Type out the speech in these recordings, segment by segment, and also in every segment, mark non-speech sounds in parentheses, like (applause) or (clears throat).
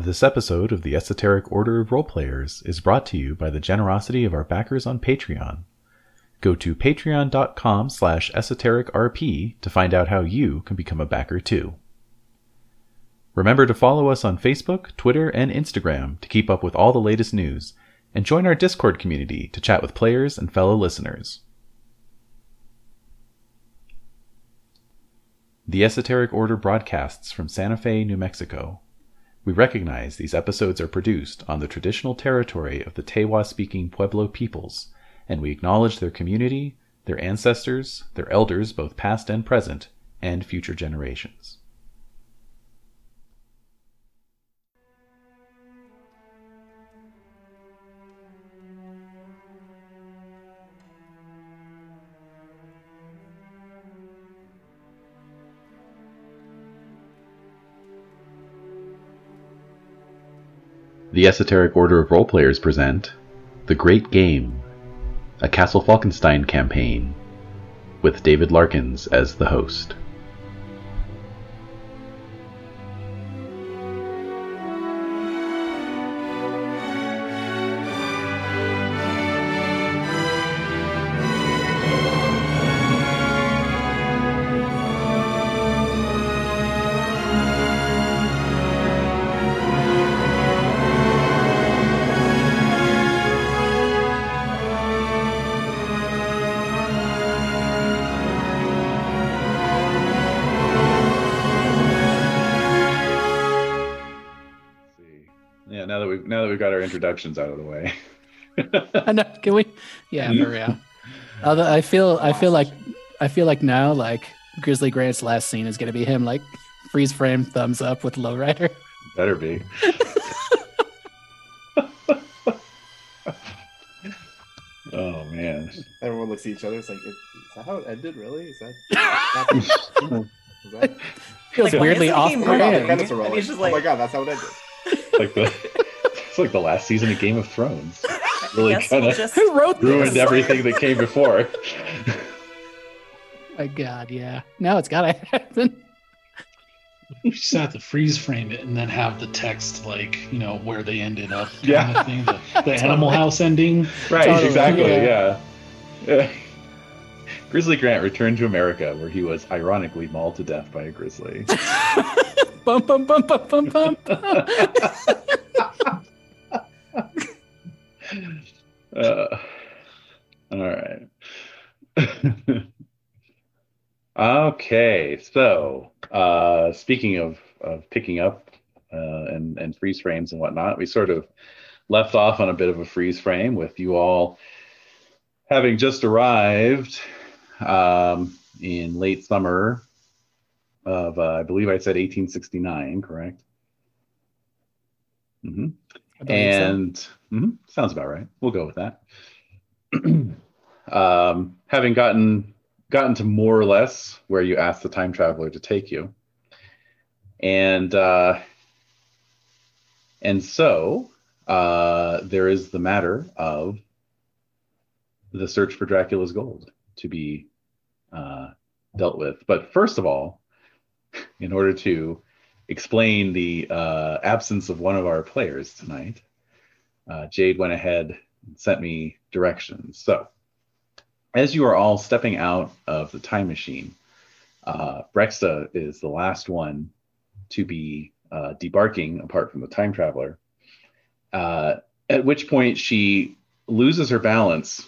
This episode of the Esoteric Order of Roleplayers is brought to you by the generosity of our backers on Patreon. Go to patreon.com slash esotericrp to find out how you can become a backer too. Remember to follow us on Facebook, Twitter, and Instagram to keep up with all the latest news, and join our Discord community to chat with players and fellow listeners. The Esoteric Order broadcasts from Santa Fe, New Mexico. We recognize these episodes are produced on the traditional territory of the Tewa speaking Pueblo peoples, and we acknowledge their community, their ancestors, their elders, both past and present, and future generations. The Esoteric Order of Roleplayers present The Great Game, a Castle Falkenstein campaign, with David Larkins as the host. Introductions out of the way. (laughs) I know. Can we? Yeah, for real. (laughs) Although I feel, I feel like, I feel like now, like Grizzly Grant's last scene is gonna be him like freeze frame, thumbs up with lowrider. Better be. (laughs) oh man. Everyone looks at each other. It's like, is that how it ended? Really? Is that? is that Feels Like, weirdly why off is he oh my god, the rolling? brand. credits are rolling. And oh my god, that's how it ended. Like the it's like the last season of Game of Thrones. (laughs) Really Guess kind we'll of just Who wrote ruined this? everything that came before. (laughs) My God, yeah. Now it's gotta (laughs) happen. You just have to freeze frame it and then have the text like you know where they ended up. kind Yeah. of thing. The, the Animal House ending. right, Totally, exactly, yeah. yeah. Grizzly Grant returned to America where he was ironically mauled to death by a grizzly. bum bum bum bum bum bum. (laughs) Uh, all right. (laughs) okay, so uh, speaking of, of picking up uh, and, and freeze frames and whatnot, we sort of left off on a bit of a freeze frame with you all having just arrived um, in late summer of, uh, I believe I said 1869, correct? hmm Believe so. and mhm, sounds about right. We'll go with that. (clears throat) um, having gotten gotten to more or less where you asked the time traveler to take you, and uh, and so uh, there is the matter of the search for Dracula's gold to be uh, dealt with. But first of all, in order to explain the uh, absence of one of our players tonight, uh, Jade went ahead and sent me directions. So, as you are all stepping out of the time machine, uh, Brexta is the last one to be uh, debarking apart from the time traveler. Uh, at which point she loses her balance,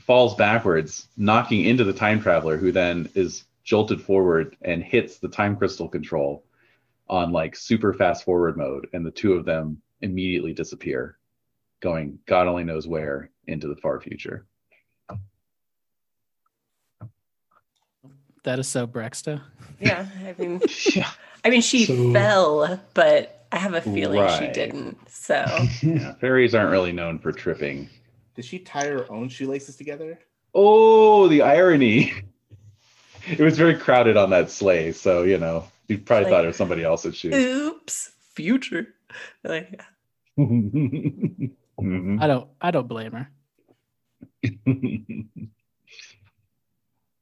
falls backwards, knocking into the time traveler, who then is jolted forward and hits the time crystal control on like super fast forward mode, and the two of them immediately disappear, going God only knows where into the far future. That is so Brexta. Yeah, I mean, (laughs) Yeah. I mean, she So- fell, but I have a feeling she didn't. So (laughs) Yeah, fairies aren't really known for tripping. Did she tie her own shoelaces together? Oh, the irony! (laughs) It was very crowded on that sleigh, so you know you probably Like- thought it was somebody else's shoes. oops, future. Like, Mhm. I don't. I don't blame her. (laughs)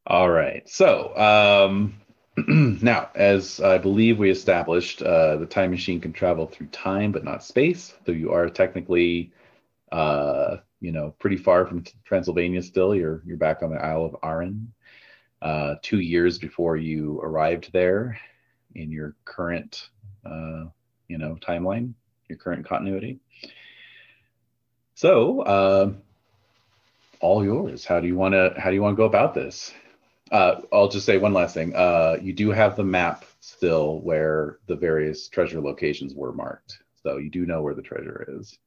All right. So, um, (clears throat) now, as I believe we established, uh, the time machine can travel through time but not space. So you are technically, uh, you know, pretty far from Transylvania still. You're you're back on the Isle of Arran, uh, two years before you arrived there in your current, uh, you know, timeline, your current continuity. So, uh, all yours. How do you want to? How do you want to go about this? Uh, I'll just say one last thing. Uh, you do have the map still where the various treasure locations were marked, so you do know where the treasure is.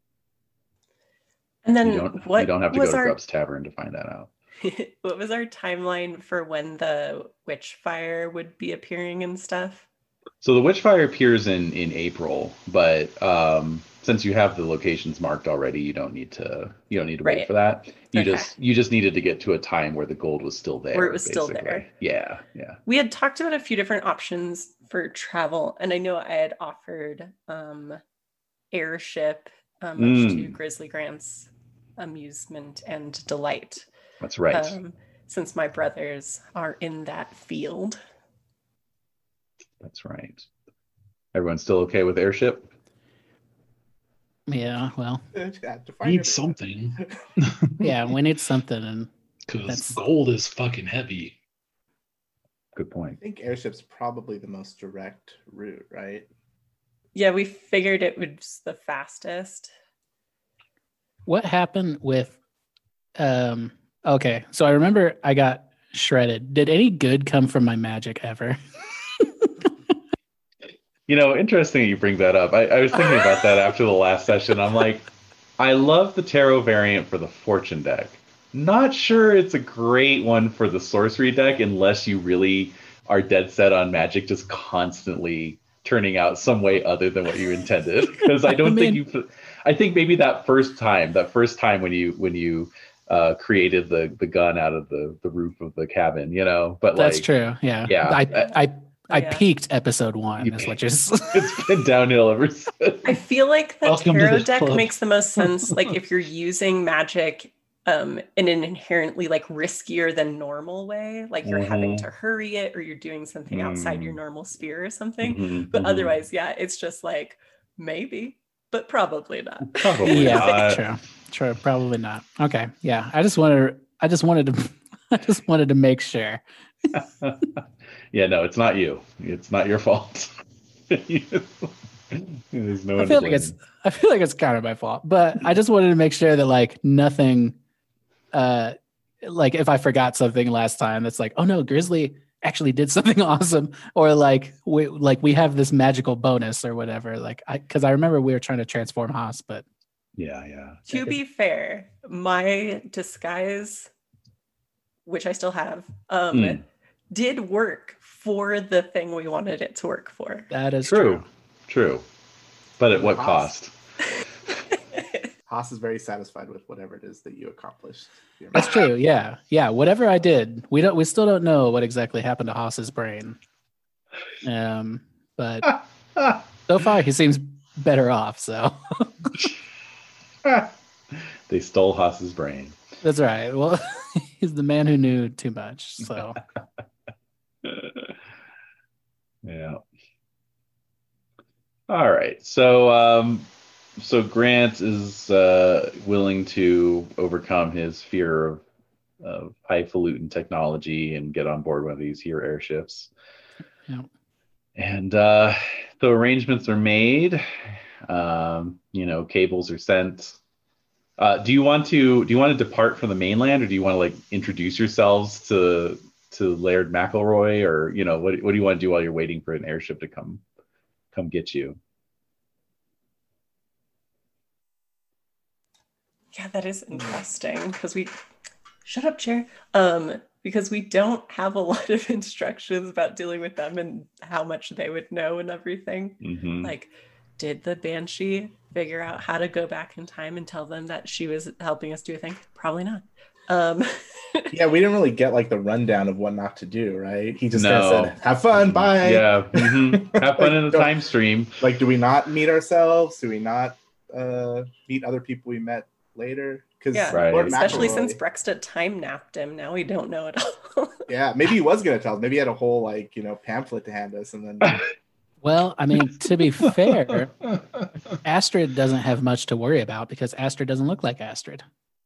And then you don't. what you don't have to go to our Grubb's Tavern to find that out. (laughs) what was our timeline for when the witch fire would be appearing and stuff? So the Witchfire appears in in April, but um, since you have the locations marked already, you don't need to you don't need to wait for that. You Okay. just you just needed to get to a time where the gold was still there. Where it was still there. Yeah, yeah. We had talked about a few different options for travel, and I know I had offered um, airship, um, much to Mm. Grizzly Grant's amusement and delight. That's right. Um, since my brothers are in that field. That's right. Everyone's still okay with airship? Yeah, well, (laughs) Have Need something (laughs) yeah, we need something, and because gold is fucking heavy. Good point. I think airship's probably the most direct route, right? Yeah, we figured it was the fastest. what happened with? Um. Okay, so I remember I got shredded. Did any good come from my magic ever? (laughs) You know, interesting that you bring that up. I, I was thinking about that after the last session. I'm like, I love the tarot variant for the fortune deck. Not sure it's a great one for the sorcery deck unless you really are dead set on magic just constantly turning out some way other than what you intended. (laughs) Because I don't I think you. I think maybe that first time, that first time when you when you uh, created the the gun out of the the roof of the cabin, you know. But That's like, true. Yeah. yeah, I I- I I Yeah. peaked episode one. You Is what peaked. just (laughs) (laughs) it's been downhill ever since. I feel like the Welcome tarot the deck club. makes the most sense. (laughs) Like if you're using magic um, in an inherently like riskier than normal way, like you're having Mhm. to hurry it or you're doing something outside your Mm. normal sphere or something. Mhm, But mhm. otherwise, yeah, it's just like maybe, but probably not. Probably yeah, not. true, true, probably not. Okay, yeah. I just wanted, I just wanted to, I just wanted to make sure. (laughs) yeah, no, it's not you. It's not your fault. (laughs) There's no I feel like it's. I feel like it's kind of my fault, but I just wanted to make sure that like nothing, uh, like if I forgot something last time, that's like, oh no, Grizzly actually did (laughs) something awesome, or like we like we have this magical bonus or whatever. Like I, because I remember we were trying to transform Haas, but Yeah, yeah. To be fair, my disguise, which I still have, um, Mm. did work for the thing we wanted it to work for. that is True, true. true. But at what Cost. cost? (laughs) Haas is very satisfied with whatever it is that you accomplished. That's true. Yeah, yeah. Whatever I did, we don't. We still don't know what exactly happened to Haas's brain. Um, but so (laughs) far he seems better off. So (laughs) they stole Haas's brain. that's right. Well, (laughs) he's the man who knew too much. So (laughs) yeah. All right. So um so Grant is uh willing to overcome his fear of of highfalutin technology and get on board one of these here airships. Yeah. And uh the arrangements are made. Um, you know, cables are sent. Uh, do you want to do you want to depart from the mainland, or do you want to like introduce yourselves to to Laird McElroy, or you know what what do you want to do while you're waiting for an airship to come come get you? Yeah, that is interesting because we shut up, chair. Um, because we don't have a (laughs) lot of instructions about dealing with them and how much they would know and everything. Mhm. Like, did the banshee figure out how to go back in time and tell them that she was helping us do a thing? Probably not. Um, (laughs) Yeah, we didn't really get like the rundown of what not to do, right? He just No. kinda said, "Have fun, bye." Yeah. mhm. (laughs) Have fun in the time stream. Like, do we not meet ourselves? Do we not uh, meet other people we met later. Because Yeah, Right. especially McElroy- since Brexta time napped him. Now we don't know at all. yeah, maybe he (laughs) was gonna tell. us. Maybe he had a whole like you know pamphlet to hand us, and then Well, I mean, to be (laughs) fair, Astrid doesn't have much to worry about because Astrid doesn't look like Astrid.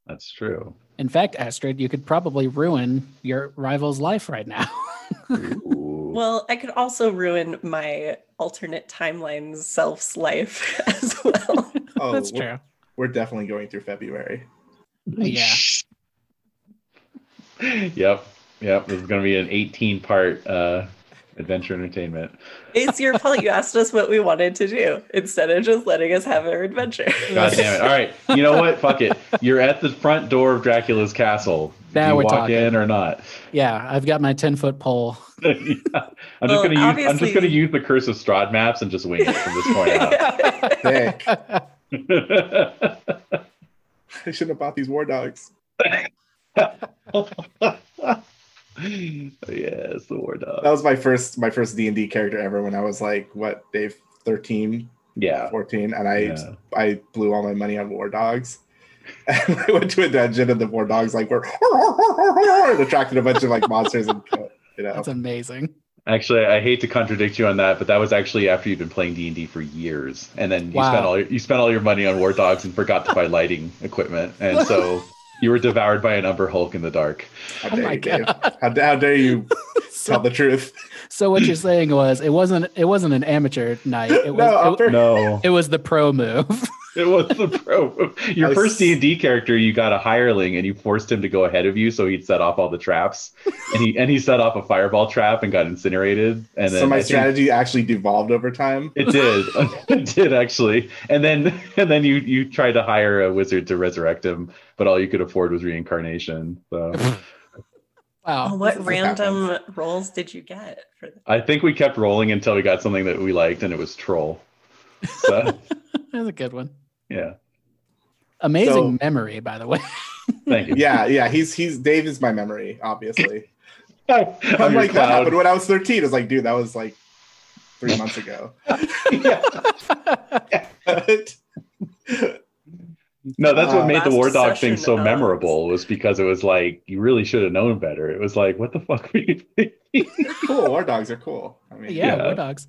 That's true. In fact, Astrid, you could probably ruin your rival's life right now. Well, I could also ruin my alternate timeline self's life (laughs) as well. oh, That's we're, true. we're definitely going through February. Yeah. (laughs) yep. Yep. This is going to be an 18 part uh, adventure entertainment. It's your fault. You asked us what we wanted to do instead of just letting us have our adventure. God damn it. All right. You know what? Fuck it. You're at the front door of Dracula's castle. Now Do you we're walk talking. in or not? Yeah, I've got my 10 foot pole. Yeah. (laughs) I'm just Well, gonna use I'm just gonna use the curse of Strahd maps and just wing it from this point out. (laughs) Sick. (laughs) I shouldn't have bought these war dogs. (laughs) yes, the war dog. That was my first my first D and D character ever. When I was like what Dave 13, yeah. 14, and I Yeah. I blew all my money on war dogs. And (laughs) I went to a dungeon, and the war dogs like were (laughs) and attracted a bunch of like monsters and you know. That's amazing. Actually, I hate to contradict you on that, but that was actually after you've been playing D and D for years, and then you Wow. spent all your, you spent all your money on war dogs and forgot to buy lighting equipment, and so you were devoured by an Umber Hulk in the dark. How Oh dare my you, Dave? God. How, how dare you (laughs) tell So, the truth? so what you're saying was it wasn't it wasn't an amateur night. It (laughs) was No, it, No, (laughs) it was the pro move. it was the pro. Your I first D and D character, you got a hireling, and you forced him to go ahead of you, so he'd set off all the traps, and he and he set off a fireball trap and got incinerated. And then so my I think- strategy actually devolved over time. It did. it did actually. And then and then you you tried to hire a wizard to resurrect him, but all you could afford was reincarnation. So (laughs) Wow. Oh, what This is what random roles did you get for the I think we kept rolling until we got something that we liked, and it was troll. So (laughs) That's a good one. yeah, Amazing So- memory, by the way. (laughs) thank you. Yeah, yeah. He's he's Dave is my memory, obviously. I'm I'm like that cloud. happened when I was 13. It was like, dude, that was like three months ago. Yeah. But- No, that's what Uh, made the War Dog thing so of- memorable was because it was like you really should have known better. It was like, what the fuck were you thinking? (laughs) cool. War dogs are cool. I mean, yeah, Yeah. war dogs.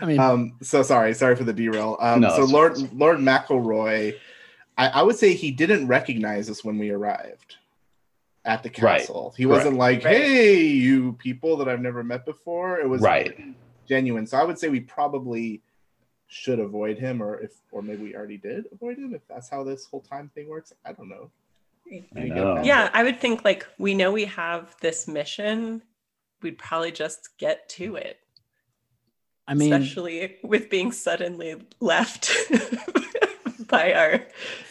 I mean, Um, so sorry, sorry for the derail. Um, No, so it's Lord fine. Lord McElroy, I, I would say he didn't recognize us when we arrived at the Right. castle. He wasn't like, Right. "Hey, you people that I've never met before." It was right. genuine. So I would say we probably should avoid him, or if, or maybe we already did avoid him. If that's how this whole time thing works, I don't know. I know. Yeah, I would think like we know we have this mission. We'd probably just get to it. I mean, especially with being suddenly left (laughs) by our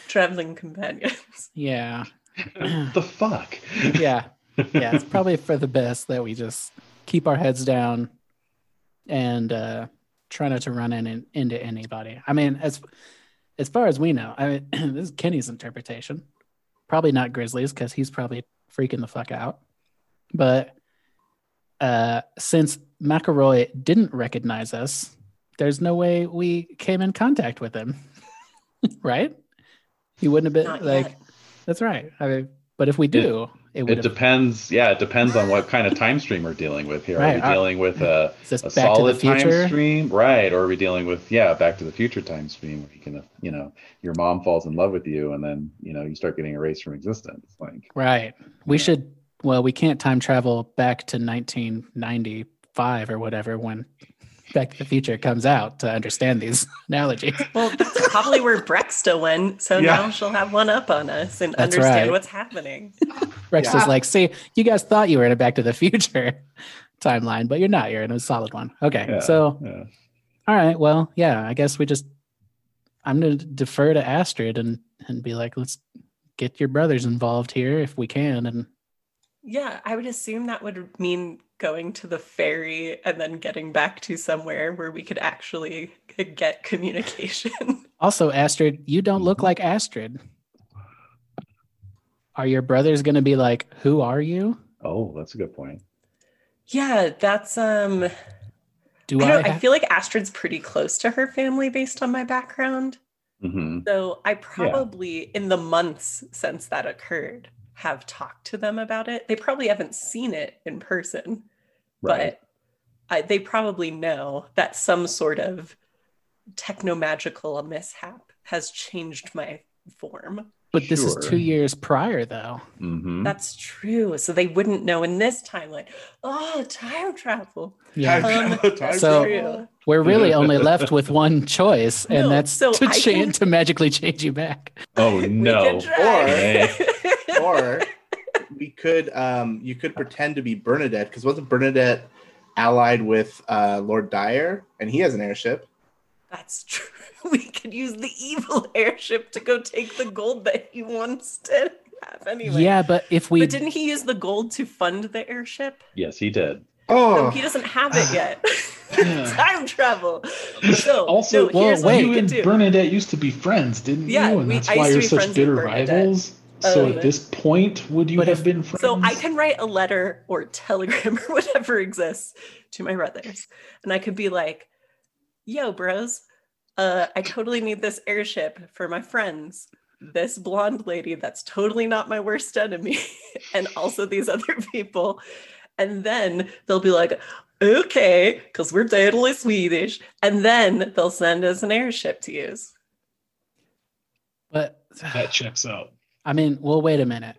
traveling companions. yeah, (laughs) (clears throat) the fuck. yeah, yeah. It's (laughs) probably for the best that we just keep our heads down and uh, try not to run in, into anybody. I mean, as as far as we know, I mean, (clears throat) this is Kenny's interpretation. Probably not Grizzlies because he's probably freaking the fuck out. But uh, since McElroy didn't recognize us, there's no way we came in contact with him, (laughs) right? He wouldn't have been Not like. yet. That's right. I mean, but if we do, it, would It depends. Yeah, it depends on what kind of time stream we're dealing with here. Right, Are uh, we dealing with a, a solid time stream, right? Or are we dealing with yeah, Back to the Future time stream where you can, you know, your mom falls in love with you and then you know you start getting erased from existence. Like Right. We Yeah. should. Well, we can't time travel back to 1995 or whatever when Back to the Future comes out to understand these (laughs) analogies. Well, that's probably where Brexta went, so Yeah. now she'll have one up on us and That's understand right. what's happening. (laughs) Rex Yeah. is like, see, you guys thought you were in a Back to the Future (laughs) timeline, but you're not. You're in a solid one. Okay. Yeah. So, yeah. all right. Well, yeah, I guess we just, I'm going to defer to Astrid and, and be like, let's get your brothers involved here if we can. And Yeah, I would assume that would mean going to the ferry and then getting back to somewhere where we could actually get communication. (laughs) Also, Astrid, you don't look like Astrid. Are your brothers going to be like, "Who are you?" Oh, that's a good point. yeah, that's um Do I, I? don't, I feel like Astrid's pretty close to her family based on my background. hmm So I probably, in the months since that occurred, have talked to them about it. They probably haven't seen it in person, Right. but I, they probably know that some sort of technomagical mishap has changed my form. But this is two years prior, though. hmm That's true. So they wouldn't know in this timeline. Oh, time travel. Yeah. Time Um, travel, (laughs) time So- travel. We're really (laughs) only left with one choice, and No, that's so to I change can- to magically change you back. Oh no. could try. (laughs) or (laughs) we could um you could pretend to be Bernadette because wasn't Bernadette allied with uh Lord Dyer and he has an airship. That's true. (laughs) We could use the evil airship to go take the gold that he wants to have anyway. Yeah, but if we But didn't he use the gold to fund the airship? Yes, he did. No, Oh, he doesn't have it yet. (sighs) (laughs) Time travel. So, Also, no, well, here's wait. you you and do. Bernadette used to be friends, didn't Yeah, you? And we- that's I used why to you're be such friends bitter Bernadette. rivals. So Um, at this point, would you but have if- been friends? So I can write a letter or telegram (laughs) or whatever exists to my brothers, and I could be like, "Yo, bros, uh, I totally need this airship for my friends. This blonde lady that's totally not my worst enemy, (laughs) and also these other (laughs) people." And then they'll be like, "Okay," because we're totally Swedish, and then they'll send us an airship to use. but that checks out. I mean, well, wait a minute.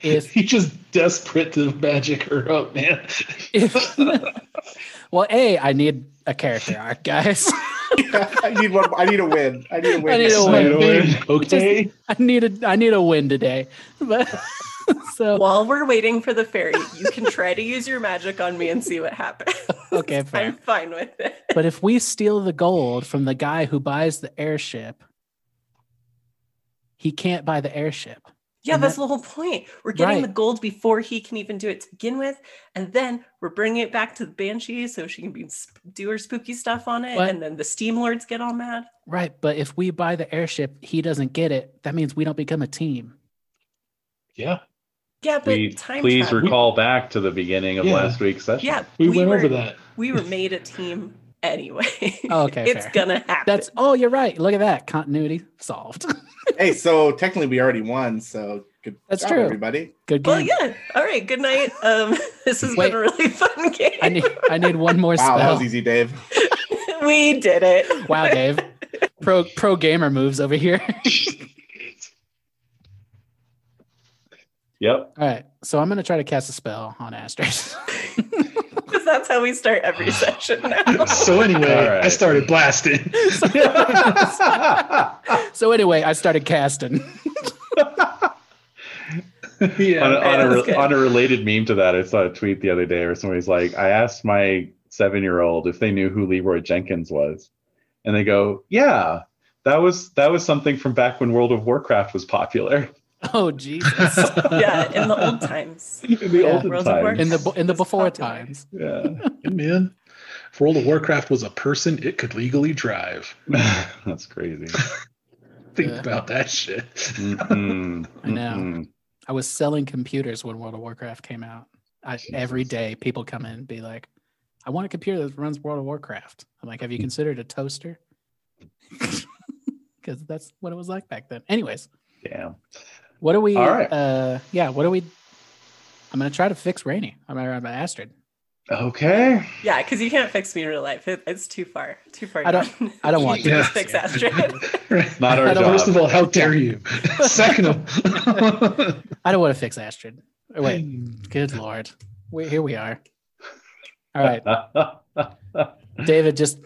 If (laughs) He's just desperate to magic her up, man. if (laughs) well, a I need a character arc, guys. (laughs) I need one. I need a win. I need a win. I need a That's win. my thing, Okay. I need a I need a win today. But so While we're waiting for the ferry, you can try to use your magic on me and see what happens. Okay, fair. I'm fine with it. but if we steal the gold from the guy who buys the airship, he can't buy the airship. Yeah, And that's that- the whole point. We're getting the gold before he can even do it to begin with, and then we're bringing it back to the banshee so she can be do her spooky stuff on it, What? and then the steam lords get all mad. Right, but if we buy the airship, he doesn't get it. That means we don't become a team. Yeah, Yeah, but We, time please travel. recall back to the beginning of Yeah. last week's session. Yeah, we, went were, over that. We were made a team anyway. Oh, okay, (laughs) it's fair. gonna happen. That's oh, you're right. Look at that continuity solved. (laughs) Hey, so technically we already won. So good. That's job, true. everybody. Good game. well, yeah. All right. Good night. Um, (laughs) this has Wait. been a really fun game. I need I need one more spell. Wow, that was easy, Dave. we did it. Wow, Dave. Pro pro gamer moves over here. Yep. All right, so I'm gonna try to cast a spell on Astrid. Because that's how we start every (sighs) session now. So anyway, All right. I started blasting. (laughs) so anyway, I started casting. yeah. (laughs) on, a, on, a, that's re- good. on a related meme to that, I saw a tweet the other day where somebody's like, I asked my seven year old if they knew who Leeroy Jenkins was. And they go, Yeah, that was that was something from back when World of Warcraft was popular. (laughs) Oh Jesus! (laughs) yeah, in the old times. (laughs) In the Yeah. olden World of times. In the in the before times. Yeah. Yeah, man. If World of Warcraft was a person, it could legally drive. That's crazy. Think Yeah. about that shit. Mm-mm. I know. Mm-mm. I was selling computers when World of Warcraft came out. I, every day, people come in and be like, "I want a computer that runs World of Warcraft." I'm like, "Have you mm. considered a toaster?" Because that's what it was like back then. Anyways, Damn. What are we? All right. Uh, yeah, what are we? I'm gonna try to fix Rainy. I'm gonna I'm Astrid. Okay. Yeah, because you can't fix me in real life. It, it's too far. Too far. I don't- down. I don't (laughs) want to. just fix Astrid. (laughs) Not our job. First of all, how dare you? (laughs) Second of I don't want to fix Astrid. Wait, good lord, we, here we are. All right, David, just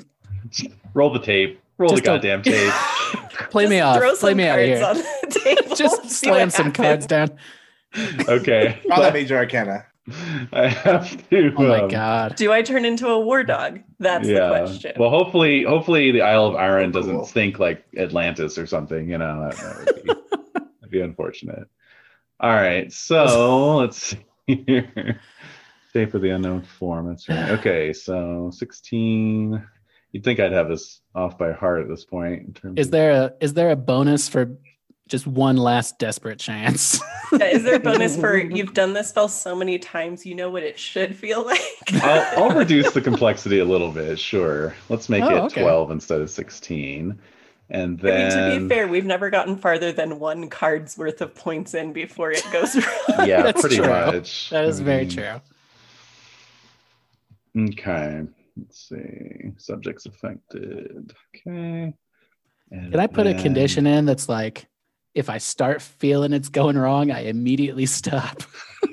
Roll the tape. Roll Just the goddamn tape. (laughs) play me off. Throw Play some me out of cards here. on the (laughs) table. Just slam some happens. cards down. Okay. (laughs) Draw that major arcana. I have to. Oh my um, god. Do I turn into a war dog? That's the question. Well, hopefully, hopefully the Isle of Iron doesn't Cool. stink like Atlantis or something. You know, that, that would be, that'd be unfortunate. All right, so let's see here. Shape of the unknown form. That's right. (sighs) Okay, so sixteen. You'd think I'd have this off by heart at this point. In terms Is of- there a is there a bonus for just one last desperate chance? Yeah, Is there a bonus for (laughs) you've done this spell so many times you know what it should feel like? I'll, (laughs) I'll reduce the complexity a little bit. Sure. Let's make Oh, it okay. 12 instead of 16. And I mean, then to be fair, we've never gotten farther than one card's worth of points in before it goes (laughs) wrong. yeah, That's pretty true. much. That is I very mean, true. Okay. Let's see. Subjects affected. Okay. And Can I put a condition in that's like, if I start feeling it's going wrong, I immediately stop? (laughs)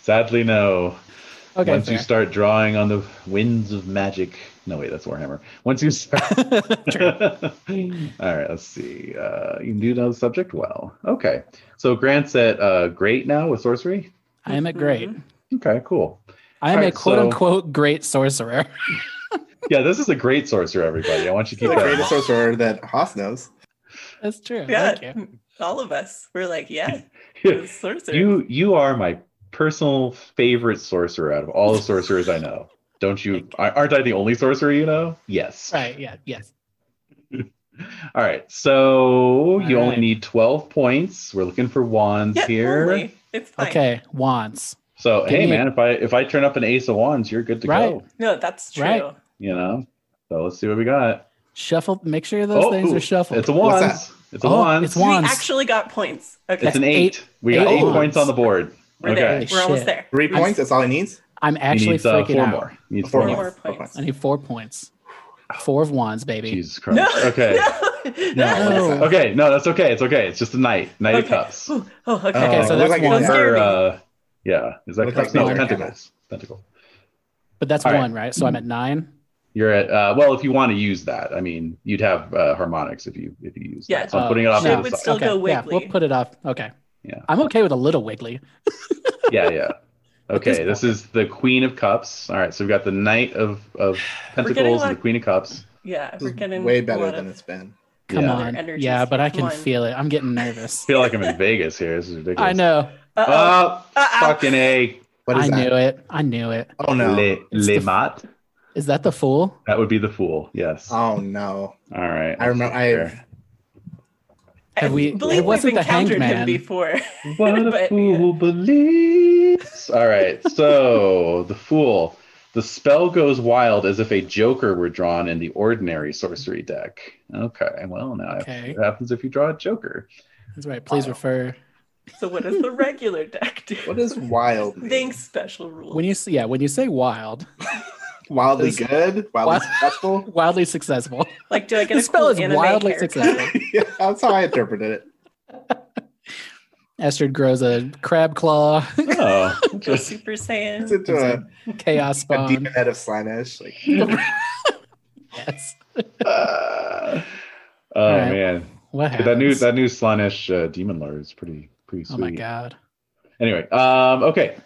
Sadly, no. Okay, Once you start drawing on the winds of magic. No, wait, that's Warhammer. Once you start. (laughs) (laughs) All right, let's see. Uh, you do know the subject well. Okay. So Grant's at uh, great now with sorcery. I am at great. Okay, cool. I am Alright, a quote so- unquote great sorcerer. (laughs) Yeah, this is a great sorcerer, everybody. I want you to keep the that. greatest sorcerer that Haas knows. That's true. Yeah, Thank you. all of us. We're like, yeah, (laughs) sorcerer. you you are my personal favorite sorcerer out of all the sorcerers I know. Don't you? Aren't I the only sorcerer you know? Yes. Right. Yeah. Yes. (laughs) All right. So you All only need 12 points. We're looking for wands yeah, here. only. It's fine. Okay. Wands. So Give hey me a- man, if I if I turn up an ace of wands, you're good to Right. go. No, that's true. Right. You know. So let's see what we got. Shuffle. Make sure those things ooh, are shuffled. It's a What's wands. It's a Oh, wands. it's wands. We actually got points. Okay, It's an eight. eight- We got eight eight points on the board. we're okay. there. We're almost there. Three I'm- points. That's all he needs. I'm actually needs uh, freaking four out. more. He needs Four four Four more. more Four points. I need four points. Four of wands, baby. Jesus Christ. No. Okay. (laughs) No. No. Okay. No, that's okay. It's okay. It's just a knight. Knight of cups. Oh, okay. Okay, so that's like one. it's- Or, uh, yeah. Is that Look like no, it's pentacles. Pentacle. But that's All right. one, right? So I'm at nine. You're at uh, well, if you want to use that, I mean, you'd have uh, harmonics if you if you use Yeah. that. So I'm Oh, putting it off no. It would side. still okay. go Yeah, we'll put it off. Okay. Yeah. I'm okay with a little wiggly. (laughs) yeah, yeah. Okay, this this is the Queen of Cups. All right, so we've got the Knight of of Pentacles lot and the Queen of Cups. Yeah, This we're getting way better than of- it's been. Come Yeah. on. Yeah, but I can Come on. feel it. I'm getting nervous. I (laughs) feel like I'm in Vegas here. This is ridiculous. I know. Uh-oh. Oh, Uh-oh. fucking a What is I that? knew it. I knew it. Oh no. le It's le the- mat. Is that the fool? That would be the fool. Yes. Oh no. All right. I remember. I Have I we- believe it wasn't we've the encountered him man. before. (laughs) What a But, fool believes. All right, so the fool. The spell goes wild as if a joker were drawn in the ordinary sorcery deck. Okay, well now Okay. what happens if you draw a joker? That's right. Please Wow. refer. So what does the regular deck do? what is wild? mean? Thanks, special rules. When you s- yeah, when you say wild, Wildly Is- good. Wildly Wild- successful. (laughs) wildly successful. like, do I get The a spell cool is wildly haircut? successful. (laughs) yeah, that's how I interpreted it. (laughs) Astrid grows a crab claw, Oh, just Super It's Saiyan. into a, chaos a spawn. demon head of Slaanesh. Like Yes. uh, oh right. man, What happened? that new that new Slaanesh uh, demon lord is pretty pretty sweet. Oh my god. Anyway, um, okay.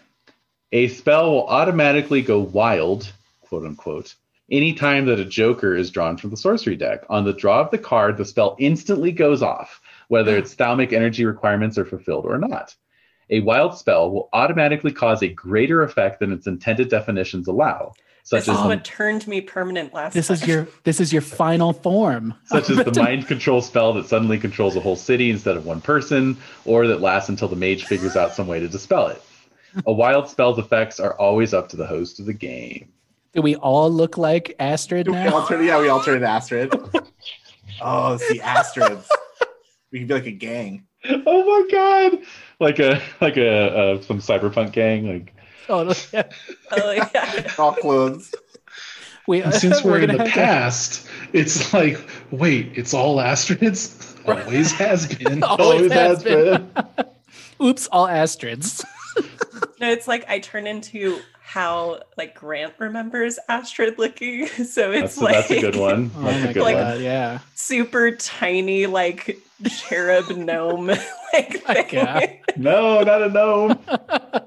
A spell will automatically go wild, quote unquote, anytime that a joker is drawn from the sorcery deck. On the draw of the card, the spell instantly goes off, whether its thaumic energy requirements are fulfilled or not. A wild spell will automatically cause a greater effect than its intended definitions allow, such This as is the, what turned me permanent last This time. is your this is your final form. (laughs) such as (laughs) the mind control spell that suddenly controls a whole city instead of one person, or that lasts until the mage figures out some way to dispel it. A wild spell's effects are always up to the host of the game. Do we all look like Astrid we now? all turned, yeah, we all turned Astrid. (laughs) oh, it's the Astrids. We can be like a gang. Oh my god! Like a like a uh, some cyberpunk gang. Like Oh, yeah. oh yeah. All clothes. We, And since (laughs) we're, in gonna the have to- past, it's like, wait, it's all Astrids? (laughs) Always has been. (laughs) Always has has been. Oops, all Astrids. No, it's like I turn into how like Grant remembers Astrid looking. So it's that's, a, like that's a good one. Oh That's my a good Like- one. Oh yeah. super tiny like cherub gnome like My thing. God. No, not a gnome.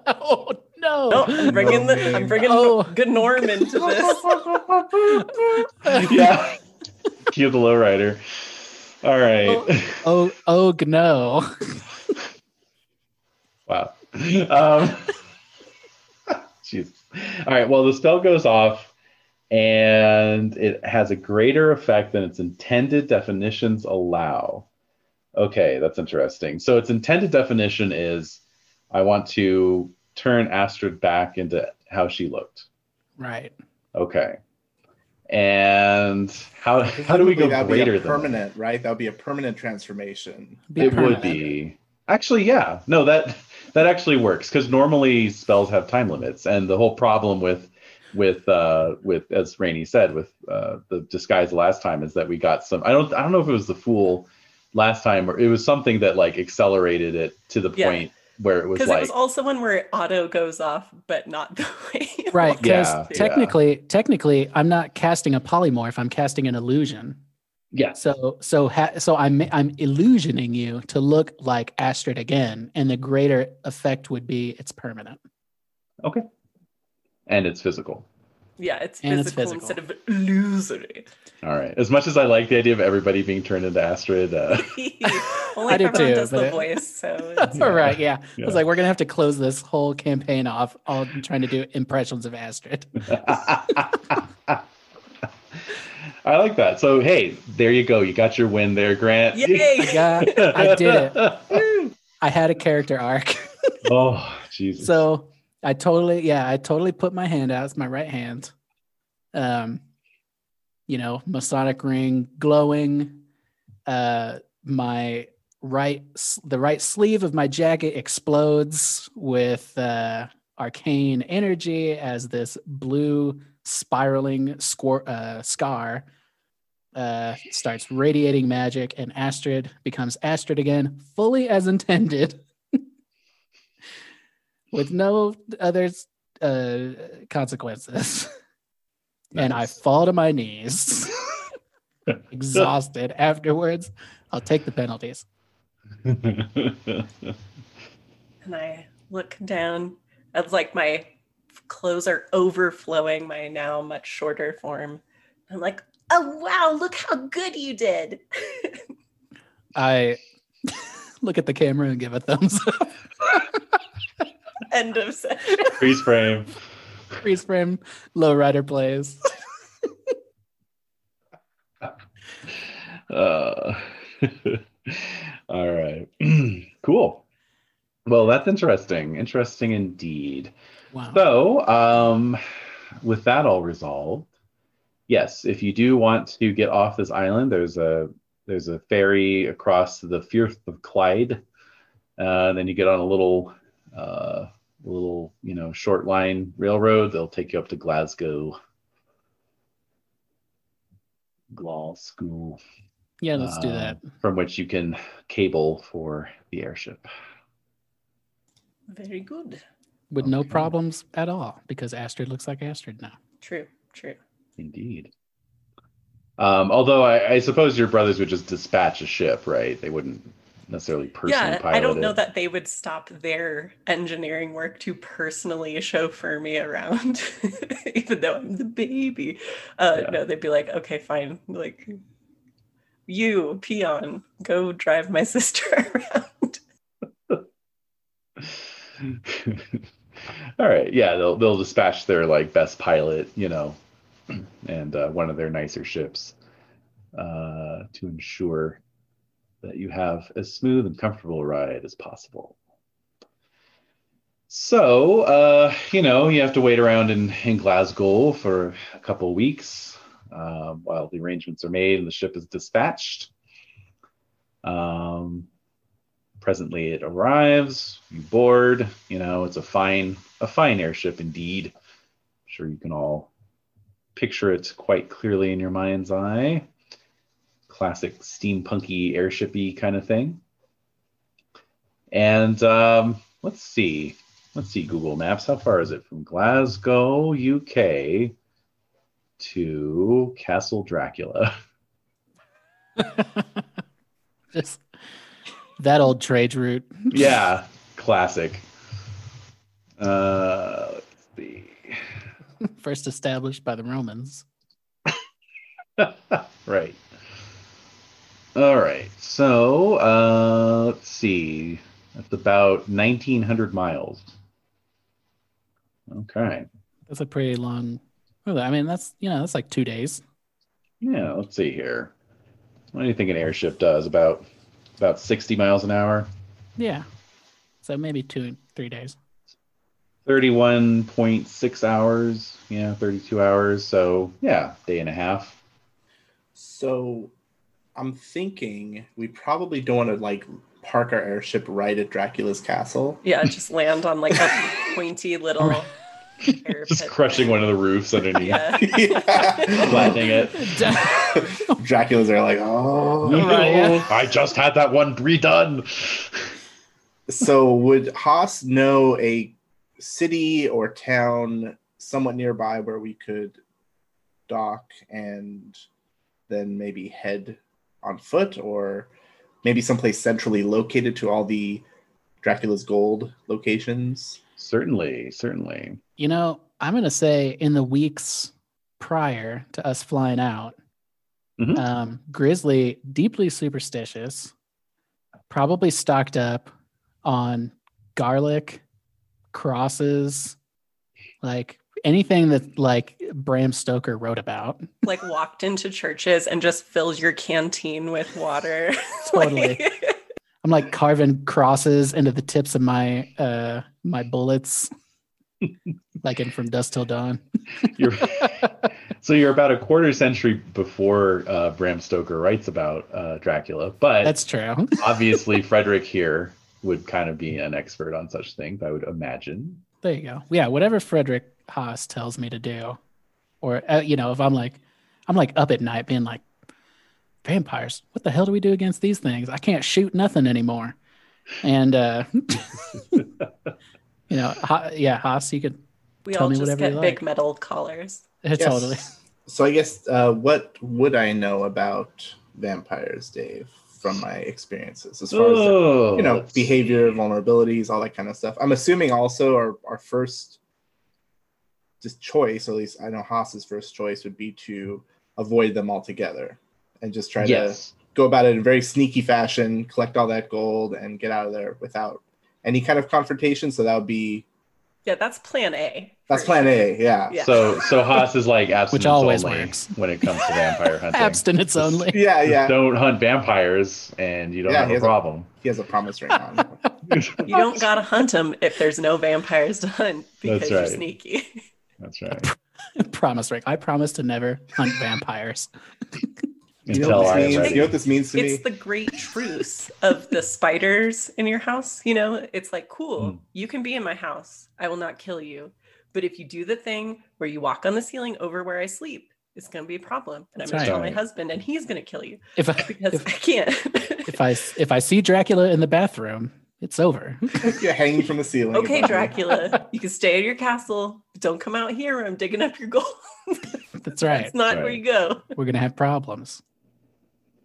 oh no. No, I'm bringing the I'm bringing Oh. good Norm into this. yeah. (laughs) Cue the lowrider. All right. Oh, oh no. Wow. Um, (laughs) jeez. All right. Well, the spell goes off, and it has a greater effect than its intended definitions allow. Okay, that's interesting. So its intended definition is, I want to turn Astrid back into how she looked. Right. Okay. And how how do we go That'd be a than that? permanent, right? That would be a permanent transformation. Be it permanent. would be actually yeah no that that actually works because normally spells have time limits and the whole problem with with uh with as Rainey said with uh the disguise last time is that we got some i don't i don't know if it was the fool last time or it was something that like accelerated it to the Yeah. point where it was Because like it was also one where auto goes off, but not (laughs) the way. Right, because Yeah, it to. technically, technically, I'm not casting a polymorph. I'm casting an illusion. Yeah. So, so, ha- so I'm I'm illusioning you to look like Astrid again, and the greater effect would be it's permanent. okay and it's physical Yeah, it's And physical, it's physical. instead of illusory. All right as much as i like the idea of everybody being turned into astrid uh (laughs) (laughs) Only I do too, does but the it- voice, so (laughs) it's, All right, yeah. I was like, we're gonna have to close this whole campaign off, all trying to do impressions of Astrid. I like that. So hey, there you go. You got your win there, Grant. Yay! Yeah, I did it. I had a character arc, oh, Jesus. so I totally, yeah, I totally put my hand out. It's my right hand. Um, you know, Masonic ring glowing. Uh, my right, the right sleeve of my jacket explodes with uh, arcane energy as this blue spiraling squir- uh, scar uh, starts radiating magic, and Astrid becomes Astrid again, fully as intended, (laughs) with no other uh, consequences. (laughs) And I fall to my knees, (laughs) exhausted. Afterwards, I'll take the penalties. And I look down. It's like my clothes are overflowing my now much shorter form. I'm like, oh wow, look how good you did. (laughs) I (laughs) look at the camera and give a thumbs up. End of session. Freeze frame. Freeze frame, lowrider plays. (laughs) Uh, (laughs) all right. (clears throat) cool. Well, that's interesting. Interesting indeed. Wow. So, um, with that all resolved, yes, if you do want to get off this island, there's a there's a ferry across the Firth of Clyde. Uh, then you get on a little uh, little you know short line railroad. They'll take you up to Glasgow. Glasgow, yeah, let's do uh, that. From which you can cable for the airship. Very good. With no problems at all because Astrid looks like Astrid now. True, true. Indeed. Um, although I, I suppose your brothers would just dispatch a ship, right? They wouldn't necessarily personally yeah, pilot I don't know that they would stop their engineering work to personally chauffeur me around, (laughs) even though I'm the baby. Uh, Yeah. No, they'd be like, okay, fine. Like, you, peon, go drive my (laughs) sister around. (laughs) All right, yeah, they'll they'll dispatch their like best pilot, you know, (clears throat) and uh, one of their nicer ships uh, to ensure that you have as smooth and comfortable a ride as possible. So, uh, you know, you have to wait around in, in Glasgow for a couple weeks uh, while the arrangements are made and the ship is dispatched. Um, presently, it arrives. You board. You know, it's a fine, a fine airship indeed. I'm sure you can all picture it quite clearly in your mind's eye. Classic steampunky airshipy kind of thing. And um, let's see. Let's see Google Maps. How far is it from Glasgow, UK to Castle Dracula? (laughs) Just that old trade route. yeah, classic. Uh, let's see. (laughs) First established by the Romans. (laughs) right. All right. So, uh, let's see. That's about 1,900 miles. Okay. That's a pretty long. I mean, that's you know, that's like two days. Yeah. Let's see here. What do you think an airship does? About about 60 miles an hour. Yeah. So maybe two, three days. 31.6 hours. Yeah, 32 hours. So, yeah, day and a half. So I'm thinking we probably don't want to like park our airship right at Dracula's castle. Yeah, just land on like a (laughs) pointy little Just pit. crushing one of the roofs underneath, Yeah. (laughs) Yeah. flattening it. (laughs) Dracula's are like, oh. Right, yeah. I just had that one redone. So would Haas know a city or town somewhat nearby where we could dock and then maybe head on foot or maybe someplace centrally located to all the Dracula's gold locations? Certainly, certainly. You know, I'm going to say in the weeks prior to us flying out, Mhm. um, Grizzly, deeply superstitious, probably stocked up on garlic, crosses, like anything that like Bram Stoker wrote about. like walked into churches and just filled your canteen with water. (laughs) Totally. Like- I'm like carving crosses into the tips of my uh my bullets, like in From Dusk Till Dawn. You're, (laughs) so you're about a quarter century before uh, Bram Stoker writes about uh, Dracula, but That's true. obviously Frederick here would kind of be an expert on such things, I would imagine. There you go. Yeah, whatever Frederick Haas tells me to do, or uh, you know, if I'm like, I'm like up at night being like, vampires. What the hell do we do against these things? I can't shoot nothing anymore. And uh, (laughs) you know, Ha- yeah, Haas, you could we Tell all me just whatever get you big like. metal collars. uh, totally. So I guess uh, what would I know about vampires, Dave, from my experiences as far as Oh, you know behavior see. vulnerabilities all that kind of stuff. I'm assuming also our, our first just choice at least i know haas's first choice would be to avoid them altogether and just try to go about it in a very sneaky fashion collect all that gold and get out of there without any kind of confrontation. So that would be Yeah, that's plan A. that's for plan a yeah Yeah. So so Haas is like abstinence Which always only works. when it comes to vampire hunting. Abstinence only. (laughs) yeah yeah Don't hunt vampires and you don't Yeah, have a has a- problem. he has a promise ring (laughs) on You don't gotta hunt them if there's no vampires to hunt because That's you're right. sneaky. That's right. (laughs) promise, Rick. I promise to never hunt vampires. You know, what this means? you know what this means to it's me the great truce of the spiders in your house. You know, it's like, cool, Mm. you can be in my house. I will not kill you. But if you do the thing where you walk on the ceiling over where I sleep, it's going to be a problem. And That's I'm going to tell my husband, and he's going to kill you If I because if, I can't. (laughs) if I if I see Dracula in the bathroom, it's over. (laughs) You're hanging from the ceiling okay. Dracula, you can stay at your castle. But don't come out here where I'm digging up your gold. (laughs) That's right. That's not where you go. We're gonna have problems.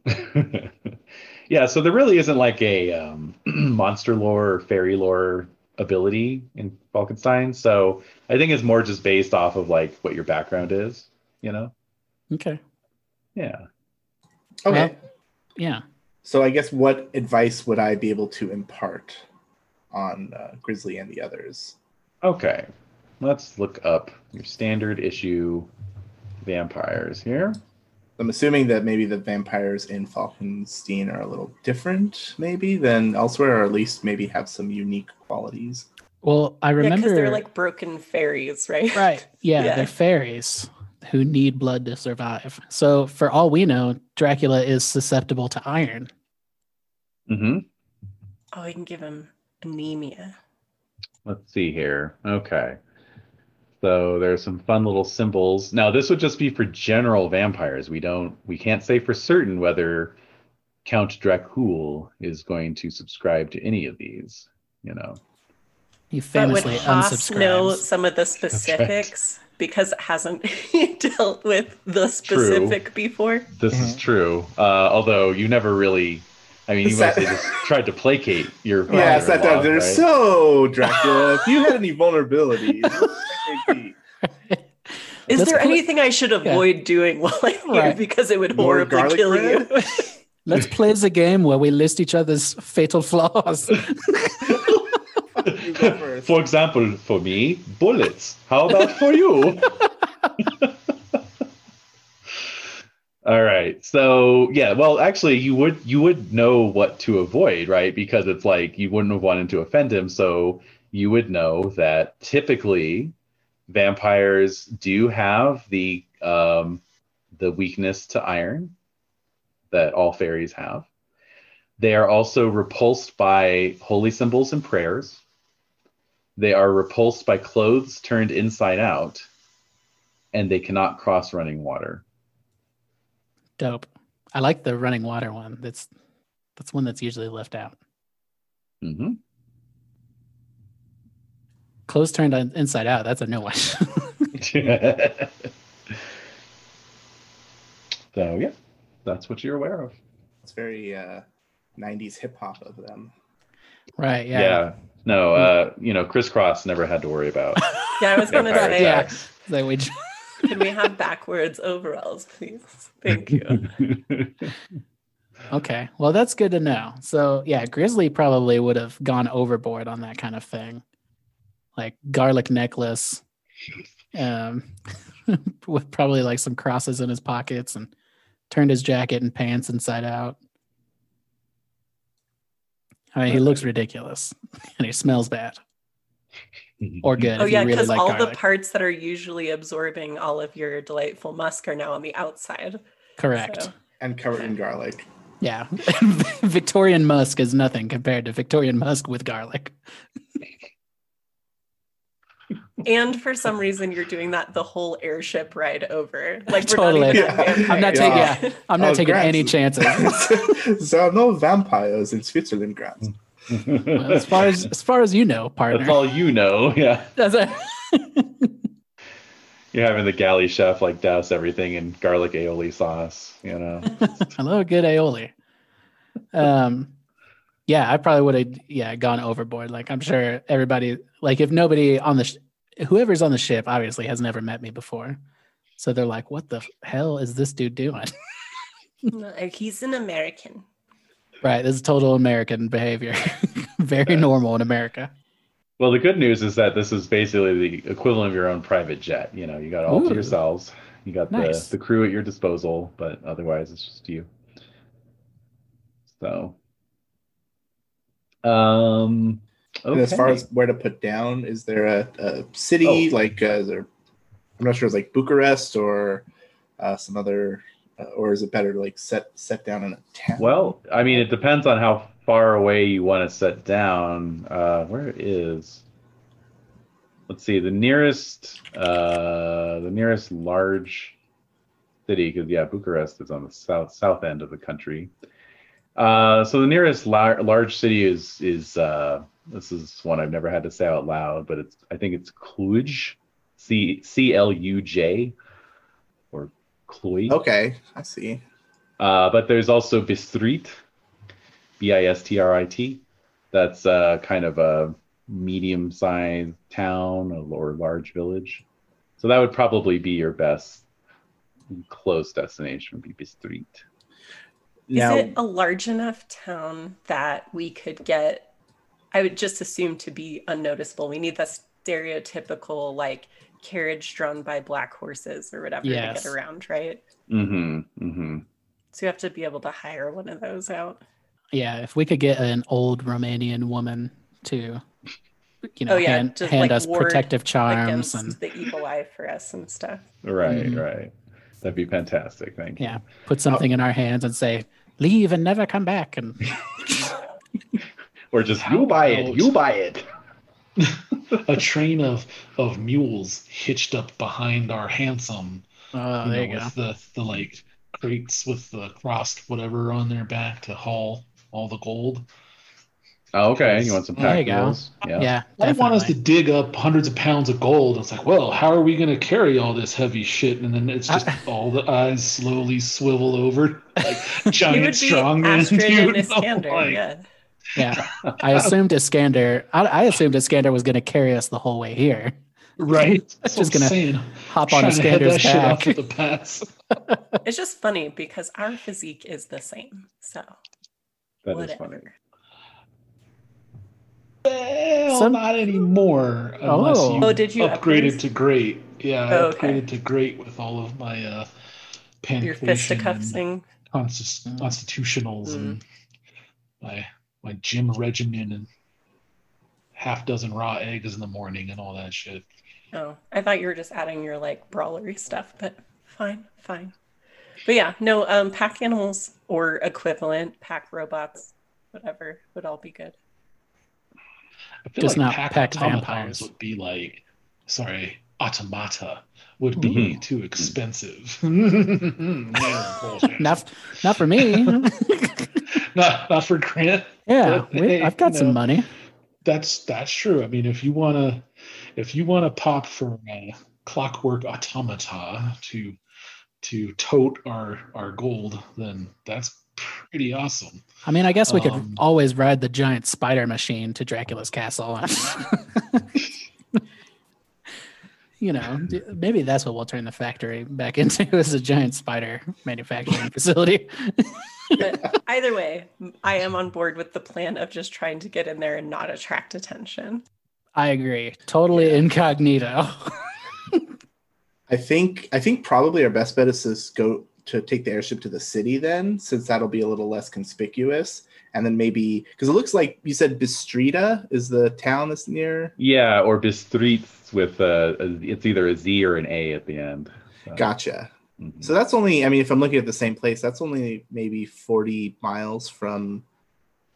(laughs) yeah, so there really isn't like a um, (clears throat) monster lore or fairy lore ability in Falkenstein. So I think it's more just based off of like what your background is, you know? Okay. Yeah. okay Well, Yeah. So I guess what advice would I be able to impart on uh, Grizzly and the others? Okay. Let's look up your standard issue vampires here. I'm assuming that maybe the vampires in Falkenstein are a little different, maybe than elsewhere, or at least maybe have some unique qualities. Well, I remember because they're like broken fairies, right? right. Yeah, Yeah. they're fairies who need blood to survive. So for all we know, Dracula is susceptible to iron. Mm-hmm. Oh, you can give him anemia. Let's see here. Okay. So there's some fun little symbols. Now this would just be for general vampires. We don't we can't say for certain whether Count Dracul is going to subscribe to any of these, you know. He famously But would famously Haas know some of the specifics because it hasn't (laughs) dealt with the specific before? This is true. Uh, although you never really I mean you Sat- mostly just tried to placate your (laughs) Yeah, sat down father-in-law, there. right? So, Dracula, if you had any vulnerabilities, what would they be? Is Let's there put- anything I should avoid doing while I'm here Right. because it would More horribly kill bread? you? (laughs) Let's play as a game where we list each other's fatal flaws. (laughs) You go first. For example, for me, bullets. How about for you? All right. So yeah, well, actually, you would you would know what to avoid, right? Because it's like you wouldn't have wanted to offend him. So you would know that typically vampires do have the um, the weakness to iron that all fairies have. They are also repulsed by holy symbols and prayers. They are repulsed by clothes turned inside out, and they cannot cross running water. Dope. I like the running water one. That's that's one that's usually left out. Mm-hmm. Clothes turned on inside out. That's a new one. (laughs) so yeah, that's what you're aware of. It's very uh, 90s hip hop of them. right. Yeah. Yeah. No, uh, you know, crisscross never had to worry about. (laughs) Yeah, I was gonna say, Yeah. attacks. So we j- can we have backwards overalls, please? Thank you. (laughs) okay. Well, that's good to know. So yeah, Grizzly probably would have gone overboard on that kind of thing, like garlic necklace, um, (laughs) with probably like some crosses in his pockets and turned his jacket and pants inside out. I mean, he looks ridiculous (laughs) and he smells bad Mm-hmm. or good. Oh if you yeah, really because like all the parts that are usually absorbing all of your delightful musk are now on the outside. Correct. So, And covered in garlic. Yeah. (laughs) Victorian musk is nothing compared to Victorian musk with garlic. and for some reason, you're doing that the whole airship ride over. Like we're Totally. not Yeah. I'm not taking- yeah, I'm not Oh, taking any chances. (laughs) there are no vampires in Switzerland, Grant. Mm. Well, as far as as far as you know, partner. That's partner. all you know. Yeah. (laughs) That's it. (laughs) You're having the galley chef like douse everything in garlic aioli sauce, you know. (laughs) Hello, good aioli. Um, yeah, I probably would have yeah gone overboard. Like I'm sure everybody, like if nobody on the sh- whoever's on the ship obviously has never met me before, so they're like, "What the hell is this dude doing?" No, He's an American. Right, this is total American behavior, (laughs) very normal in America. Well, the good news is that this is basically the equivalent of your own private jet. You know, you got all Ooh. to yourselves. You got Nice. the, the crew at your disposal, but otherwise it's just you. So, um, And as far as where to put down, is there a, a city Oh. like uh, is there? I'm not sure. It's like Bucharest or uh, some other, or is it better to like set set down in a town? Well, I mean, it depends on how far away you want to set down. Uh, where is? Let's see. The nearest, uh, the nearest large city, because yeah, Bucharest is on the south south end of the country. Uh, so the nearest lar- large city is is uh, this is one I've never had to say out loud, but it's I think it's Cluj, C C L U J, or Cluj. okay, I see. Uh, but there's also Bistrit, B I S T R I T. That's uh, kind of a medium sized town or large village. So that would probably be your best close destination, would be Bistrit. Now, Is it a large enough town that we could get? I would just assume to be unnoticeable. We need the stereotypical like carriage drawn by black horses or whatever Yes. to get around, right? Mm-hmm. Mm-hmm. So you have to be able to hire one of those out. Yeah, if we could get an old Romanian woman to, you know, Oh, yeah, hand, hand like, us protective charms and the evil eye for us and stuff. Right, Mhm. right. That'd be fantastic. Thank you. yeah, put something in our hands and say, "Leave and never come back." And (laughs) Or just you buy it, you buy it. (laughs) a train of of mules hitched up behind our hansom. oh, ah, you there know, you go. with the the like crates with the crossed whatever on their back to haul all the gold. Oh, okay. You want some There you pack go. mules? Yeah. Yeah, They want us to dig up hundreds of pounds of gold. It's like, well, how are we going to carry all this heavy shit? And then it's just I- (laughs) all the eyes slowly swivel over, like (laughs) giant would be strong man. Dude. I'm Iskander, oh like, yeah. Yeah, I assumed Iskander. I, I assumed Iskander was going to carry us the whole way here. Right? That's (laughs) Just gonna saying. Hop on Trying to head Iskander's that shit off back. at the pass. (laughs) It's just funny because our physique is the same. So That is whatever. funny. Well, Some- not anymore. Unless Oh. you, Oh, did you upgraded upgrade? to great? Yeah, I Oh, okay. upgraded to great with all of my uh, Your pankration fisticuffs and thing. constis- Mm. constitutionals Mm. and my my gym regimen and half dozen raw eggs in the morning and all that shit. Oh, I thought you were just adding your like brawlery stuff, but fine, fine. But yeah, no, um, pack animals or equivalent, pack robots, whatever, would all be good. I feel Just like not pack packed automatons vampires. would be like, sorry, automata would be Mhm. too expensive. (laughs) (laughs) Not not for me. (laughs) not, not for Grant. yeah, But, hey, I've got some know, money. That's that's true. I mean, if you wanna, if you wanna pop for uh, clockwork automata to to tote our our gold, then that's pretty awesome. I mean, I guess we could Um, always ride the giant spider machine to Dracula's castle. (laughs) you know, maybe that's what we'll turn the factory back (laughs) into is a giant spider manufacturing facility. (laughs) But either way, I am on board with the plan of just trying to get in there and not attract attention. I agree. Totally incognito. (laughs) I think I think probably our best bet is to go to take the airship to the city then, since that'll be a little less conspicuous. And then maybe because it looks like you said Bistrita is the town that's near. Yeah, or Bistreets with uh, a, it's either a Z or an A at the end. So, Gotcha. Mhm. So that's only, I mean, if I'm looking at the same place, that's only maybe 40 miles from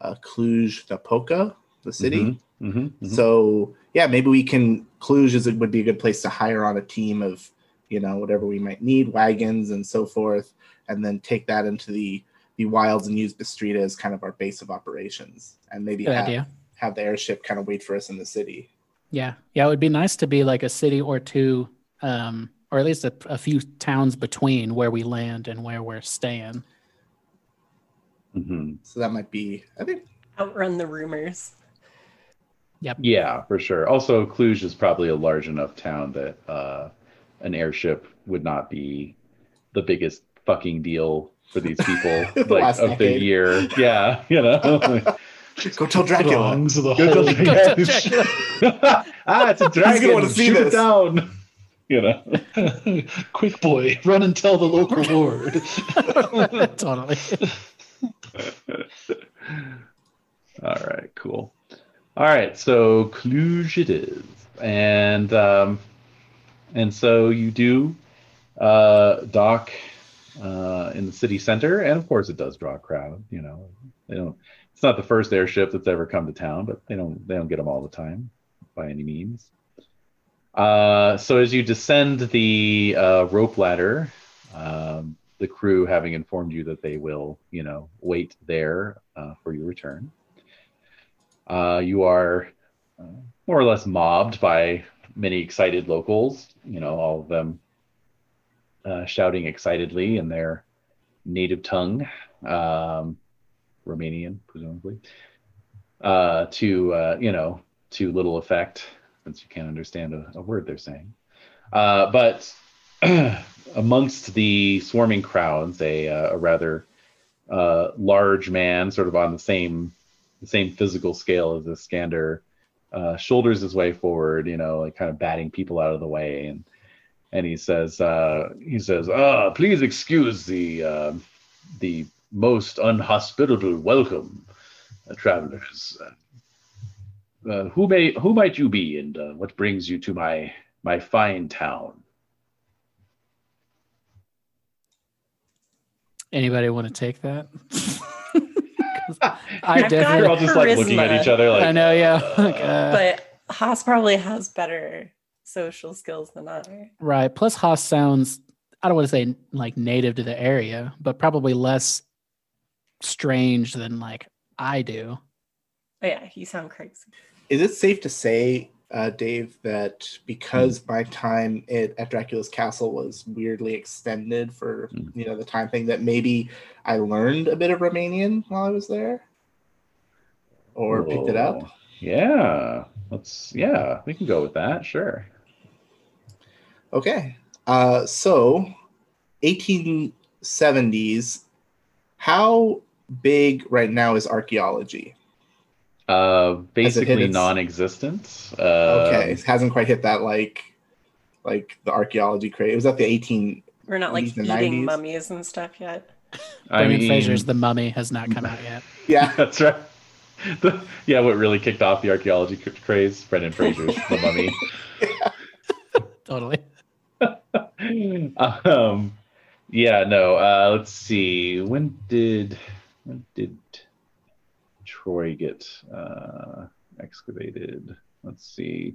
uh, Cluj Napoca, the city. Mhm, mhm, mhm. So yeah, maybe we can, Cluj is, it would be a good place to hire on a team of, you know, whatever we might need, wagons and so forth, and then take that into the, the wilds and use Bistrita as kind of our base of operations and maybe Good have, idea. have the airship kind of wait for us in the city. Yeah. Yeah. It would be nice to be like a city or two, um, or at least a, a few towns between where we land and where we're staying. Mhm. So that might be, I think, Outrun the rumors. Yep. Yeah, for sure. Also, Cluj is probably a large enough town that uh, an airship would not be the biggest fucking deal for these people (laughs) The like last of the year. Yeah, (laughs) you know. (laughs) go tell Dracula. Throngs of the Go whole tell tell Dracula. ah, it's a dragon. wanna see Shoot it down. You know. (laughs) Quick boy, run and tell the local (laughs) lord. (laughs) totally. All right, cool. All right, so Cluj it is, and um, and so you do uh, dock uh, in the city center, and of course it does draw a crowd. You know, they don't. It's not the first airship that's ever come to town, but they don't they don't get them all the time by any means. Uh, so as you descend the uh, rope ladder, um, the crew having informed you that they will, you know, wait there uh, for your return. Uh, you are uh, more or less mobbed by many excited locals, you know, all of them uh, shouting excitedly in their native tongue, um, Romanian, presumably, to, you know, to little effect, since you can't understand a, a word they're saying. Uh, but (clears throat) amongst the swarming crowds, a, uh, a rather uh, large man, sort of on the same the same physical scale as the uh, shoulders his way forward, you know, like kind of batting people out of the way, and and he says, uh, he says, "Ah, please excuse the uh, the most unhospitable welcome, uh, travelers. Uh, who may who might you be, and uh, what brings you to my my fine town?" Anybody want to take that? (laughs) (laughs) I definitely. You're all just like looking at each other, like I know, yeah. (laughs) Like, uh, but Haas probably has better social skills than I. Right. Plus, Haas sounds, I don't want to say like native to the area, but probably less strange than like I do. Oh yeah, you sound crazy. Is it safe to say, uh, Dave, that because my time at, at Dracula's castle was weirdly extended for Hmm. you know the time thing, that maybe I learned a bit of Romanian while I was there, or picked it up? Yeah. Let's yeah, we can go with that, sure. Okay. Uh, so, 1870s. How big right now is archaeology? Uh Has it hit basically its- non-existent. Uh, Okay, it hasn't quite hit that like, like the archaeology craze. It was at the 18. We're not like eating 90s. mummies and stuff yet. I Brendan mean, Fraser's The Mummy has not come out yet. (laughs) Yeah. (laughs) that's right. The- yeah, what really kicked off the archaeology craze? Brendan Fraser's (laughs) The Mummy. Totally. um, yeah, no. Uh, let's see. When did when did Troy get uh, excavated? Let's see.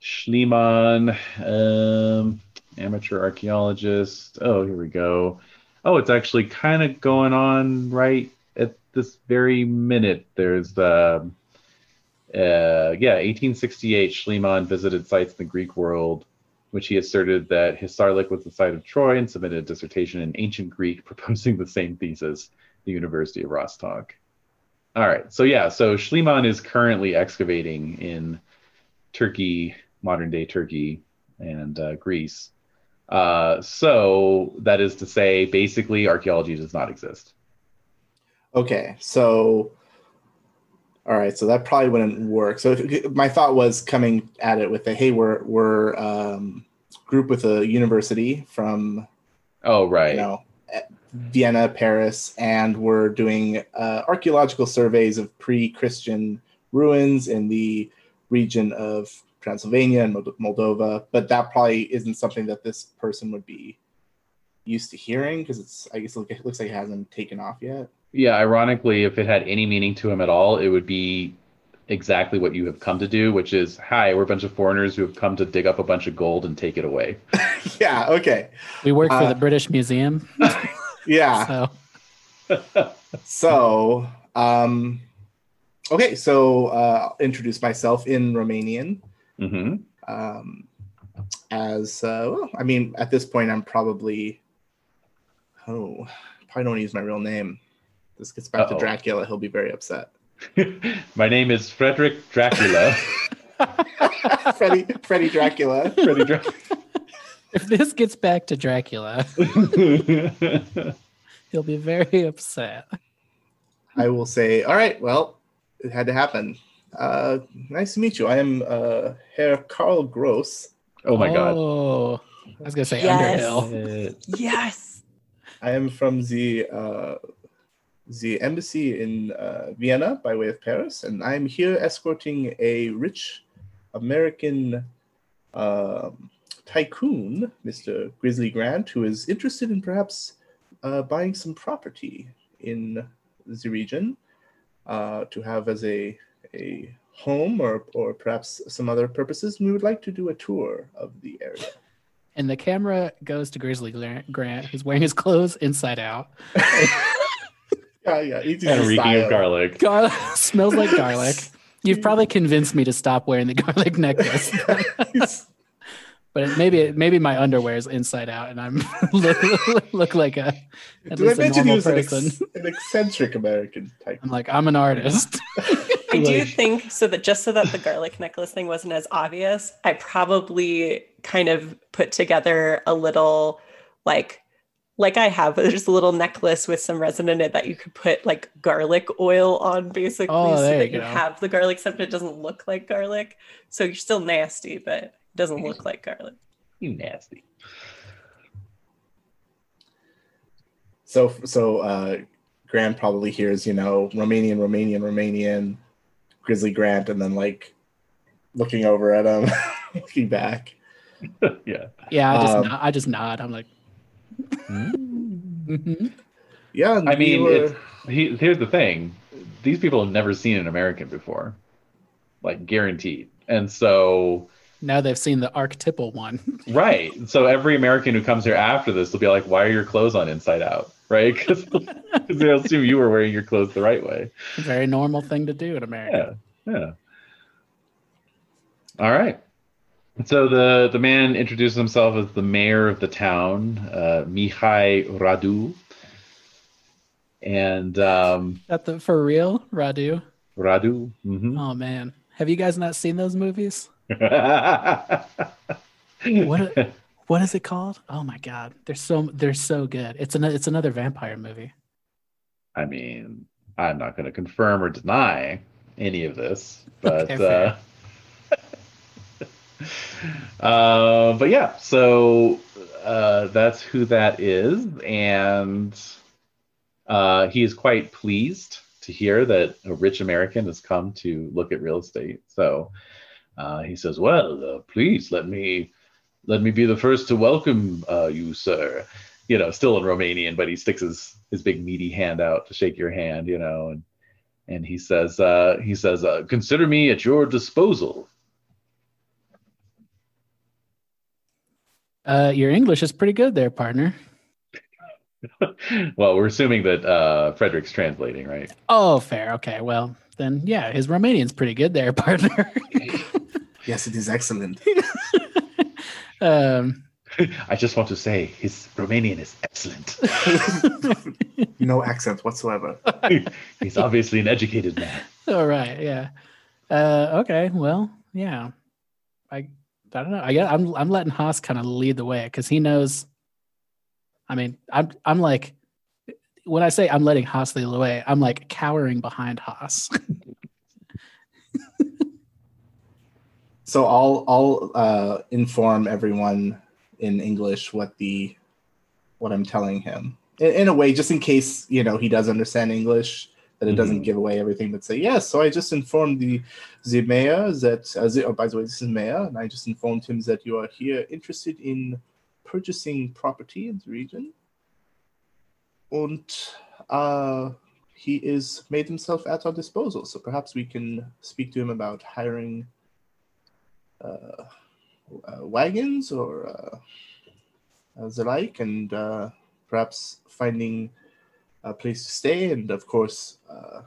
Schliemann, um, amateur archaeologist. Oh, here we go. Oh, it's actually kind of going on right at this very minute. There's uh, uh, yeah, 1868. Schliemann visited sites in the Greek world which he asserted that Hisarlik was the site of Troy and submitted a dissertation in ancient Greek (laughs) proposing the same thesis, the University of Rostock. All right, so yeah, so Schliemann is currently excavating in Turkey, modern day Turkey, and uh, Greece. Uh, so that is to say, basically, archaeology does not exist. Okay, so all right, so that probably wouldn't work. So if, my thought was coming at it with a hey, we're we're um, group with a university from Oh, right. you know Vienna, Paris, and we're doing uh, archaeological surveys of pre-Christian ruins in the region of Transylvania and Moldova. But that probably isn't something that this person would be used to hearing because it's I guess it looks like it hasn't taken off yet. Yeah, ironically, if it had any meaning to him at all, it would be exactly what you have come to do, which is, hi, we're a bunch of foreigners who have come to dig up a bunch of gold and take it away. (laughs) yeah. Okay. We work for Uh, the British Museum. (laughs) Yeah. So (laughs) So, um, okay. So, uh, I'll introduce myself in Romanian. hmm Um, as uh, well, I mean, at this point, I'm probably oh, probably don't use my real name. This gets back Uh-oh. to Dracula. He'll be very upset. (laughs) My name is Frederick Dracula. (laughs) Freddy, Freddy Dracula. Freddy Dra- if this gets back to Dracula, (laughs) he'll be very upset. I will say, all right, well, it had to happen. Uh, nice to meet you. I am uh, Herr Karl Gross. oh my god. Oh, I was gonna say Yes. Underhill. Yes. I am from the uh, the embassy in uh, Vienna by way of Paris, and I'm here escorting a rich American um, tycoon, Mr. Grizzly Grant, who is interested in perhaps uh, buying some property in the region uh, to have as a a home or or perhaps some other purposes. We would like to do a tour of the area. (laughs) And the camera goes to Grizzly Grant, Grant who's wearing his clothes inside out. (laughs) Yeah, yeah, easy and reeking style. of garlic. Gar- (laughs) smells like garlic. You've probably convinced me to stop wearing the garlic necklace. But it, maybe it, maybe my underwear is inside out, and I'm (laughs) look, look like a at Did I least a mention he normal was an, ex- an eccentric American type? I'm like I'm an artist. (laughs) I do think so that just so that the garlic necklace thing wasn't as obvious, I probably kind of put together a little like like I have just a little necklace with some resin in it that you could put like garlic oil on basically Oh, so there that you you have the garlic except it doesn't look like garlic. So you're still nasty, but it doesn't look like garlic. You nasty. So, so uh, Grant probably hears, you know, Romanian, Romanian, Romanian, Grizzly Grant, and then like looking over at him, (laughs) looking back. (laughs) yeah. Yeah, I just Um, nod, I just nod. I'm like, mhm. Yeah, I mean, were- it's, he, here's the thing: these people have never seen an American before, like guaranteed. And so, now they've seen the archetypal one. (laughs) right. So every American who comes here after this will be like, "Why are your clothes on inside out?" Right? (laughs) Because they'll assume you were wearing your clothes the right way. Very normal thing to do in America. Yeah. Yeah. All right. So the the man introduces himself as the mayor of the town, uh, Mihai Radu. And um, That the for real, Radu. Radu. mhm. Oh man, have you guys not seen those movies? What (laughs) What is it called? Oh my god, they're so they're so good. It's an it's another vampire movie. I mean, I'm not going to confirm or deny any of this, but Okay, uh, (laughs) uh, but yeah. So uh, that's who that is, and uh, he is quite pleased to hear that a rich American has come to look at real estate. So uh, he says, "Well, uh, please let me let me be the first to welcome uh, you, sir." You know, still in Romanian, but he sticks his his big meaty hand out to shake your hand. You know, and and he says uh, he says, uh, "Consider me at your disposal." Uh, your English is pretty good there, partner. (laughs) well, we're assuming that uh, Frederick's translating, right? Oh, fair. Okay. Well, then, yeah, his Romanian's pretty good there, (laughs) partner. Yes, it is excellent. (laughs) um, (laughs) I just want to say his Romanian is excellent. (laughs) no accent whatsoever. He's obviously an educated man. all right. Yeah. Uh, okay. Well, yeah. I, I don't know. I guess I'm, I'm letting Haas kind of lead the way because he knows. I mean, I'm, I'm like, when I say I'm letting Haas lead the way, I'm like cowering behind Haas. So I'll I'll uh, inform everyone in English what the what I'm telling him in, in a way, just in case you know he does understand English, that it doesn't Mhm. give away everything. But say yes. So I just informed the the mayor that. Uh, the, oh, by the way, this is mayor, and I just informed him that you are here interested in purchasing property in the region, and uh, he is made himself at our disposal. So perhaps we can speak to him about hiring uh, uh, wagons or uh, uh, the like, and uh, perhaps finding a place to stay, and of course, uh,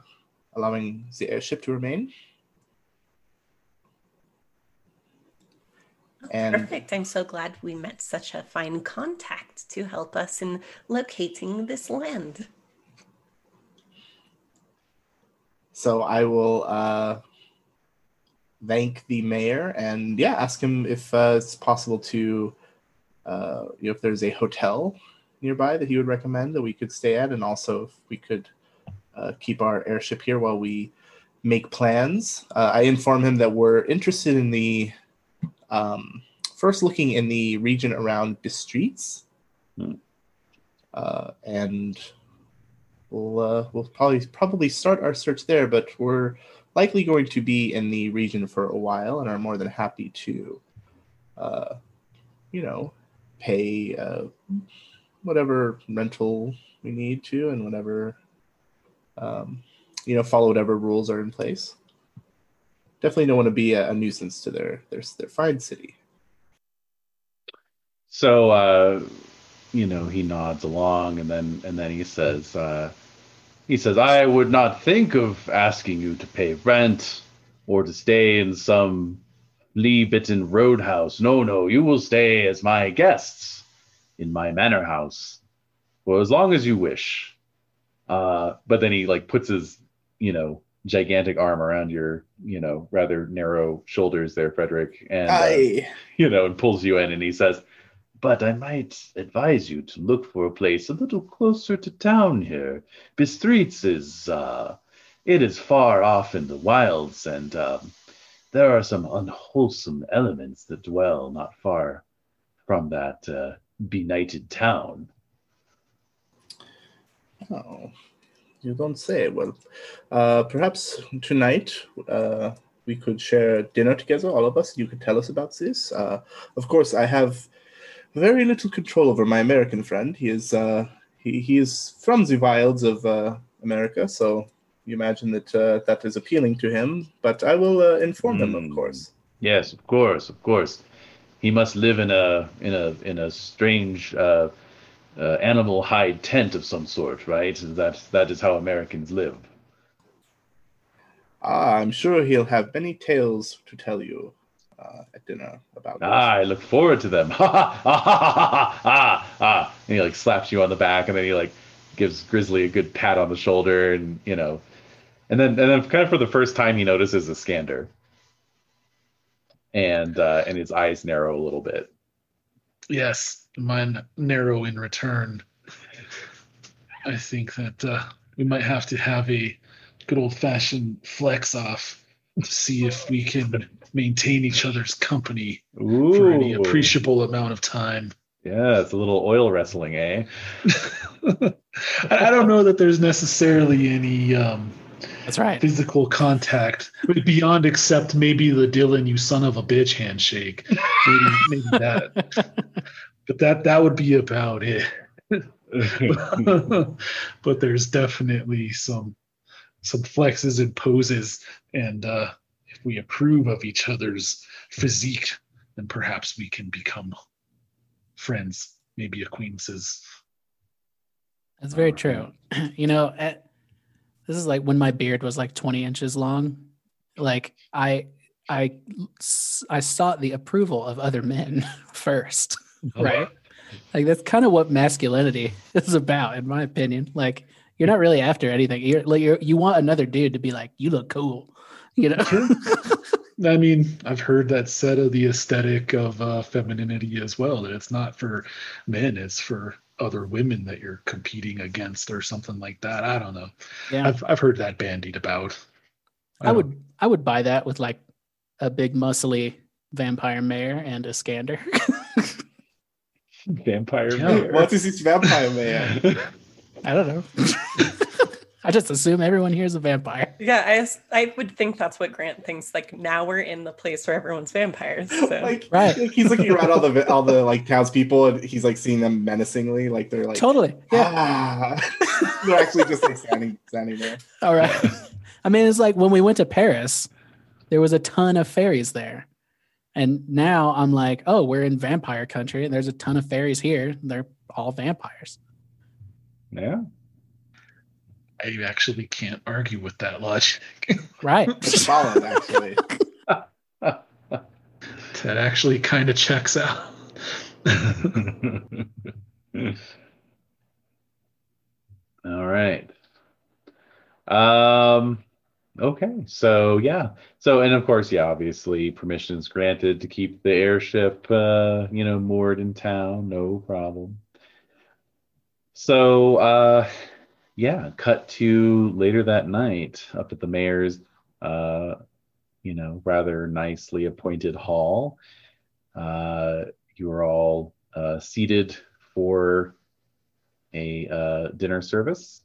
allowing the airship to remain. And Perfect. I'm so glad we met such a fine contact to help us in locating this land. so I will uh, thank the mayor and yeah, ask him if uh, it's possible to, uh, you know, if there's a hotel nearby that he would recommend that we could stay at, and also if we could uh, keep our airship here while we make plans. Uh, I inform him that we're interested in the um, first looking in the region around Bistritz, Hmm. uh, and we'll uh, we'll probably probably start our search there. But we're likely going to be in the region for a while, and are more than happy to, uh, you know, pay uh, whatever rental we need to, and whatever, um, you know, follow whatever rules are in place. Definitely don't want to be a, a nuisance to their their their fine city. So uh, you know, he nods along and then and then he says uh, he says, I would not think of asking you to pay rent or to stay in some flea bitten roadhouse. No, no, you will stay as my guests in my manor house for as long as you wish. Uh, but then he like puts his, you know, gigantic arm around your, you know, rather narrow shoulders there, Frederick, and uh, you know, and pulls you in and he says, But I might advise you to look for a place a little closer to town here. Bistritz is uh it is far off in the wilds, and um, there are some unwholesome elements that dwell not far from that uh, benighted town. Oh, you don't say. Well, uh, perhaps tonight uh, we could share dinner together, all of us. You could tell us about this. Uh, of course, I have very little control over my American friend. He is uh, he, he is from the wilds of uh, America, so you imagine that uh, that is appealing to him. But I will uh, inform him, of Hmm. course. Yes, of course, of course. He must live in a in a in a strange uh, uh, animal hide tent of some sort, right? That that is how Americans live. Ah, I'm sure he'll have many tales to tell you uh, at dinner about this. Ah, I look forward to them. (laughs) Ha ha ha ha ha ha ha ha. And he like slaps you on the back, and then he like gives Grizzly a good pat on the shoulder, and you know, and then and then kind of for the first time he notices Iskander, and uh, and his eyes narrow a little bit. Yes, mine narrow in return. I think that uh, we might have to have a good old fashioned flex off to see if we can maintain each other's company for any appreciable amount of time. Yeah, it's a little oil wrestling, eh? (laughs) I I don't know that there's necessarily any um, That's right. physical contact beyond except maybe the Dillon you son of a bitch handshake. Maybe, maybe that. (laughs) But that that would be about it. (laughs) but there's definitely some some flexes and poses and uh if we approve of each other's physique then perhaps we can become friends maybe acquaintances That's very All true. (clears throat) You know, at, this is like when my beard was like 20 inches long. Like I, I, I sought the approval of other men (laughs) first, uh-huh. right? Like that's kind of what masculinity (laughs) is about, in my opinion. Like you're not really after anything. You're like you're, you want another dude to be like, you look cool, you know? (laughs) I mean, I've heard that said of the aesthetic of uh, femininity as well. That it's not for men; it's for other women that you're competing against, or something like that. I don't know. yeah. I've I've heard that bandied about. I would I would buy that with like a big muscly vampire mayor and Iskander. Vampire Yeah. Mayor. What is this vampire mayor (laughs) I don't know. (laughs) I just assume everyone here is a vampire. (laughs) Yeah, I, I would think that's what Grant thinks. Like now we're in the place where everyone's vampires. (laughs) So. like, Right. like he's looking around all the (laughs) all the like townspeople, and he's like seeing them menacingly, like they're like totally. Yeah. ah. they're actually just like standing standing there. All right. I mean, it's like when we went to Paris, there was a ton of fairies there. And now I'm like, oh, we're in vampire country and there's a ton of fairies here. They're all vampires. Yeah. I actually can't argue with that logic. Right. (laughs) It's solid, actually. (laughs) that actually kind of checks out. (laughs) All right. Um okay. So yeah. So and of course, yeah, obviously permissions granted to keep the airship uh, you know, moored in town, no problem. So uh yeah, cut to later that night up at the mayor's uh you know, rather nicely appointed hall. Uh you are all uh seated for a uh, dinner service.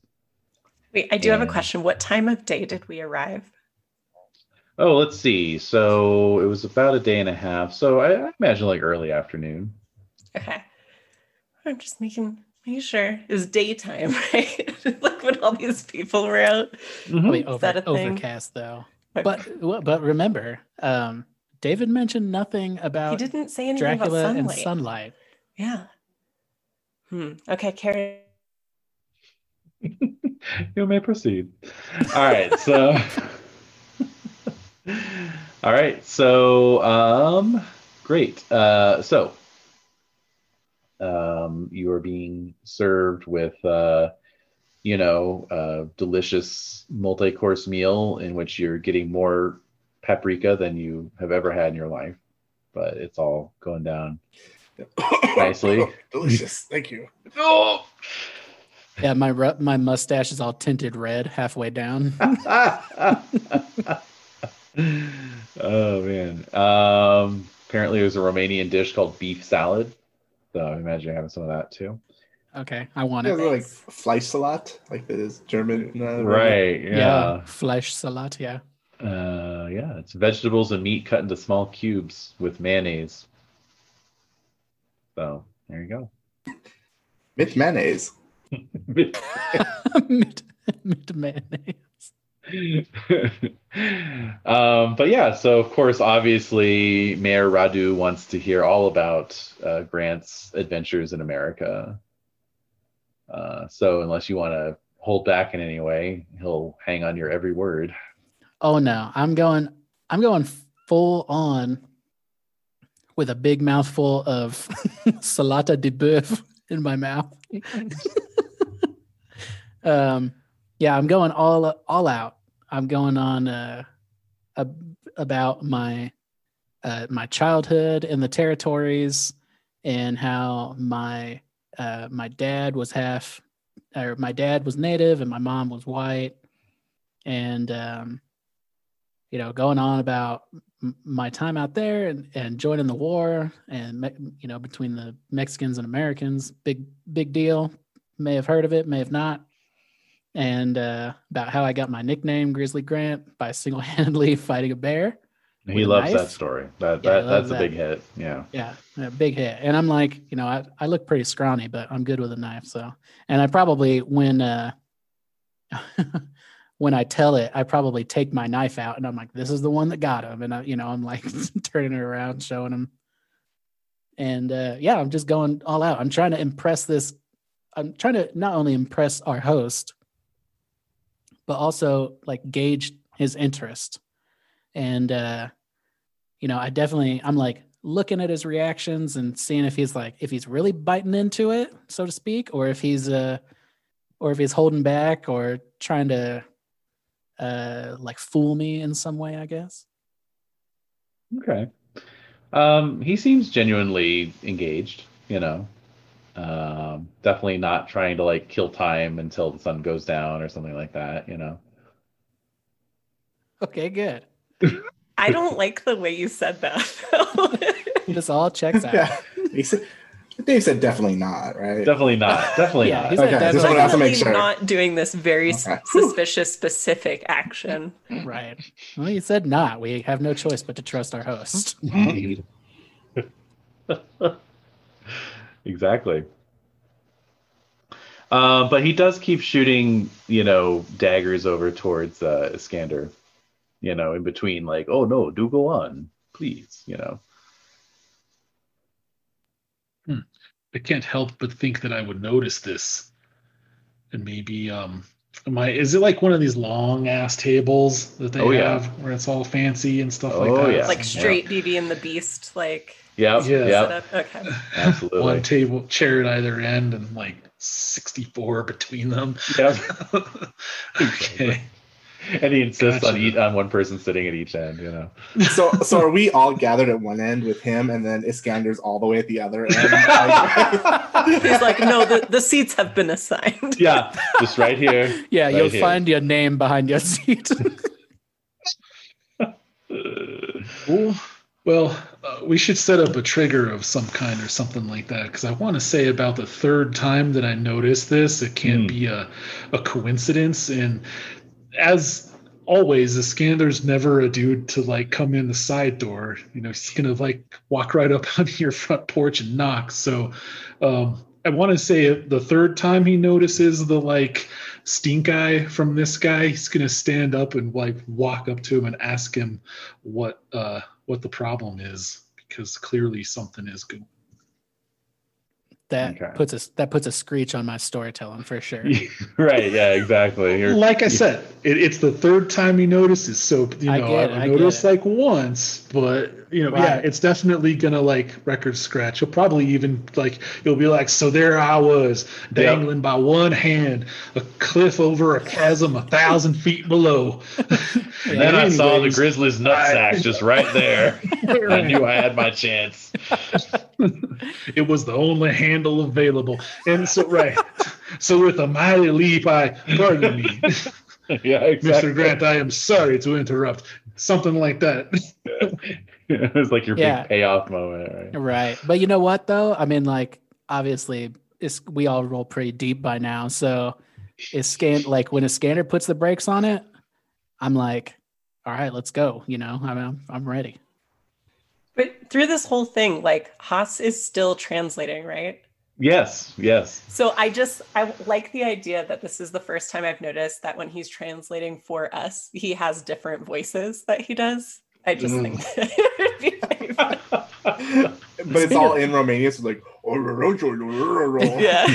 Wait, I do have a question. What time of day did we arrive? Oh, let's see. So it was about a day and a half. So I, I imagine like early afternoon. Okay. I'm just making making sure it was daytime, (laughs) right? (laughs) like when all these people were out. Probably Is that over, a thing? overcast though. But but remember, um, David mentioned nothing about he didn't say anything Dracula about and sunlight. sunlight. Yeah. Hmm. Okay, Carrie. (laughs) you may proceed. All right. So, all right. So, um, great. Uh, so, um, you are being served with, uh, you know, a delicious multi-course meal in which you're getting more paprika than you have ever had in your life, but it's all going down. (coughs) Nicely. Delicious. Thank you. Oh. (laughs) Yeah, my my mustache is all tinted red halfway down. (laughs) (laughs) oh man. Um, apparently, there's a Romanian dish called beef salad. So I imagine you're having some of that too. Okay, I want Yeah, it. they're like Fleischsalat, like this German. Uh, Right. Yeah, Yeah. flesh salad. Yeah. Uh, yeah. It's vegetables and meat cut into small cubes with mayonnaise. So there you go. Mit mayonnaise. (laughs) (laughs) mid, mid mayonnaise. (laughs) um, but yeah, so of course, obviously, Mayor Radu wants to hear all about uh, Grant's adventures in America. Uh, so unless you want to hold back in any way, he'll hang on your every word. Oh no, I'm going. I'm going full on with a big mouthful of (laughs) salata de boeuf in my mouth. (laughs) um, yeah, I'm going all all out. I'm going on uh, ab- about my uh, my childhood in the territories and how my uh, my dad was half or my dad was native and my mom was white. And um, you know going on about my time out there and, and joining the war and you know between the Mexicans and Americans. Big big deal. May have heard of it may have not and uh, about how I got my nickname Grizzly Grant by single-handedly (laughs) fighting a bear. A loves that story. That Yeah, that love that's a big hit. Yeah. Yeah, a big hit. And I'm like, you know, I, I look pretty scrawny, but I'm good with a knife. So, and I probably when uh (laughs) when I tell it, I probably take my knife out and I'm like, this is the one that got him. And I, you know, I'm like (laughs) turning it around, showing him. And uh yeah, I'm just going all out. I'm trying to impress this. I'm trying to not only impress our host, but also like gauge his interest. And uh you know, I definitely I'm like looking at his reactions and seeing if he's like if he's really biting into it, so to speak, or if he's uh or if he's holding back or trying to uh like fool me in some way, I guess. Okay. Um, he seems genuinely engaged, you know. Um, definitely not trying to like kill time until the sun goes down or something like that, you know. Okay, good. (laughs) I don't like the way you said that. This all checks out. (laughs) Yeah. He said, Dave said definitely not, right? Definitely not. (laughs) Definitely Yeah, not. he said Okay, that's just like- wanted to make Definitely sure. not doing this very Okay. Suspicious specific action. Right. Well, you said not. We have no choice but to trust our host. Indeed. exactly. Uh, but he does keep shooting, you know, daggers over towards uh, Iskander, you know, in between, like, oh no, do go on, please, you know. I can't help but think that I would notice this. And maybe um am I is it like one of these long ass tables that they Oh, yeah. have where it's all fancy and stuff like Oh, that? yeah. Like Yeah. straight Beauty and the Beast, like Yep, Yeah. yep. Okay. absolutely. One table chair at either end and like 64 between them. Yep. (laughs) okay. And he insists on eat on one person sitting at each end, you know. So, so are we all gathered at one end with him, and then Iskander's all the way at the other end? (laughs) He's like, no, the, the seats have been assigned. Yeah, just right here. (laughs) Yeah, Right you'll here. find your name behind your seat. Cool. Well, uh, we should set up a trigger of some kind or something like that because I want to say about the third time that I noticed this, it can't Hmm. be a, a coincidence. And as always, Iskander's never a dude to like come in the side door. You know, he's gonna like walk right up (laughs) onto your front porch and knock. So, um, I want to say the third time he notices the like stink eye from this guy, he's gonna stand up and like walk up to him and ask him what uh what the problem is because clearly something is good. that Okay. puts a that puts a screech on my storytelling for sure. (laughs) right, yeah, exactly. You're, Like I said, it, it's the third time he notices, so you I know get I, it, I I get noticed it. like once, but you know, yeah, it's definitely gonna like record scratch. You'll probably even like you'll be like, so there I was dangling by one hand, a cliff over a chasm a thousand feet below. (laughs) And then I saw the Anyways, Grizzlies nutsack just right there. (laughs) I knew I had my chance. (laughs) it was the only handle available. And so, right. So, with a mighty leap, I, pardon me, yeah, exactly. Mr. Grant, I am sorry to interrupt. Something like that. (laughs) it was like your Yeah. big payoff moment, right? Right. But you know what though? I mean, like obviously it's we all roll pretty deep by now. So is scan like when Iskander puts the brakes on it, I'm like, all right, let's go. You know, I'm I'm ready. But through this whole thing, like Haas is still translating, right? Yes, yes. So I just I like the idea that this is the first time I've noticed that when he's translating for us, he has different voices that he does. I just Mm. think that it would be very fun. but it's all in Romanian, so like. yeah.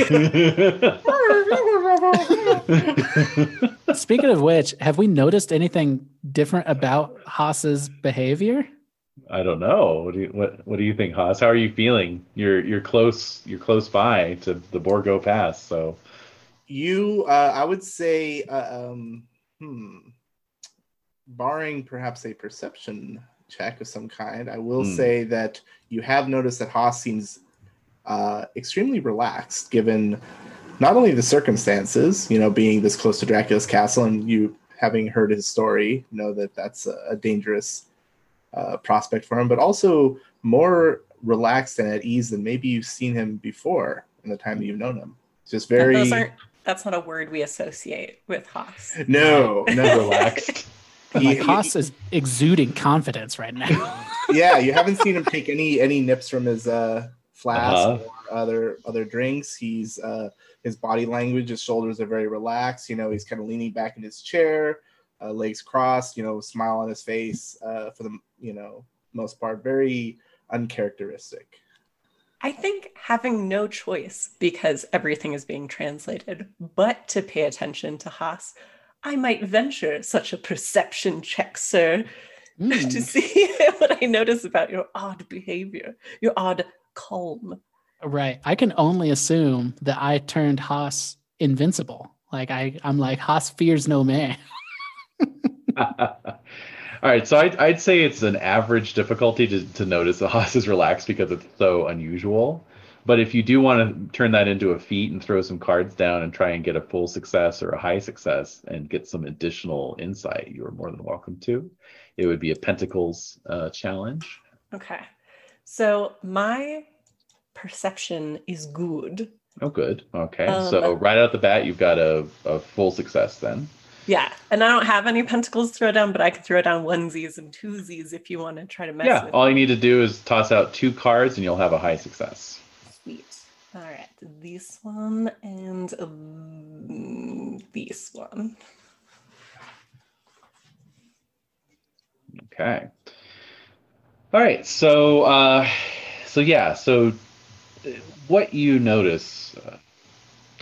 Speaking of which, have we noticed anything different about Haas's behavior? I don't know. What do you what What do you think, Haas? How are you feeling? You're you're close. You're close by to the Borgo Pass. So You, uh, I would say, uh, um, hmm, barring perhaps a perception check of some kind, I will Hmm. say that you have noticed that Haas seems uh, extremely relaxed given not only the circumstances, you know, being this close to Dracula's castle and you having heard his story, know that that's a, a dangerous uh, prospect for him, but also more relaxed and at ease than maybe you've seen him before in the time that you've known him. Just very. Those aren't that's not a word we associate with Haas. No, no. (laughs) Relaxed. But He- like he- Haas is exuding confidence right now. (laughs) yeah, you haven't seen him take any any nips from his uh flask Uh-huh. or other other drinks. He's uh his body language, his shoulders are very relaxed. You know, he's kind of leaning back in his chair, uh, legs crossed. You know, smile on his face. Uh, for the you know most part, very uncharacteristic. I think having no choice because everything is being translated, but to pay attention to Haas, I might venture such a perception check, sir, (laughs) to Mm. see (laughs) what I notice about your odd behavior, your odd calm. Right. I can only assume that I turned Haas invincible. Like I, I'm like Haas fears no man. (laughs) All right, so I'd, I'd say it's an average difficulty to, to notice the Haas is relaxed because it's so unusual. But if you do want to turn that into a feat and throw some cards down and try and get a full success or a high success and get some additional insight, you are more than welcome to. It would be a Pentacles uh, challenge. Okay. So my perception is good. Oh, good. Okay, Um, so right out the bat, you've got a, a full success then. Yeah. And I don't have any pentacles to throw down, but I can throw down onesies and twosies if you want to try to mess Yeah, all you need to do is toss out two cards and you'll have a high success. All right, this one and um, this one. Okay. All right. So, uh, so yeah. So, what you notice, uh,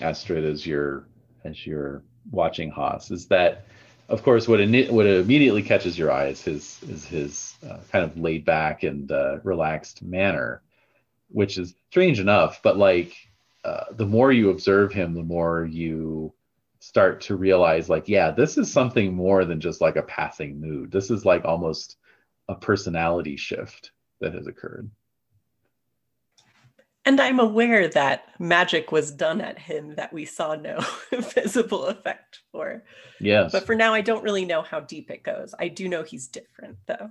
Astrid, as you're as you're watching Haas, is that, of course, what what immediately catches your eye is his is his uh, kind of laid back and uh, relaxed manner, which is strange enough. But like, uh, the more you observe him, the more you start to realize like yeah this is something more than just like a passing mood this is like almost a personality shift that has occurred And I'm aware that magic was done at him that we saw no (laughs) visible effect for. yes But for now, I don't really know how deep it goes. I do know he's different, though,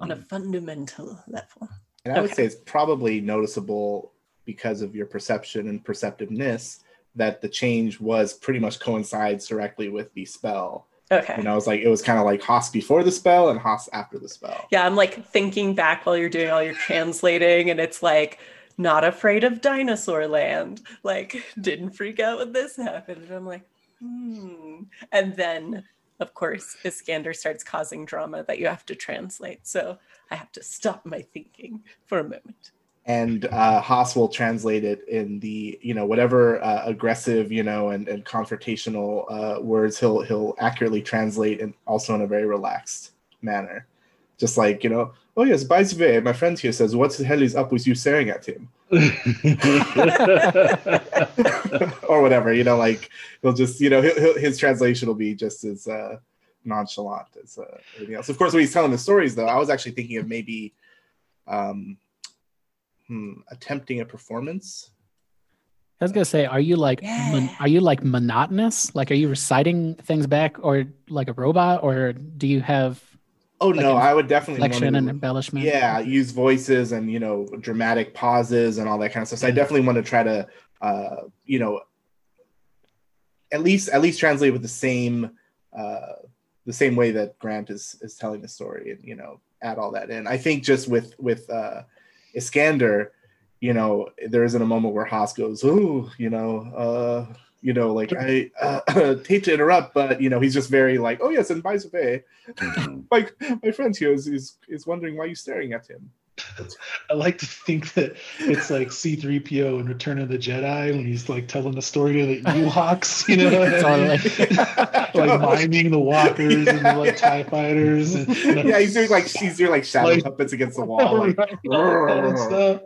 on a Mhm. fundamental level. And I would say it's probably noticeable because of your perception and perceptiveness that the change was pretty much coincides directly with the spell. Okay. You know, it's like it was kind of like Haas before the spell and Haas after the spell. Yeah, I'm like thinking back while you're doing all your translating, and it's like, not afraid of dinosaur land. Like, didn't freak out when this happened. And I'm like, hmm. And then, of course, Iskander starts causing drama that you have to translate. So I have to stop my thinking for a moment. and uh, Haas will translate it in the you know whatever uh, aggressive you know and, and confrontational uh, words he'll he'll accurately translate and also in a very relaxed manner, just like you know oh yes by the way my friend here says what the hell is up with you staring at him (laughs) or whatever you know like he'll just you know he'll, he'll, his translation will be just as uh, nonchalant as uh, everything else. Of course, when he's telling the stories though, I was actually thinking of maybe. Um, hmm, attempting a performance. I was gonna say, are you like mon- are you like monotonous? Like, are you reciting things back, or like a robot, or do you have Oh Like no, I would definitely want inflection and embellishment? yeah, use voices and you know dramatic pauses and all that kind of stuff. So I Mm. definitely want to try to, uh, you know, at least at least translate with the same, uh, the same way that Grant is is telling the story, and you know, add all that in. I think just with with uh, Iskander, you know, there isn't a moment where Haas goes, "Oh, you know, uh, you know, like I uh, (clears throat) hate to interrupt, but you know, he's just very like, oh yes, and by the way, (laughs) like my my friend here is, is is wondering why you're staring at him. (laughs) I like to think that it's like C3PO in Return of the Jedi when he's like telling the story to the (laughs) Ewoks, you know, Totally. like miming the walkers and the like TIE fighters. And, yeah, he's doing like he's doing like shadow Like- puppets against the wall. Like, all that stuff.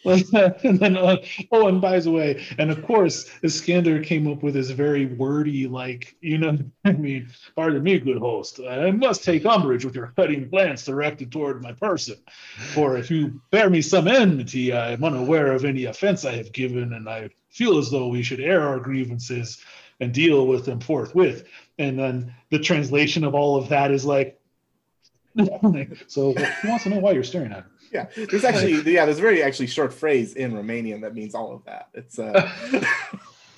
(laughs) and then, uh, oh, and by the way, and of course, Iskander came up with his very wordy, like, you know, (laughs) I mean, pardon me, good host, I must take umbrage with your cutting glance directed toward my person. For if you bear me some enmity, I am unaware of any offense I have given, and I feel as though we should air our grievances and deal with them forthwith. And then the translation of all of that is like, (laughs) so he wants to know why you're staring at him. Yeah, there's actually yeah, there's a very actually short phrase in Romanian that means all of that. It's uh, (laughs)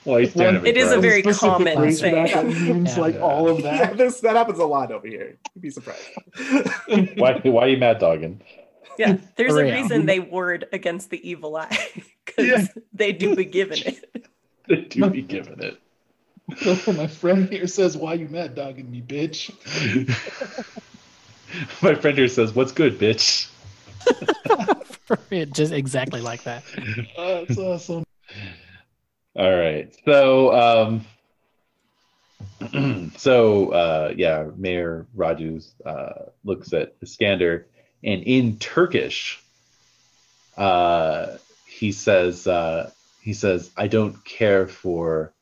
Why he's staring It is a very Specific common race that, thing. that means Yeah. like all of that. Yeah, this, that happens a lot over here. You'd be surprised. Why, why are you mad dogging? Yeah, there's a For real. reason they ward against the evil eye (laughs) because Yeah. they do be given it. (laughs) They do be given it. My friend here says, "Why you mad dogging me, bitch?" My friend here says, "What's good, bitch?" (laughs) Just exactly like that. Uh, that's awesome. All right. So, um, (clears throat) so uh, yeah, Mayor Raju uh, looks at Iskander, and in Turkish, uh, he says, uh, he says, "I don't care for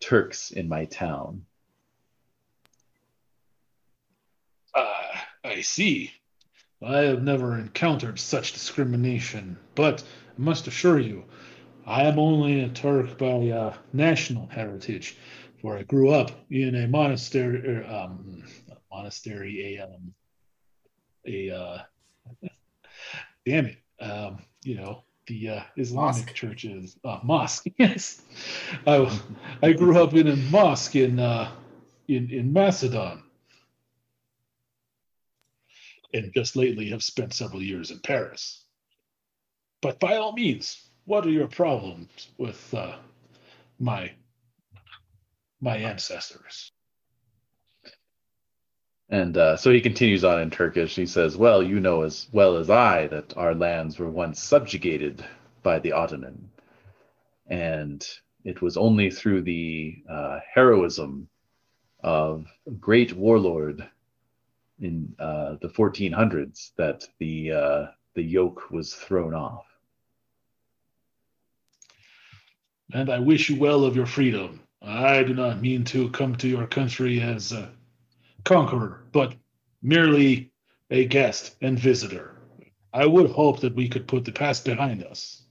Turks in my town." Ah, I see. I have never encountered such discrimination, but I must assure you, I am only a Turk by uh, national heritage, for I grew up in a monastery, er, um, not monastery, a um, a uh, (laughs) damn it, um, you know, the uh, Islamic Mosque. churches, uh, mosque. (laughs) Yes, I I grew up in a mosque in uh, in in Macedon and just lately have spent several years in Paris. But by all means, what are your problems with uh, my my ancestors? And uh, so he continues on in Turkish. He says, Well, you know as well as I that our lands were once subjugated by the Ottoman. And it was only through the uh, heroism of great warlord in uh, the 1400s that the, uh, the yoke was thrown off. And I wish you well of your freedom. I do not mean to come to your country as a conqueror, but merely a guest and visitor. I would hope that we could put the past behind us.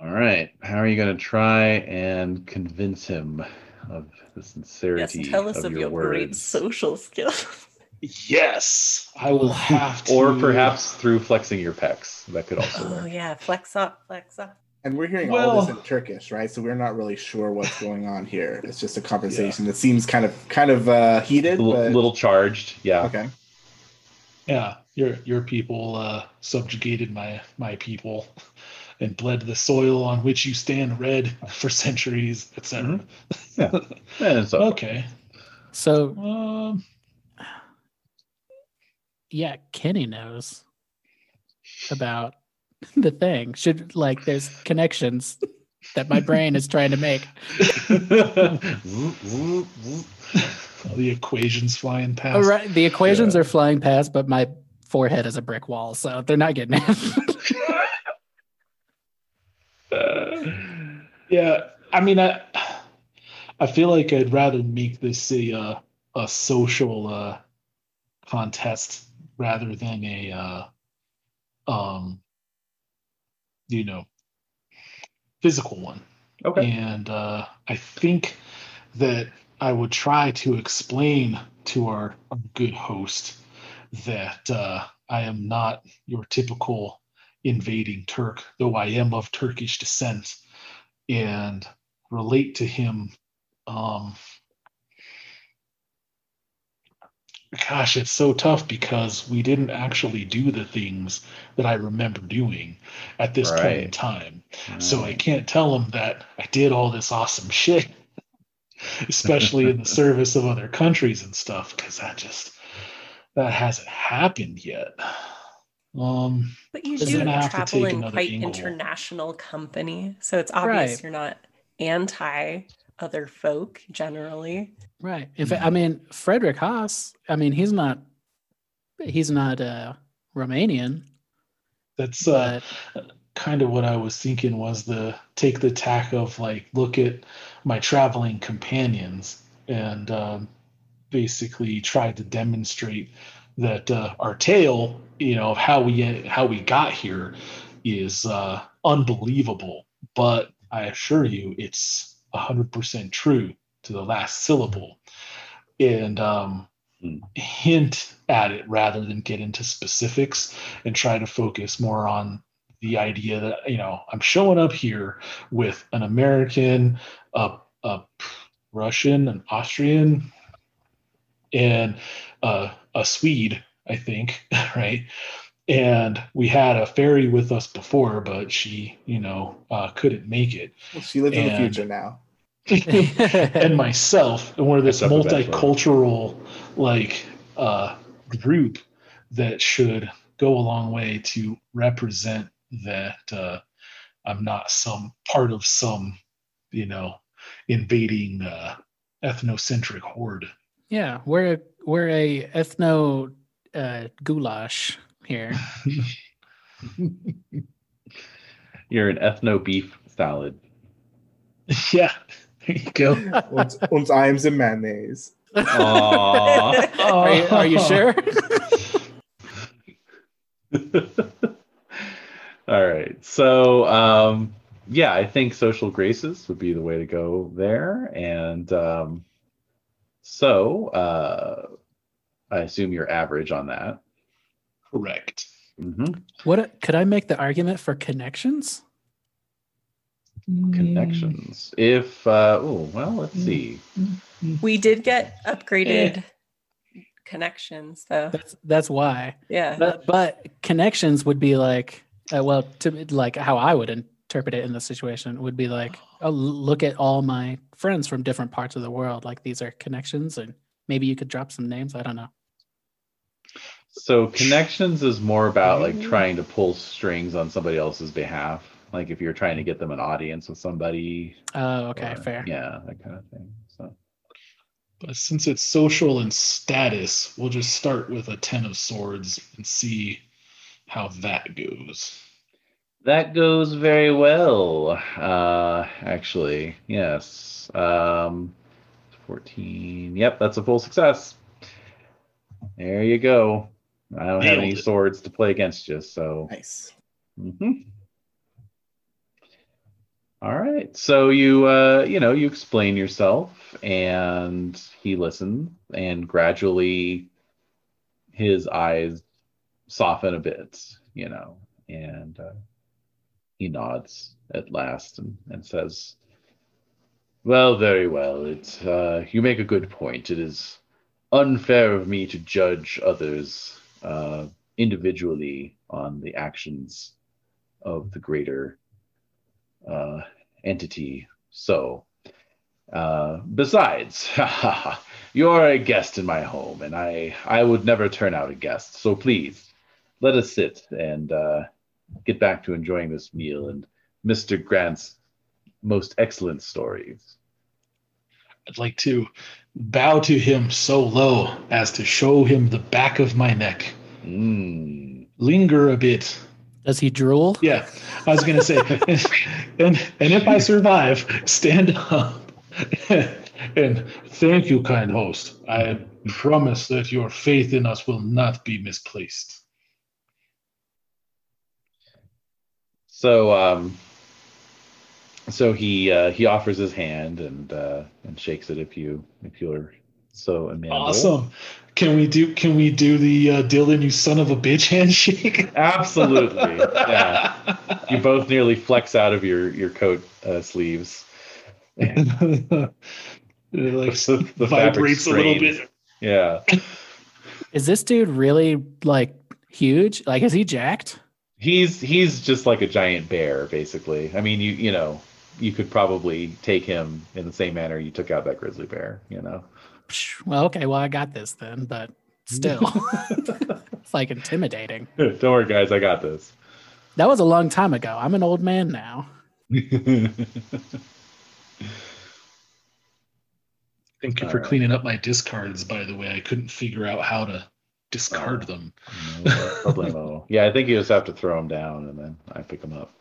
All right. How are you going to try and convince him of the sincerity. Yes, sincerity tell us of, of your, your great social skills. Yes, I will have (laughs) to. Or perhaps through flexing your pecs. That could also Oh yeah, flex up, flex up. And we're hearing all this in Turkish, right? So we're not really sure what's going on here. It's just a conversation that seems kind of kind of uh, heated. A little, but... little charged. Yeah. Okay. Yeah, your your people uh, subjugated my my people and bled the soil on which you stand red for centuries, etc. And so, Okay. So Um, yeah, Kenny knows about the thing. Should like there's connections that my brain is trying to make. All (laughs) the equations flying past. Oh, right. The equations Yeah. are flying past, but my forehead is a brick wall, so they're not getting it. (laughs) (laughs) Yeah, I mean, I I feel like I'd rather make this a uh, a social uh, contest rather than a uh, um you know physical one. okay. And uh, I think that I would try to explain to our, our good host that uh, I am not your typical invading Turk, though I am of Turkish descent, and relate to him. Um, gosh, it's so tough because we didn't actually do the things that I remember doing at this point in Right. time. So I can't tell them that I did all this awesome (laughs) shit, especially in the (laughs) service of other countries and stuff, because that just that hasn't happened yet. Um, But you do it- gonna have to travel in quite angle. international company, so it's obvious Right. you're not anti other folk generally. right. In fact, I mean Frederick Haas. I mean he's not he's not uh Romanian, that's uh, kind of what I was thinking was the take the tack of like look at my traveling companions and um, basically try to demonstrate that uh, our tale, you know, of how we how we got here is uh, unbelievable. But I assure you, it's hundred percent true to the last syllable, and um, Hmm. hint at it rather than get into specifics and try to focus more on the idea that you know I'm showing up here with an American, a, a Russian, an Austrian, and uh, a Swede, I think, (laughs) right? And we had a fairy with us before, but she, you know, uh, couldn't make it. Well, she lives in the future now. (laughs) (laughs) and myself, and we're this Except multicultural like uh, group that should go a long way to represent that uh, I'm not some part of some, you know, invading uh, ethnocentric horde. yeah, we're a, we're a ethno uh, goulash here. (laughs) You're an ethno beef salad. (laughs) yeah, there you go. Und, und I'm the mayonnaise. Aww. (laughs) Are you, are you sure? All right. So, um, yeah, I think social graces would be the way to go there. And um, so, uh, I assume you're average on that. Correct. Mm-hmm. what could I make the argument for connections? Connections. If, uh, oh, well, let's see. We did get upgraded connections, though. That's that's why. Yeah. But, but connections would be like, uh, well, to like how I would interpret it in the situation would be like, oh, look at all my friends from different parts of the world. Like these are connections, and maybe you could drop some names. I don't know. So, connections is more about like trying to pull strings on somebody else's behalf. Like if you're trying to get them an audience with somebody. Oh, okay, or- fair. Yeah, that kind of thing. So, But since it's social and status, we'll just start with a ten of swords and see how that goes. That goes very well, uh, actually. Yes. Um, 14. Yep, that's a full success. There you go. I don't have any it. swords to play against you, so. Nice. Mhm. All right. So you, uh, you know, you explain yourself, and he listens, and gradually, his eyes soften a bit, you know, and uh, he nods at last and, and says, "Well, very well. It's uh, you make a good point. It is unfair of me to judge others uh, individually on the actions of the greater uh, entity. So, uh, besides, (laughs) you're a guest in my home, and I I would never turn out a guest. So please, let us sit and uh, get back to enjoying this meal and Mr. Grant's most excellent stories. I'd like to bow to him so low as to show him the back of my neck. Mm. Linger a bit. Does he drool? Yeah, I was gonna say, and, (laughs) and and if I survive, stand up (laughs) and thank you, kind host. I promise that your faith in us will not be misplaced. So um so he uh he offers his hand and uh and shakes it if you if you're so amenable. Awesome. Can we do? Can we do the uh, Dillon, you son of a bitch (laughs) handshake? Absolutely. (laughs) Yeah. You both nearly flex out of your your coat uh, sleeves. (laughs) It, like The- the vibrates a little bit. Yeah. Is this dude really like huge? Like, is he jacked? He's he's just like a giant bear basically. I mean, you you know, you could probably take him in the same manner you took out that grizzly bear, you know. Well, okay, well, I got this then, but still, (laughs) it's like intimidating. (laughs) Don't worry guys, I got this. That was a long time ago. I'm an old man now. (laughs) Thank you All for right. cleaning up my discards. By the way, I couldn't figure out how to discard Oh. them. No. Yeah, I think you just have to throw them down and then I pick them up.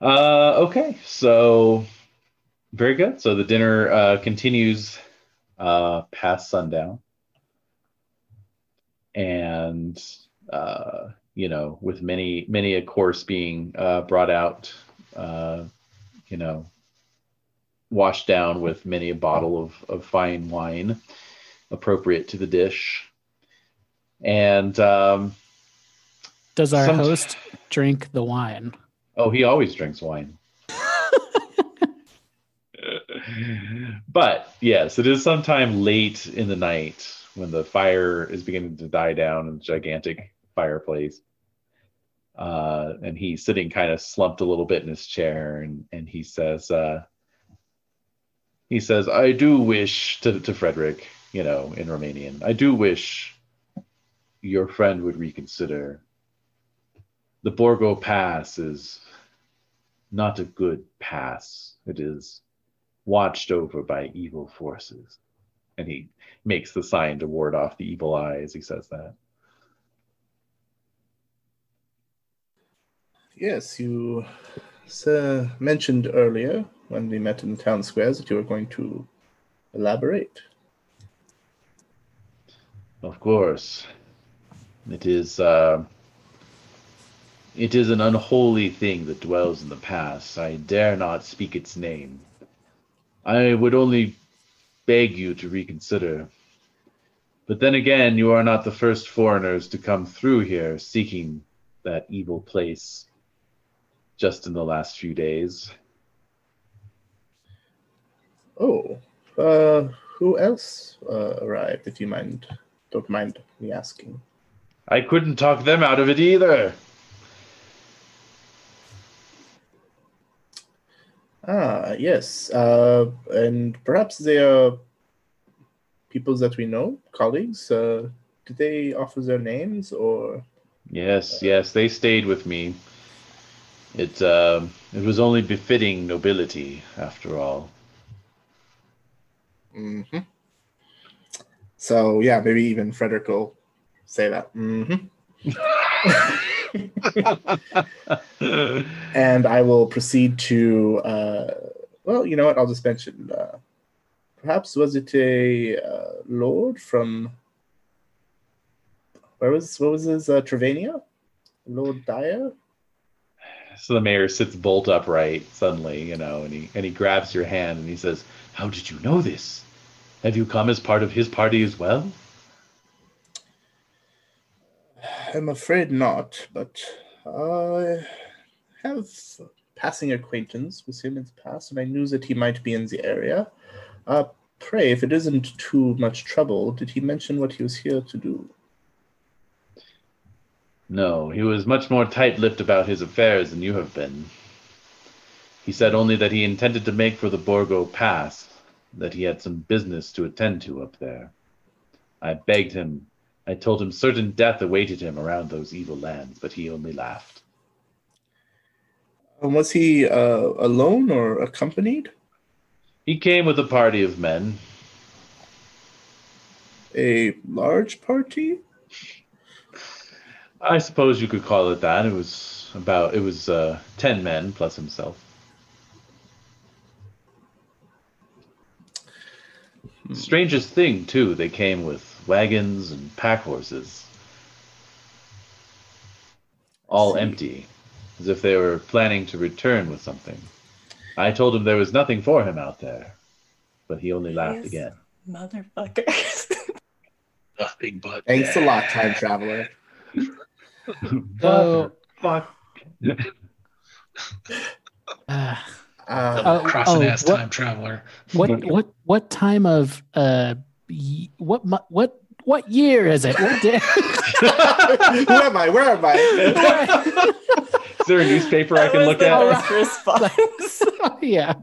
Uh, okay, so very good. So the dinner uh, continues uh, past sundown, and uh, you know, with many many a course being uh, brought out, uh, you know, washed down with many a bottle of, of fine wine appropriate to the dish. And um, Does our Some- host drink the wine? Oh, he always drinks wine. but yes, it is sometime late in the night when the fire is beginning to die down in the gigantic fireplace. Uh, and he's sitting kind of slumped a little bit in his chair, and, and he says, uh, he says, I do wish to, to Frederick, you know, in Romanian, I do wish your friend would reconsider. The Borgo Pass is not a good pass. It is watched over by evil forces. And he makes the sign to ward off the evil eye as he says that. Yes, you sir, mentioned earlier when we met in the town squares that you were going to elaborate. Of course, it is. Uh, it is an unholy thing that dwells in the past. I dare not speak its name. I would only beg you to reconsider. But then again, you are not the first foreigners to come through here seeking that evil place just in the last few days. Oh, uh, who else uh, arrived? If you mind, don't mind me asking. I couldn't talk them out of it either. Ah, yes, uh, and perhaps they are people that we know, colleagues. Uh, did they offer their names or? Yes, yes, they stayed with me. It uh, it was only befitting nobility, after all. hmm So yeah, maybe even Frederick will say that. hmm (laughs) and I will proceed to. Uh, well, you know what? I'll just mention. Uh, perhaps was it a uh, lord from? Where was what was his uh, Trevania? Lord Dyer. so the mayor sits bolt upright suddenly, you know, and he and he grabs your hand and he says, "How did you know this? Have you come as part of his party as well?" I'm afraid not, but I have passing acquaintance with him in the past, and I knew that he might be in the area. Uh, pray, if it isn't too much trouble, did he mention what he was here to do? No, he was much more tight-lipped about his affairs than you have been. He said only that he intended to make for the Borgo Pass, that he had some business to attend to up there. I begged him. I told him certain death awaited him around those evil lands, but he only laughed. Um, was he uh, alone or accompanied? He came with a party of men. A large party? I suppose you could call it that. It was about it was uh, ten men plus himself. Strangest thing too, they came with wagons and pack horses, all empty, as if they were planning to return with something. I told him there was nothing for him out there, but he only laughed Yes. again. Motherfuckers. (laughs) Nothing but Thanks a lot, time traveler. (laughs) So, Fuck. (laughs) uh, Uh, Oh, crossing oh, ass what- time traveler. what what what time of uh y- what what what year is it? What day? (laughs) who am I? Where am I? Is there a newspaper I can was look the at? response. (laughs) yeah.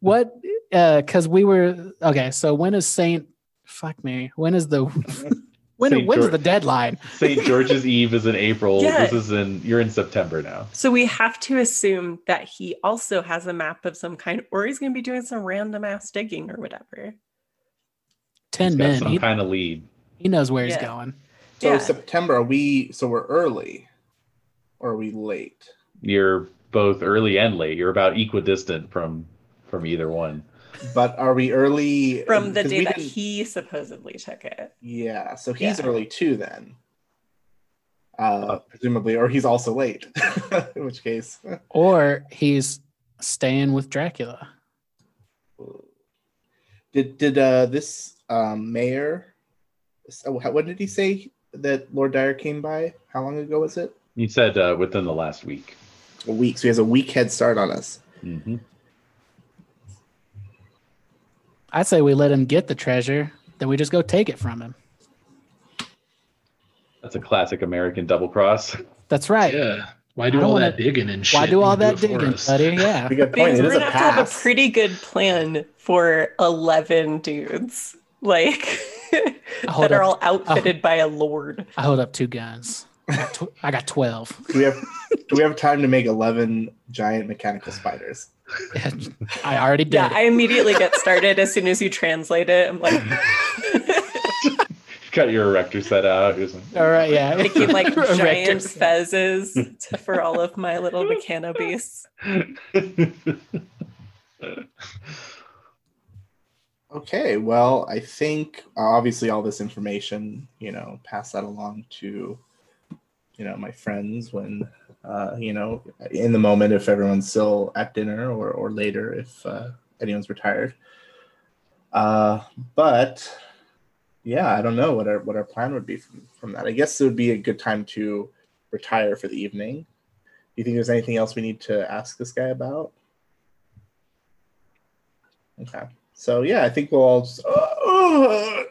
What? Uh, because we were okay. So when is Saint? Fuck me. When is the (laughs) when? Saint when's George- the deadline? St. George's Eve is in April. Yeah. This is in you're in September now. so we have to assume that he also has a map of some kind, or he's going to be doing some random ass digging or whatever. Ten He's got men. some He, kind of lead. he knows where he's going. So Yeah. September, are we? So we're early, or are we late? You're both early and late. You're about equidistant from from either one. But are we early From the day that he supposedly took it. Yeah, so he's Yeah. early too then. Uh, presumably, or he's also late. (laughs) In which case, Or he's staying with Dracula. did did uh this um mayor? So how- when did he say that Lord Dyer came by? How long ago was it? He said uh, within the last week. A week. So he has a week head start on us. hmm I'd say we let him get the treasure, then we just go take it from him. That's a classic American double cross. That's right. Yeah. Why do I all wanna- that digging and shit? Why do all can that it digging, buddy? Yeah. (laughs) Good point. Because we're a gonna have to have a pretty good plan for eleven dudes, like that are up. all outfitted by a lord. I hold up two guns. I got, tw- I got 12. Do we have do we have time to make eleven giant mechanical spiders? I already did. Yeah, I immediately get started as soon as you translate it. I'm like Got your erector set out. You're like, All right, yeah. making like (laughs) giant set. fezzes to, for all of my little mechano beasts. (laughs) Okay, well, I think uh, obviously all this information, you know, pass that along to, you know, my friends when, uh, you know, in the moment if everyone's still at dinner or or later if uh, anyone's retired. Uh, but yeah, I don't know what our what our plan would be from from that. I guess it would be a good time to retire for the evening. Do you think there's anything else we need to ask this guy about? Okay. So yeah, I think we'll all just. Oh,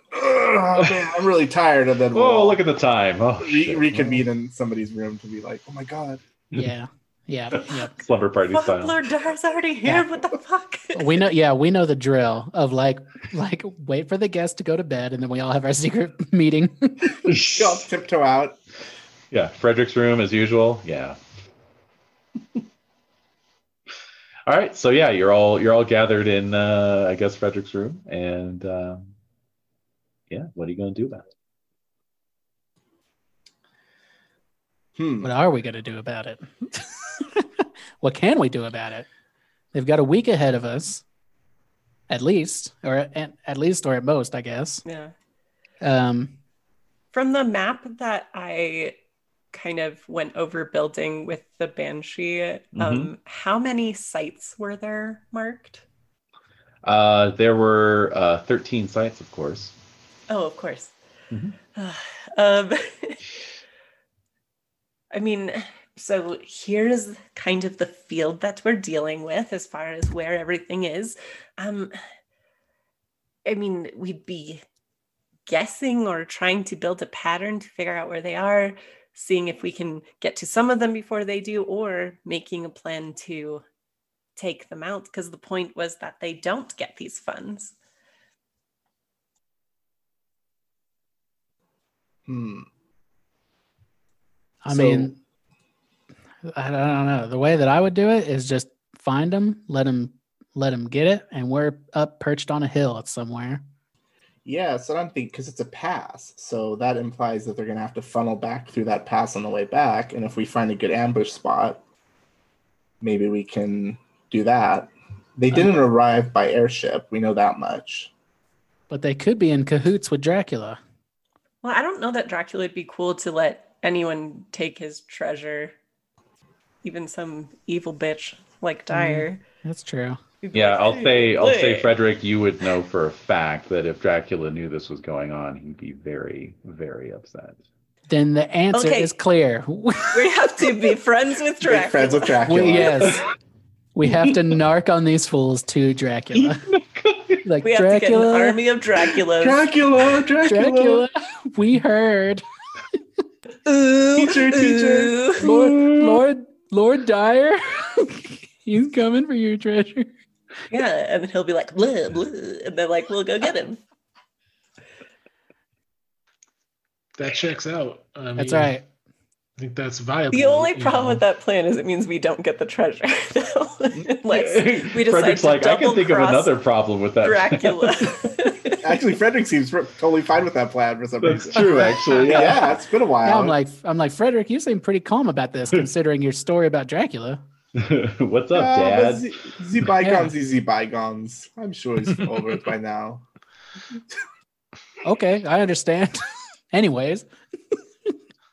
man, I'm really tired, and then (laughs) oh, we'll oh, look at the time. Oh, re- shit. reconvene in somebody's room to be like, "Oh my god." Yeah. Yeah. (laughs) Yep. Slumber party Fuck, style. Lord Dar's already here. Yeah. What the fuck? We know yeah, we know the drill of like like wait for the guest to go to bed and then we all have our (laughs) secret meeting. You all tiptoe out. Yeah, Frederick's room as usual. Yeah. All right, so yeah, you're all you're all gathered in, uh, I guess Frederick's room, and um, yeah, what are you gonna do about it? Hmm. what are we going to do about it? (laughs) what can we do about it? They've got a week ahead of us. At least or at, at least or at most, I guess. Yeah. Um From the map that I kind of went over building with the Banshee, um, how many sites were there marked? Uh, there were uh, 13 sites, of course. Oh, of course. Mhm. (sighs) um, (laughs) I mean, so here's kind of the field that we're dealing with as far as where everything is. Um, I mean, we'd be guessing or trying to build a pattern to figure out where they are, seeing if we can get to some of them before they do, or making a plan to take them out because the point was that they don't get these funds. Hmm. I So- mean I don't know. The way that I would do it is just find them, let them let them get it and we're up perched on a hill somewhere. Yeah, so I'm thinking because it's a pass, so that implies that they're gonna have to funnel back through that pass on the way back. And if we find a good ambush spot, maybe we can do that. They didn't arrive by airship. We know that much. But they could be in cahoots with Dracula. Well, I don't know that Dracula would be cool to let anyone take his treasure, even some evil bitch like mm, Dyer. That's true. He'd Yeah, like, I'll "Hey, say I'll say. Frederick, you would know for a fact that if Dracula knew this was going on, he'd be very, very upset. Then the answer Okay. is clear. (laughs) We have to be friends with Make Dracula. friends with Dracula. We, yes. We have to narc on these fools to Dracula. (laughs) Oh like We have to get Dracula, an army of Draculas. Dracula, Dracula. Dracula, we heard. (laughs) Ooh, Teacher, teacher. ooh. Lord, Lord, Lord Dyer, he's coming for your treasure. Yeah, and then he'll be like, blah, blah, and then like we'll go get him. That checks out. I That's right. I think that's viable. The only problem know. with that plan is it means we don't get the treasure. (laughs) Unless (laughs) we decide Frederick's to like, I can think of another problem with that. Dracula. (laughs) Actually, Frederick seems totally fine with that plan for some That's reason. true, actually. Yeah, Yeah. it's been a while. Yeah, I'm like, I'm like Frederick. You seem pretty calm about this, considering your story about Dracula. (laughs) What's up, Yeah, but Dad? The, the bygones is the bygones. I'm sure he's (laughs) over it by now. Okay, I understand. (laughs) Anyways,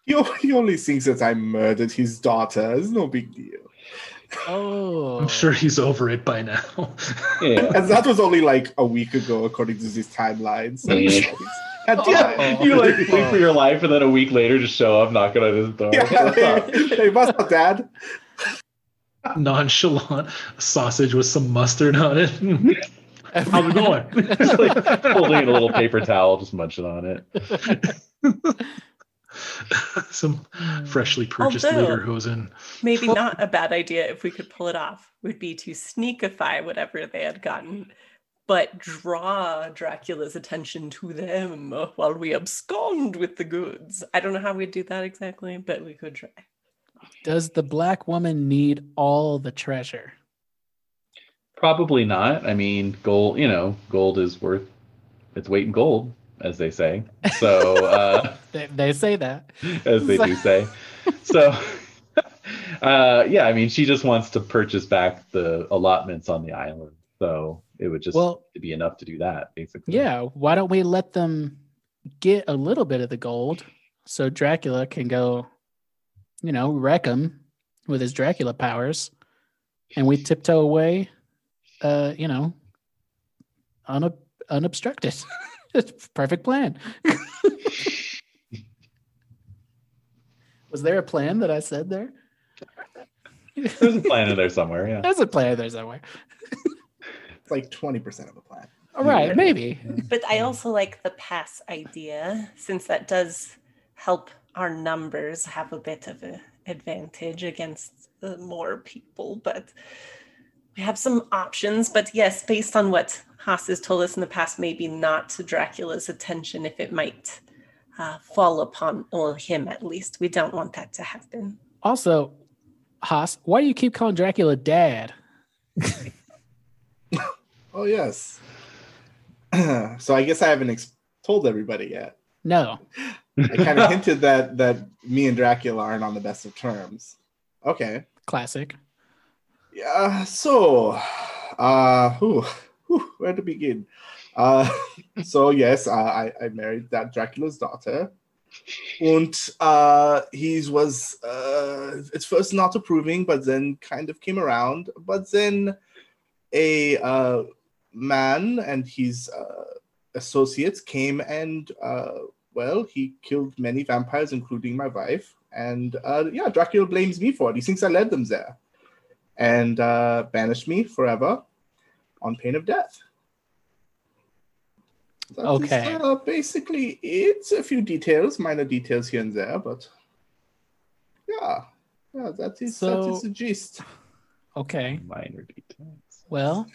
He, he only thinks that I murdered his daughter. It's no big deal. oh, I'm sure he's over it by now. Yeah. And that was only like a week ago, according to these timelines. So Yeah. God Yeah, oh. you like flee for your life, and then a week later, just show up knocking on his door. Yeah, What's up? hey, hey, what's up, Dad? Nonchalant sausage with some mustard on it. (laughs) How's it going? (laughs) Just like holding a little paper towel, just munching on it. (laughs) some mm. freshly purchased Although- Lederhosen. Maybe not a bad idea if we could pull it off, would be to sneakify whatever they had gotten, but draw Dracula's attention to them while we abscond with the goods. I don't know how we'd do that exactly, but we could try. Does the black woman need all the treasure? Probably not. I mean, gold. You know, gold is worth its weight in gold, as they say. So, uh, (laughs) They, they say that. as they do say. So, (laughs) uh, yeah. I mean, she just wants to purchase back the allotments on the island. So it would just Well, be enough to do that, basically. yeah. Why don't we let them get a little bit of the gold so Dracula can go, you know, wreck him with his Dracula powers, and we tiptoe away, uh, you know, unob- unobstructed. (laughs) It's perfect plan. (laughs) Was there a plan that I said there? There's a plan in there somewhere. Yeah. There's a plan in there somewhere. It's like 20% of a plan. All right, maybe. But I also like the pass idea, since that does help our numbers have a bit of an advantage against uh, more people. But we have some options. But yes, based on what Haas has told us in the past, maybe not to Dracula's attention if it might uh, fall upon well, him at least. We don't want that to happen. Also, Haas, why do you keep calling Dracula dad? (laughs) Oh, yes. (clears throat) so I guess I haven't ex- told everybody yet. No. (laughs) I kind of hinted that that me and Dracula aren't on the best of terms. Okay. Classic. Yeah. So, uh, whew, whew, where to begin? Uh, (laughs) so yes, I, I I married that Dracula's daughter, and uh, he was uh, at first not approving, but then kind of came around. But then a uh, man and his uh, associates came and uh, well, he killed many vampires, including my wife. And uh, yeah, Dracula blames me for it. He thinks I led them there and uh, banished me forever on pain of death. That is, Okay. uh, basically, it's a few details, minor details here and there, but yeah, yeah, that is that So- is the gist. Okay. Minor details. Well,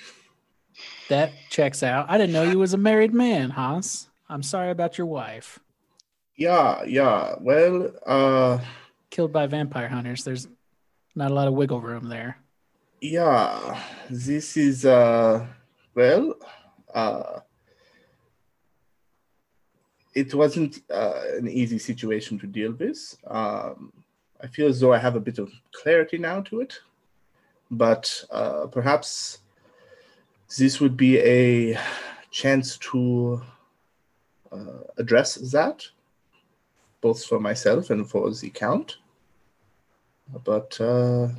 that checks out. I didn't know you was a married man, Haas. I'm sorry about your wife. Yeah, yeah. Well, uh, Killed by vampire hunters. There's not a lot of wiggle room there. yeah. This is uh, well, uh, it wasn't uh, an easy situation to deal with. Um, I feel as though I have a bit of clarity now to it, but uh, perhaps this would be a chance to uh, address that, both for myself and for the count. But uh,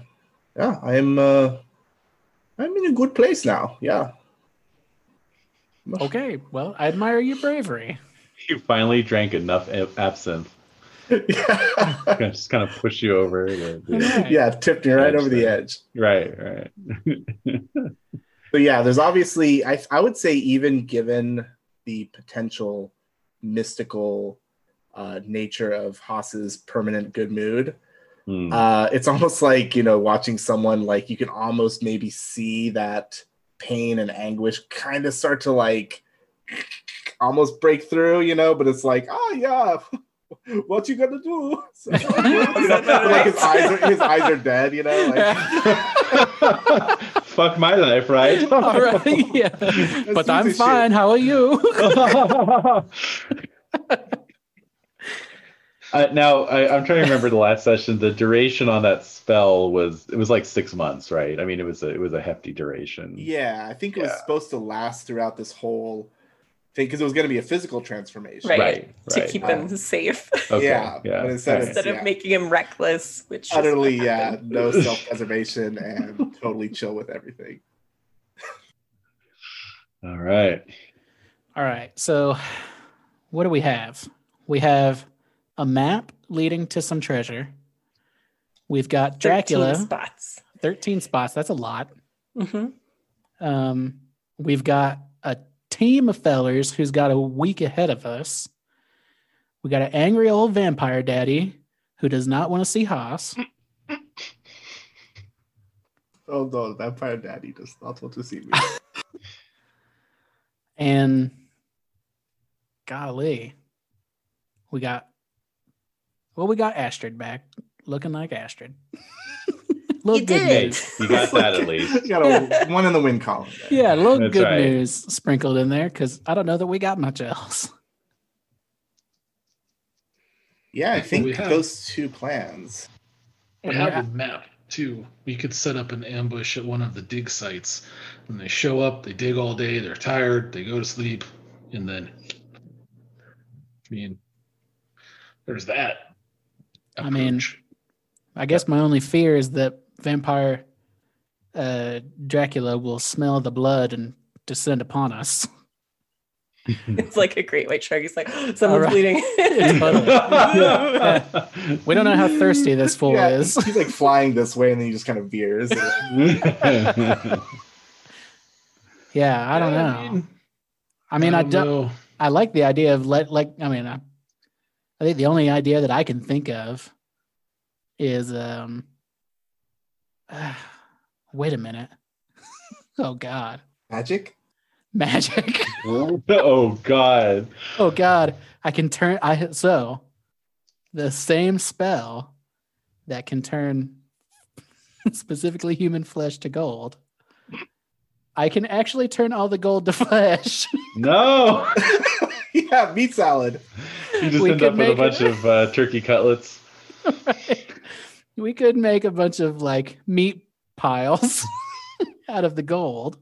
yeah, I'm uh, I'm in a good place now. Yeah. Okay. Well, I admire your bravery. (laughs) You finally drank enough absinthe. yeah. (laughs) Just kind of push you over. the- the- Right. yeah, tipped me right Edge over the edge. right, right. (laughs) But yeah, there's obviously I I would say even given the potential mystical uh, nature of Haas's permanent good mood, Hmm. uh, it's almost like you know watching someone like you can almost maybe see that pain and anguish kind of start to like almost break through, you know. But it's like, oh yeah, (laughs) what you gonna do? (laughs) So, (laughs) you know, like his eyes are his eyes are dead, you know. Like, Fuck my life, right? All right. Yeah. But I'm this fine. How are you? Uh, now I, I'm trying to remember the last session. The duration on that spell was it was like six months, right? I mean, it was a it was a hefty duration. Yeah, I think it was Yeah. supposed to last throughout this whole thing because it was going to be a physical transformation. Right. Right, To right. keep him safe (laughs) Okay, Yeah, yeah. but instead alright. of- instead of Yeah. making him reckless, which is Utterly, what yeah, no (laughs) self preservation and totally chill with everything. All right. All right. So what do we have? We have a map leading to some treasure. We've got Dracula. 13 Dracula, spots. 13 spots. That's a lot. hmm Um, we've got a team of fellers who's got a week ahead of us. We got an angry old vampire daddy who does not want to see Haas. (laughs) Oh no, Vampire Daddy does not want to see me. (laughs) And golly, we got well, we got Astrid back, looking like Astrid. (laughs) little You good did. news. You got that at least. (laughs) You got a one in the win column. there. Yeah, a little That's good right. news sprinkled in there because I don't know that we got much else. Yeah, I think we have- those two plans. We Yeah. have a map too. We could set up an ambush at one of the dig sites. When they show up, they dig all day, they're tired, they go to sleep, and then I mean there's that. I mean, approach. I guess my only fear is that vampire uh, Dracula will smell the blood and descend upon us. (laughs) It's like a great white shark. He's like, (gasps) someone's right. bleeding. (laughs) (laughs) We don't know how thirsty this fool Yeah, is. He's like flying this way and then he just kind of veers. Yeah, I don't know. I mean, I mean, I don't. know. I like the idea of let like. I mean, I, I think the only idea that I can think of is um. (sighs) wait a minute. (laughs) oh God, Magic? magic. (laughs) oh God. oh God, I can turn. I so the same spell that can turn (laughs) specifically human flesh to gold. I can actually turn all the gold to flesh. No. (laughs) yeah, meat salad. You just We end up with a bunch it- of uh, turkey cutlets. Right. (laughs) We could make a bunch of like meat piles (laughs) out of the gold.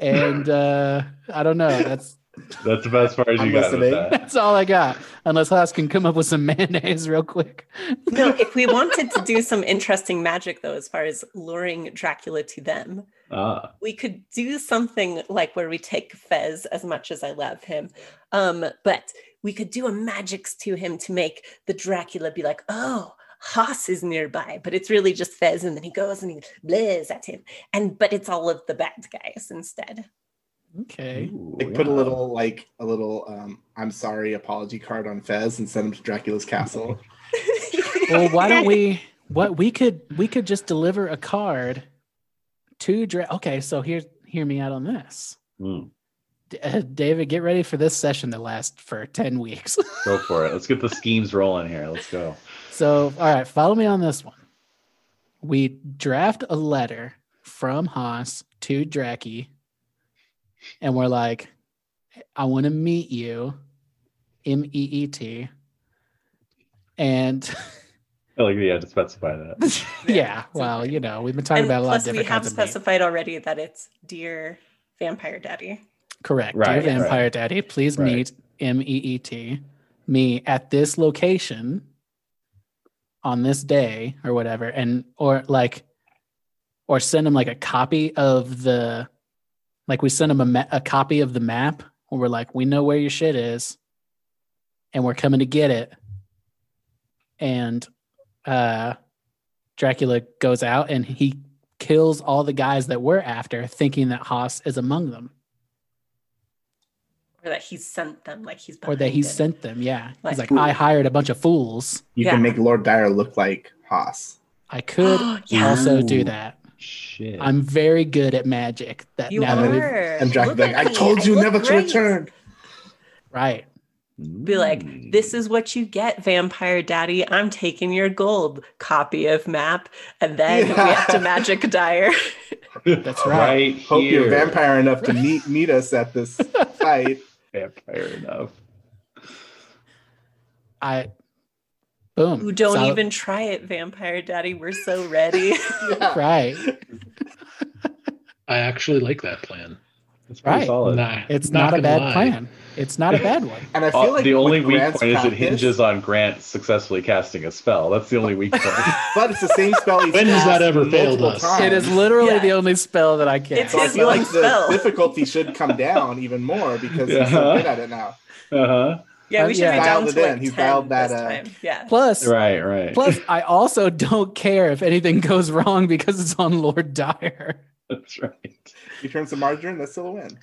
And uh I don't know. That's That's about as far as I'm you got with listening. that. that's all I got. Unless Haas can come up with some (laughs) mayonnaise real quick. no, if we wanted to do some interesting magic, though, as far as luring Dracula to them, Ah. we could do something like where we take Fez, as much as I love him, um, but we could do a magics to him to make the Dracula be like, oh, Haas is nearby, but it's really just Fez, and then he goes and he blares at him, and but it's all of the bad guys instead. Okay. Ooh, Like put a little like a little um I'm sorry apology card on Fez and send him to Dracula's castle. (laughs) Well, why don't (laughs) we what we could we could just deliver a card to Dra- Okay, so here hear me out on this. Mm, D- uh, David, get ready for this session to last for 10 weeks. (laughs) go for it. Let's get the schemes rolling here. Let's go. So, all right, follow me on this one. We draft a letter from Haas to Draki, and we're like, I want to meet you, M E E T. And I like that you had to specify that. (laughs) yeah, well, you know, we've been talking and about a lot of plus, we have kinds specified already that it's dear vampire daddy. Correct. Right, Dear right. Vampire Daddy, please Right. meet M E E T, me at this location on this day or whatever. And, or like, or send them like a copy of the, like we send them a, ma- a copy of the map where we're like, we know where your shit is and we're coming to get it. And, uh, Dracula goes out and he kills all the guys that we're after, thinking that Haas is among them. Or that he's sent them, like he's or that he it. sent them. Yeah, he's Like- like, I hired a bunch of fools. You Yeah. can make Lord Dyer look like Haas. I could (gasps) Yeah. also do that. Shit. I'm very good at magic. That You now that we've- are. And Dracula's Look like, I told you look never to return. right. Be like, this is what you get, vampire daddy. I'm taking your gold copy of map, and then we have to (laughs) magic Dyer. That's right. Right Hope here. you're vampire enough to meet meet us at this (laughs) fight. Vampire enough. I boom. Who don't Solid- even try it, vampire daddy. We're so ready. Yeah. (laughs) (laughs) right. I actually like that plan. It's pretty Right. solid. Nah, It's not not, a bad lie. plan. It's not a bad one. And I feel Uh, like the only weak Grant's point is it hinges on Grant successfully casting a spell. That's the only weak point. (laughs) But it's the same spell. He's When has that cast ever failed multiple us? times. It is literally Yeah. the only spell that I can. It's So I his feel one like the spell. difficulty should come down even more because he's so good at it now. uh-huh. Yeah, Uh, we should yeah. be down Dialed to it like in. He's 10 dialed that, this uh, time. Yeah. Plus, Right, right. plus, I also (laughs) don't care if anything goes wrong because it's on Lord Dyer. That's right. He turns to margarine. That's still a win.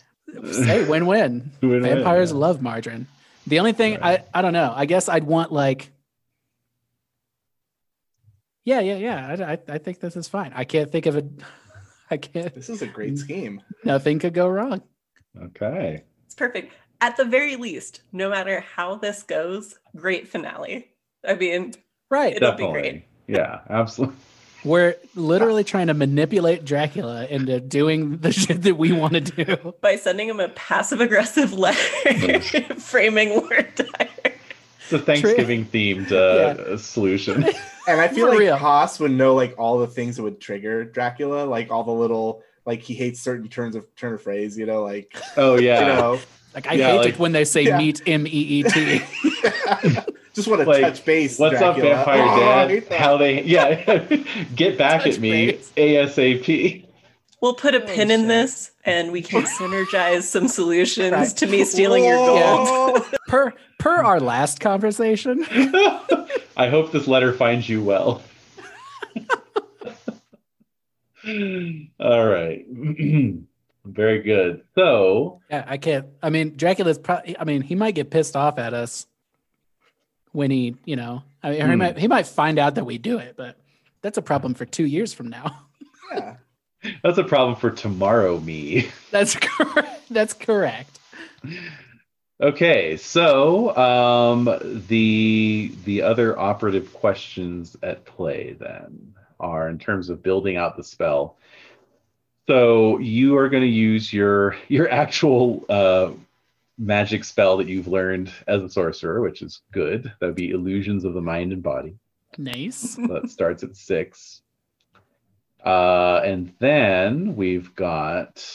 Hey, win-win. (laughs) Win-win, Vampires yeah. love margarine. The only thing Right. I I don't know. I guess I'd want like. Yeah, yeah, yeah. I, I, I think this is fine. I can't think of it. (laughs) I can't. This is a great scheme. Nothing could go wrong. Okay. It's perfect. At the very least, no matter how this goes, great finale. I mean, Right. It'll be Definitely. great. Yeah, absolutely. We're literally trying to manipulate Dracula into doing the (laughs) shit that we want to do. by sending him a passive aggressive letter (laughs) framing Lord Dyer. It's a Thanksgiving themed uh, solution. (laughs) And I feel For like real. Haas would know like all the things that would trigger Dracula, like all the little like he hates certain turns of turn of phrase, you know, like Oh yeah. you know, Like I Yeah, hate like- it when they say Yeah. meet M E E T. (laughs) just want to Like, touch base. What's up, Vampire Oh, Dad? hate. How they yeah (laughs) get back Touch at me base. ASAP. We'll put a Oh, pin in this and we can (laughs) synergize some solutions Right. to me stealing your Whoa. gold. per per our last conversation. I hope this letter finds you well. All right. (clears throat) Very good. So, Yeah, I can't. I mean, Dracula's. Pro- I mean, he might get pissed off at us when he, you know, I mean, he Hmm. might he might find out that we do it, but that's a problem for two years from now. (laughs) Yeah. that's a problem for tomorrow, me. (laughs) That's correct. That's correct. Okay, so um, the the other operative questions at play then are in terms of building out the spell. So you are going to use your your actual uh, magic spell that you've learned as a sorcerer, which is good. That would be illusions of the mind and body. Nice. So that starts at six. Uh, and then we've got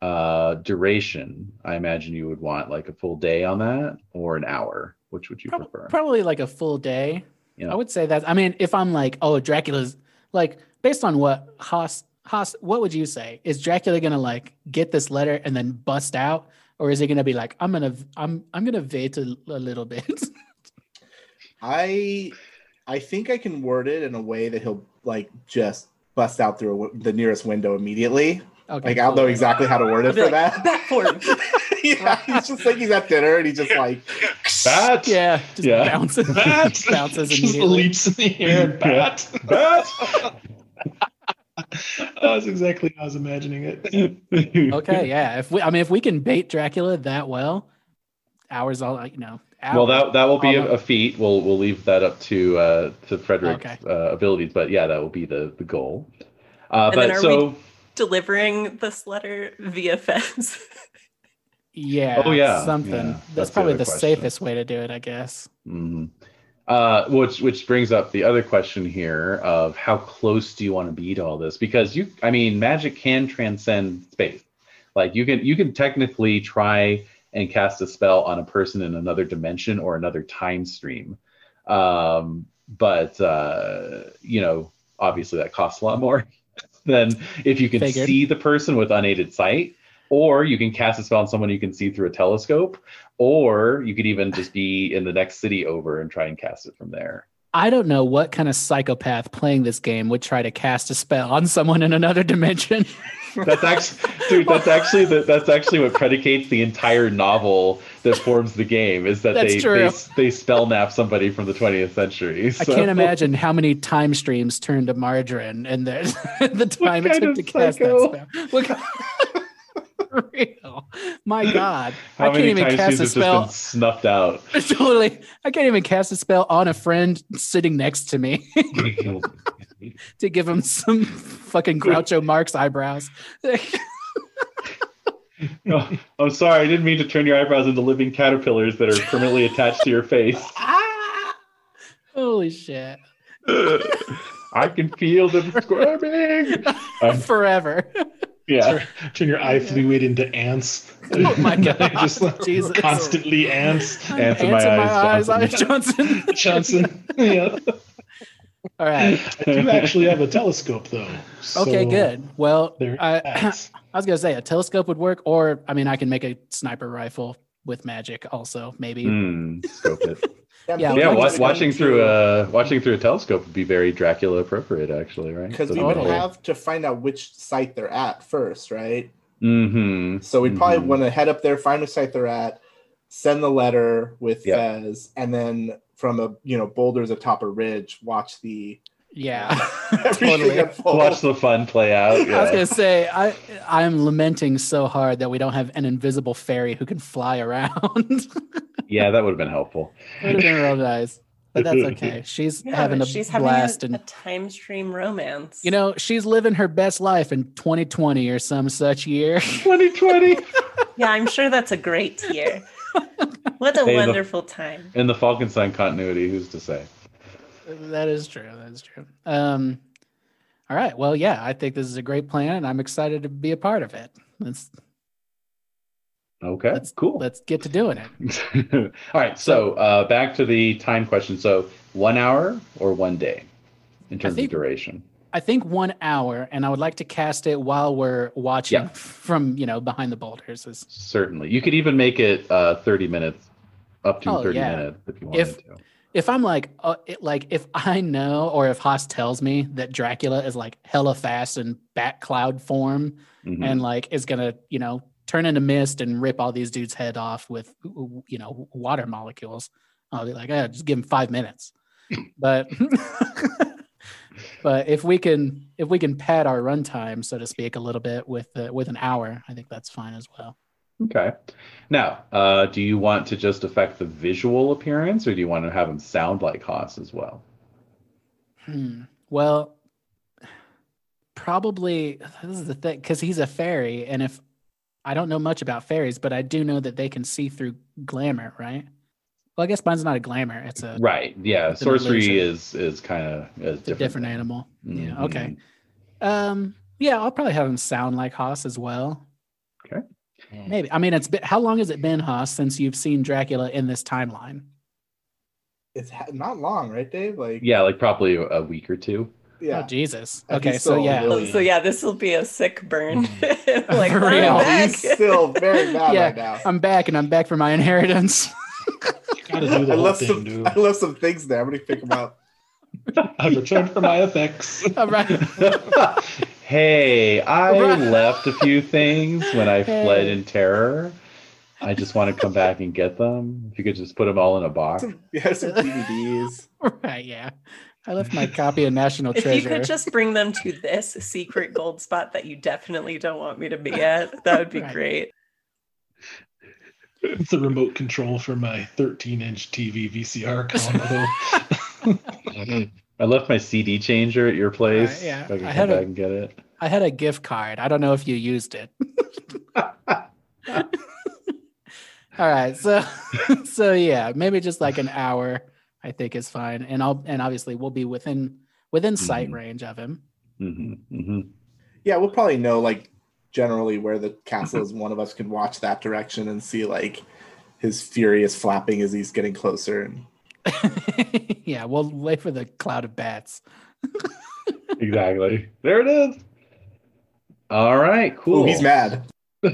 uh, duration. I imagine you would want like a full day on that or an hour. Which would you Prob- prefer? Probably like a full day. Yeah. I would say that. I mean, if I'm like, oh, Dracula's like, based on what Haas Haas, what would you say? Is Dracula gonna like get this letter and then bust out, or is he gonna be like, I'm gonna, I'm, I'm gonna wait a, a little bit? (laughs) I I think I can word it in a way that he'll like just bust out through a w- the nearest window immediately. okay, Like I'll know exactly how to word it for like, that. "Bat form." (laughs) yeah, he's just like he's at dinner and he's just like Bat. Yeah, just Yeah. bounces, Bat (laughs) bounces just leaps in the air bat. Bat. That's exactly how I was imagining it. (laughs) Okay, yeah. If we, I mean, if we can bait Dracula that well, hours all, you know. Hours. Well, that that will be a, a feat. We'll we'll leave that up to uh, to Frederick's Okay. uh, abilities, but yeah, that will be the the goal. Uh, And then but are so Delivering this letter via Fez. yeah. Oh, yeah, something. yeah. That's, That's probably other the safest way to do it, I guess. Mhm. Uh, which which brings up the other question here of how close do you want to be to all this? Because you, I mean, magic can transcend space. Like you can you can technically try and cast a spell on a person in another dimension or another time stream, um, but uh, you know, obviously that costs a lot more (laughs) than if you can Figured. see the person with unaided sight. Or you can cast a spell on someone you can see through a telescope, or you could even just be in the next city over and try and cast it from there. I don't know what kind of psychopath playing this game would try to cast a spell on someone in another (laughs) dimension. That's actually, dude. That's actually the, that's actually what predicates the entire novel that forms the game. Is that they, they they spell nap somebody from the 20th century. I can't imagine how many time streams turned to margarine and (laughs) the, the time it took to cast psycho? that spell. (laughs) (laughs) for real. My God, (laughs) How I can't many even times cast a spell. been snuffed out? (laughs) Totally, I can't even cast a spell on a friend sitting next to me to give him some fucking Groucho Marx eyebrows. Oh, I'm sorry, I didn't mean to turn your eyebrows into living caterpillars that are permanently attached to your face. Ah! Holy shit! I can feel them squirming. I'm- Forever. Yeah. Turn, turn your eye fluid into ants. (laughs) Oh my (laughs) God. Just like Jesus. constantly ants. Ants in my eyes, eyes, Johnson. Johnson. (laughs) Johnson. yeah. All right. I do actually have a telescope though. Okay, good. Well, I, (clears throat) I was gonna say a telescope would work, or I mean, I can make a sniper rifle with magic, also maybe. Hmm, scope it. Yeah, yeah, we're wa- watching through a watching through a telescope would be very Dracula appropriate, actually, right? because So we would middle- have to find out which site they're at first, right? Mhm. So we'd probably Mhm. want to head up there, find which site they're at, send the letter with Yep. Fez, and then from a you know boulders atop a ridge, watch the Yeah, (laughs) totally. watch the fun play out. I was gonna say I I'm lamenting so hard that we don't have an invisible fairy who can fly around. (laughs) yeah, that would have been helpful. Would have been real nice, but that's (laughs) okay. She's Yeah, having a but she's having a, and a time stream romance. you know she's living her best life in 2020 or some such year. 2020 yeah, I'm sure that's a great year. What a Hey, the- wonderful time. in the Falkenstein continuity. Who's to say? That is true. That is true. Um, all right. Well, yeah, I think this is a great plan, and I'm excited to be a part of it. Let's Okay, Let's- cool. let's get to doing it. (laughs) All right, so uh, back to the time question. So one hour or one day in terms think- of duration? I think one hour, and I would like to cast it while we're watching Yeah. (laughs) from you know behind the boulders. Is Certainly. You could even make it uh, 30 minutes, up to Oh, 30 yeah. minutes if you wanted If- to. if I'm like, uh, it, like if I know, or if Haas tells me that Dracula is like hella fast in bat cloud form, Mhm. and like is gonna you know turn into mist and rip all these dudes' head off with you know water molecules, I'll be like, yeah, just give him five minutes. (clears throat) but (laughs) but if we can if we can pad our runtime, so to speak, a little bit with uh, with an hour, I think that's fine as well. Okay. Now, uh, do you want to just affect the visual appearance or do you want to have him sound like Haas as well? Hmm. Well, probably this is the thing because he's a fairy, and if I don't know much about fairies, but I do know that they can see through glamour, right? Well, I guess mine's not a glamour; it's a, Right. Yeah. Sorcery is is kind of a different, different animal. Yeah. Mhm. Okay. Um. Yeah, I'll probably have him sound like Haas as well. Okay. Maybe. I mean, it's been how long has it been, Haas, since you've seen Dracula in this timeline? It's ha- not long, right, Dave? Like Yeah, like probably a week or two. yeah. Oh, Jesus. And Okay, so yeah. really- So yeah, this will be a sick burn. Mm-hmm. (laughs) (laughs) like For "Well, I'm real. He's still very bad Yeah, right now. I'm back, and I'm back for my inheritance. (laughs) Gotta do the I whole left thing, some. dude. I left some things there. I'm gonna pick them up. I've returned for my effects. All right. Hey, I Right. left a few things when I fled in terror. I just want to come back and get them. If you could just put them all in a box. (laughs) Some, yeah, some DVDs. Right, yeah. I left my copy of National If Treasure. If you could just bring them to this secret gold spot that you definitely don't want me to be at, that would be Right. great. It's a remote control for my 13 inch TV VCR combo. (laughs) I left my CD changer at your place. Right, yeah. If I can I come had a- back and get it. I had a gift card. I don't know if you used it. (laughs) All right, so (laughs) so yeah, maybe just like an hour, I think is fine, and I'll and obviously we'll be within within sight Mhm. range of him. hmm hmm Yeah, we'll probably know like generally where the castle is. One of us can watch that direction and see like his furious flapping as he's getting closer. And (laughs) yeah, we'll wait for the cloud of bats. Exactly. There it is. All right, cool. Ooh, he's mad. (laughs)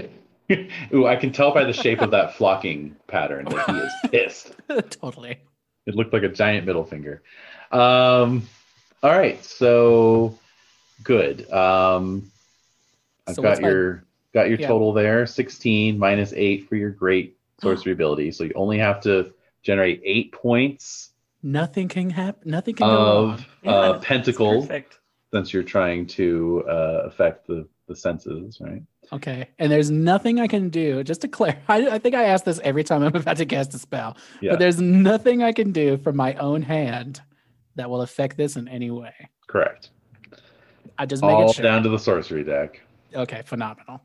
Ooh, I can tell by the shape of that (laughs) flocking pattern that he is pissed. (laughs) totally. It looked like a giant middle finger. Um, all right, so good. Um, I've So got what's my- your got your Yeah. total there. Sixteen minus eight for your great sorcery (gasps) ability. So you only have to generate eight points Nothing can happen. Nothing can go wrong. of Yeah, uh, that's pentacle Perfect. since you're trying to uh, affect the the senses, right? Okay, and there's nothing I can do. Just to clarify, (laughs) I, I think I ask this every time I'm about to cast a spell, Yeah, but there's nothing I can do from my own hand that will affect this in any way. correct. I just make All it sure. down to the sorcery deck. okay, phenomenal.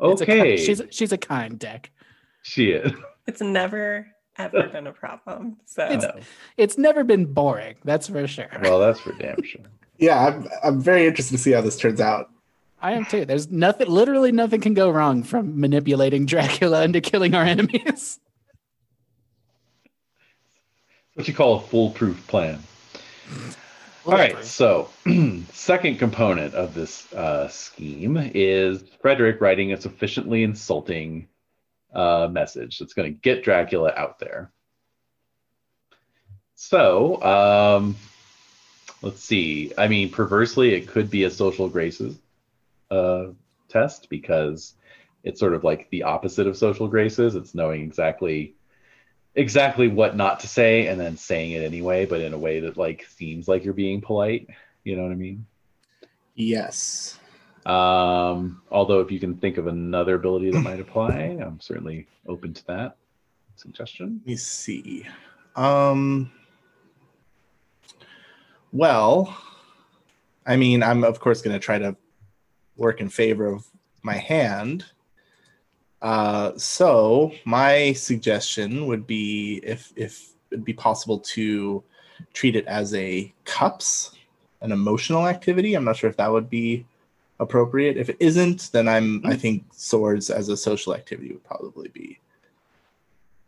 It's a Okay, she's she's a kind deck. she is. (laughs) It's never ever been a problem. So I know. It's never been boring. That's for sure. Well, that's for damn sure. (laughs) Yeah, I'm I'm very interested to see how this turns out. I am too. There's nothing, literally nothing can go wrong from manipulating Dracula into killing our enemies. What you call a foolproof plan. All right, so (clears throat) second component of this uh, scheme is Frederick writing a sufficiently insulting uh, message that's going to get Dracula out there. So, um, let's see. I mean, perversely, it could be a social graces uh, test because it's sort of like the opposite of social graces. It's knowing exactly exactly what not to say and then saying it anyway, but in a way that like seems like you're being polite. You know what I mean? Yes. Um, although if you can think of another ability that might apply, I'm certainly open to that suggestion. Let me see. Um, well, I mean, I'm of course going to try to work in favor of my hand. Uh, so my suggestion would be if if it'd be possible to treat it as a cups, an emotional activity. I'm not sure if that would be appropriate. If it isn't, then I'm I think swords as a social activity would probably be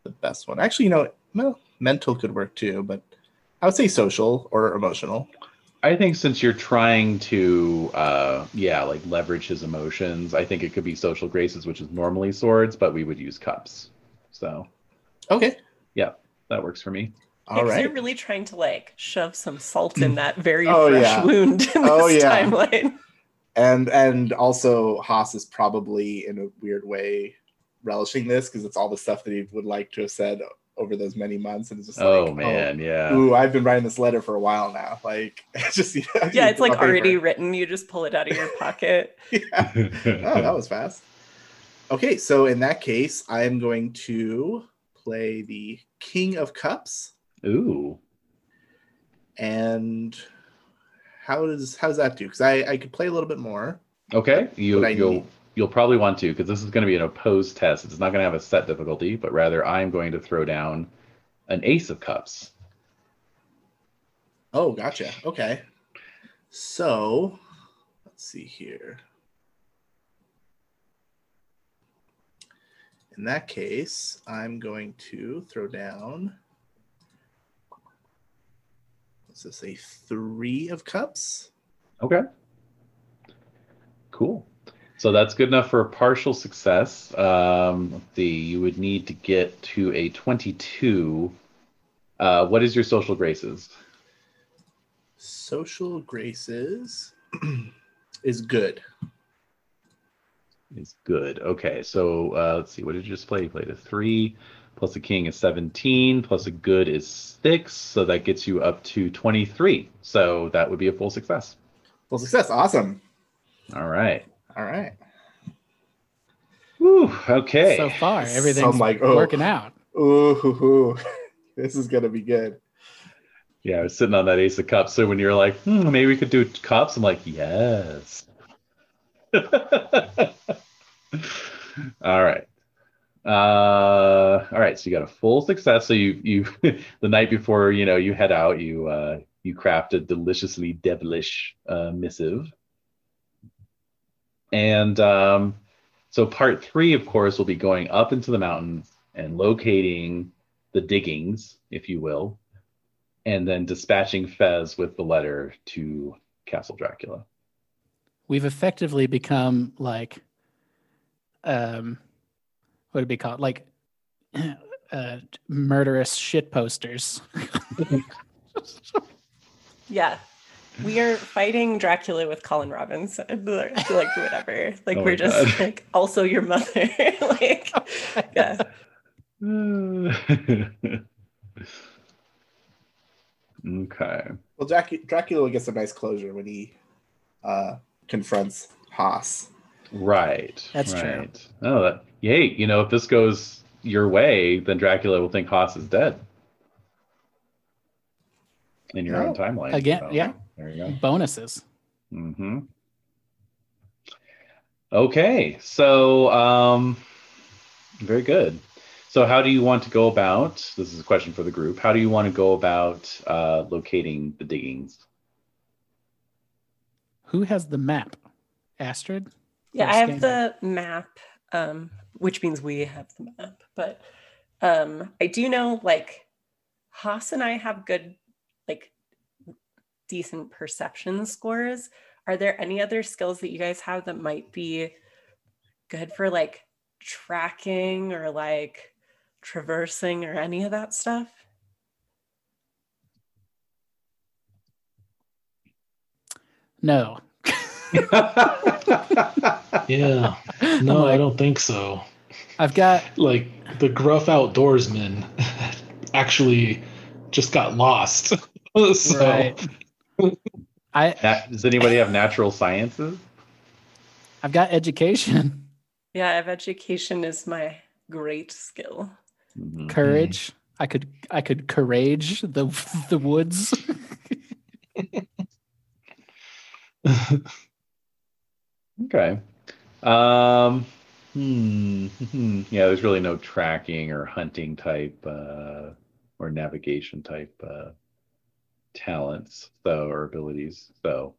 the best one. Actually, you know, well, mental could work too, but I would say social or emotional. I think since you're trying to, uh, yeah, like leverage his emotions, I think it could be social graces, which is normally swords, but we would use cups. So Okay. Yeah, that works for me. All Yeah, 'cause right. You're really trying to like shove some salt in that very Oh, fresh yeah. wound in this Oh, yeah. timeline. and and also Haas is probably in a weird way relishing this because it's all the stuff that he would like to have said over those many months and it's just Oh like oh, man, yeah. ooh i've been writing this letter for a while now like (laughs) it's just you know, Yeah, it's like on paper. already written. You just pull it out of your (laughs) pocket. yeah. oh that was fast okay so in that case i am going to play the king of cups Ooh. and how does how does that do because i i could play a little bit more Okay. You What I you'll need. You'll probably want to because this is going to be an opposed test. It's not going to have a set difficulty, but rather I'm going to throw down an ace of cups. Oh, gotcha. Okay. So let's see here. In that case, I'm going to throw down. What's this? A three of cups? Okay. Cool. So that's good enough for a partial success. Um, let's see. You would need to get to a 22. Uh, what is your social graces? Social graces (clears throat) is good. Is good. Okay. So uh, let's see. What did you just play? You played a three plus a king is 17 plus a good is six. So that gets you up to 23. So that would be a full success. Full success. Awesome. All right. All right. Whew, okay. So far, So everything's I'm like, oh. working out. Ooh, hoo, (laughs) hoo. this is gonna be good. Yeah, I was sitting on that ace of cups. So when you're like, hmm, maybe we could do cups, I'm like, yes. (laughs) all right. Uh, all right. So you got a full success. So you you (laughs) the night before you know you head out, you uh, you craft a deliciously devilish uh, missive. And um, so part three, of course, will be going up into the mountains and locating the diggings, if you will, and then dispatching Fez with the letter to Castle Dracula. We've effectively become like, um, what would it be called? Like, (clears throat) uh, murderous shit posters. (laughs) Yeah. We are fighting Dracula with Colin Robinson. I'd Like, I'd be like whatever. Like Oh we're just God. like also your mother. (laughs) like (laughs) yeah. (laughs) okay. Well, Drac- Dracula gets a nice closure when he uh, confronts Haas. Right. That's true. right. Oh, that, yay. You know, if this goes your way, then Dracula will think Haas is dead. In your own Oh. timeline. Again, So, yeah. There you go. Bonuses. Mm-hmm. Okay, so um, very good. So, how do you want to go about? This is a question for the group. How do you want to go about uh, locating the diggings? Who has the map? Astrid? Yeah, I have the map, um, which means we have the map. But um, I do know like Haas and I have good, like decent perception scores. Are there any other skills that you guys have that might be good for like tracking or like traversing or any of that stuff? No. (laughs) Yeah. No, like- I don't think so. I've got Like the gruff outdoorsman (laughs) actually just got lost. (laughs) so right. I Nat- does anybody have natural sciences? I've got education, Yeah, I have education is my great skill. Mhm. courage. I could I could courage the the woods. (laughs) Okay. Um, hmm, hmm. Yeah, there's really no tracking or hunting type uh, or navigation type uh, talents, so or abilities. So,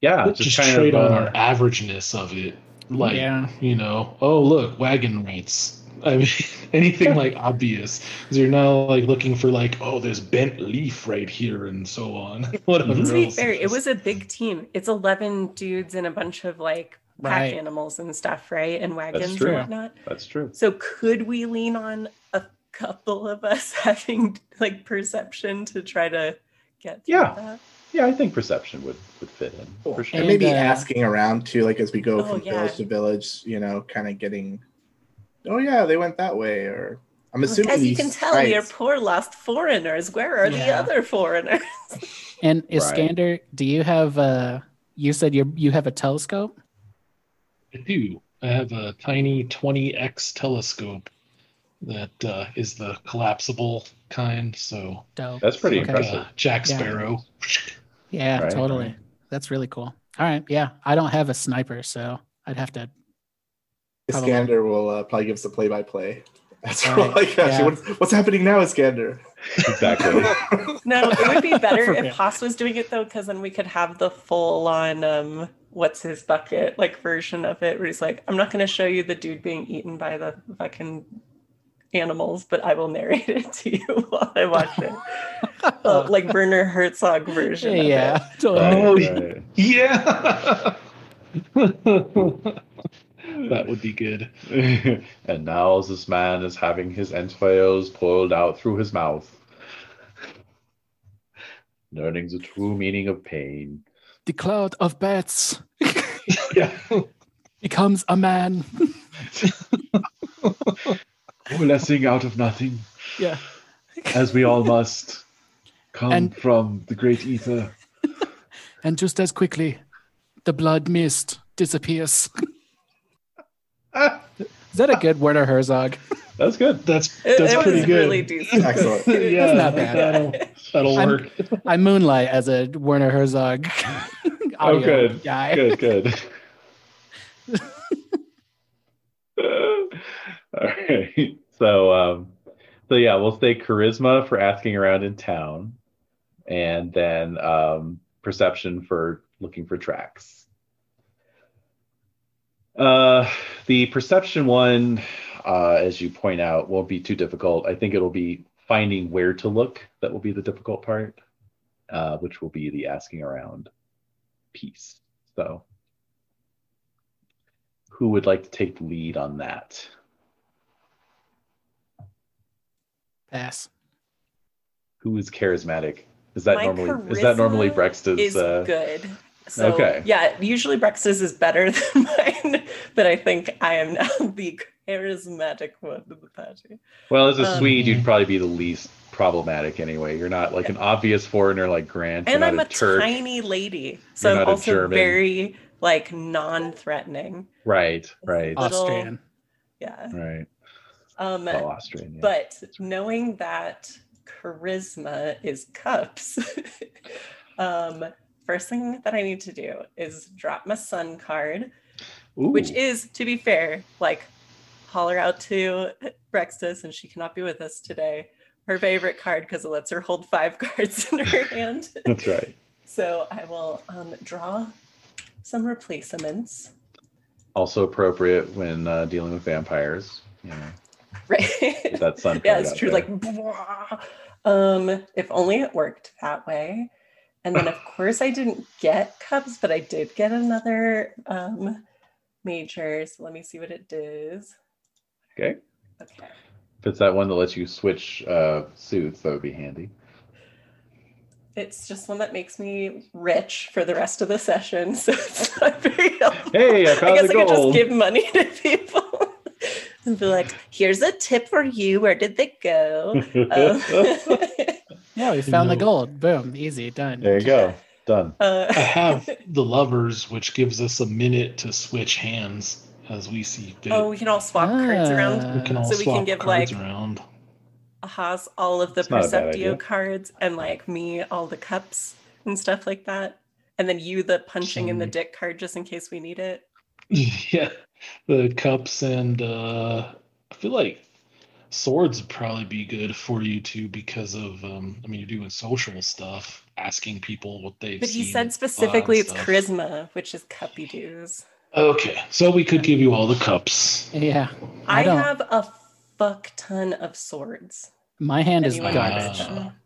yeah, Let's just, just kind trade of on uh, our averageness of it. Like, yeah. you know, oh look, wagon rights. (laughs) I mean, anything like obvious. 'Cause you're not like looking for like, oh, there's bent leaf right here and so on. Whatever. To be else fair, it it is. was a big team. It's 11 dudes and a bunch of like pack Right. animals and stuff, right? And wagons and whatnot. That's true. So could we lean on a couple of us (laughs) having like perception to try to get through Yeah. that? Yeah, I think perception would would fit in Cool. for sure. And maybe uh, asking around too, like as we go Oh, from yeah. village to village, you know, kind of getting, oh yeah, they went that way, or I'm assuming As you can tell, we are poor lost foreigners. Where are the other foreigners? (laughs) And Right. Iskander, do you have uh you said you you have a telescope? I do. I have a tiny 20x telescope that uh, is the collapsible kind. So Dope. That's pretty Okay. impressive. uh, Jack Sparrow. Yeah, Right, totally. That's really cool. All right. Yeah. I don't have a sniper, so I'd have to Probably. Iskander will uh, probably give us a play-by-play. (laughs) That's Right, all I got. yeah. What's, what's happening now, Iskander? Exactly. (laughs) No, it would be better if real. Haas was doing it though, because then we could have the full on um what's his bucket like version of it where he's like, I'm not gonna show you the dude being eaten by the fucking animals, but I will narrate it to you (laughs) while I watch it. Uh, (laughs) like Werner Herzog version. yeah, totally. Oh, Right. Yeah. (laughs) that would be good. and now this man is having his entrails pulled out through his mouth, learning the true meaning of pain. The cloud of bats Yeah. becomes a man. Coalescing out of nothing, Yeah. as we all must, come And- from the great ether. And just as quickly, the blood mist disappears. Is that a good Werner Herzog? That's good. That's It, that's it pretty was good. really decent. Excellent. yeah, not bad. That'll, (laughs) that'll I'm- work. I moonlight as a Werner Herzog. (laughs) Oh, good. Guy. Good, good. (laughs) right. (laughs) So, um, so yeah, we'll say charisma for asking around in town, and then um, perception for looking for tracks. Uh, the perception one, uh, as you point out, won't be too difficult. I think it'll be finding where to look that will be the difficult part, uh, which will be the asking around piece. So, who would like to take the lead on that? Pass. Who is charismatic? Is that My normally is that normally charisma Brexta's? is uh, good. So Okay. yeah, usually Brex's is better (laughs) than mine, but I think I am now (laughs) the charismatic one of the party. Well, as a Um, Swede, you'd probably be the least problematic anyway. You're not like an obvious foreigner like Grant. You're and not I'm a, Turk. tiny lady, so You're I'm not a also German. very like non-threatening. Right, right, Little- Austrian. Yeah. right. Um, Oh, Austrian. Yeah. but knowing that charisma is cups, (laughs) um, first thing that I need to do is drop my sun card, which is, to be fair, like holler out to Brextus, and she cannot be with us today. Her favorite card because it lets her hold five (laughs) cards in her hand. (laughs) that's right. So I will um, draw some replacements. Also appropriate when uh, dealing with vampires. You know, Right. that sun. (laughs) yeah, it's true. there. Like, um, if only it worked that way. And then, of (laughs) course, I didn't get cups, but I did get another um, major. So let me see what it does. okay. Okay. If it's that one that lets you switch uh, suits, that would be handy. It's just one that makes me rich for the rest of the session. (laughs) So it's not very helpful. Hey, I I found guess the I could just give money to people and be like, here's a tip for you. Where did they go? Um, (laughs) Yeah, we found the gold. Boom, easy, done. there you go. Done. uh, I have the lovers, which gives us a minute to switch hands as we see fit. oh, we can all swap cards around. we can all so we swap can give, cards like- around. Has all of the It's not a bad idea. Perceptio cards and like me all the cups and stuff like that. And then you the punching in the dick card just in case we need it. (laughs) yeah, the cups and uh, I feel like swords would probably be good for you too because of um, I mean you're doing social stuff, asking people what they've But he said specifically it's stuff. charisma, which is cuppy dues. Okay, so we could give you all the cups. Yeah. I I, have a fuck ton of swords. My hand is garbage. wants?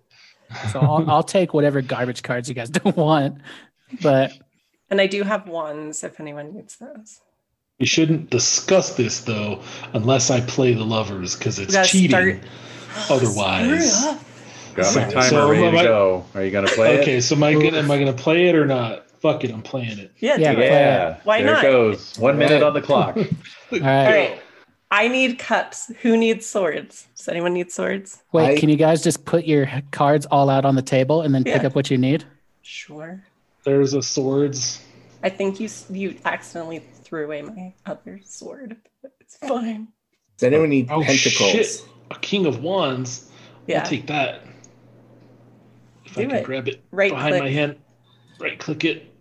So I'll, I'll take whatever garbage cards you guys (laughs) don't want. But And I do have wands if anyone needs those. We shouldn't discuss this though unless I play the lovers because it's cheating. start- (gasps) Otherwise- Hurry up. Got my timer so ready to I- go. Are you gonna play it? Okay, it? so am I gonna am I gonna play it or not? Fuck it, I'm playing it. Yeah, Yeah, do it. Yeah. Why there not? it goes. One minute on the clock. (laughs) all All right. right. I need cups. Who needs swords? Does anyone need swords? Wait, I- can you guys just put your cards all out on the table and then pick up what you need? Sure. There's a swords. I think you you accidentally threw away my other sword. but It's fine. Does anyone need Oh, pentacles? shit. A king of wands. Yeah. I'll take that. If I Do can it. grab it Right behind my hand, right click it,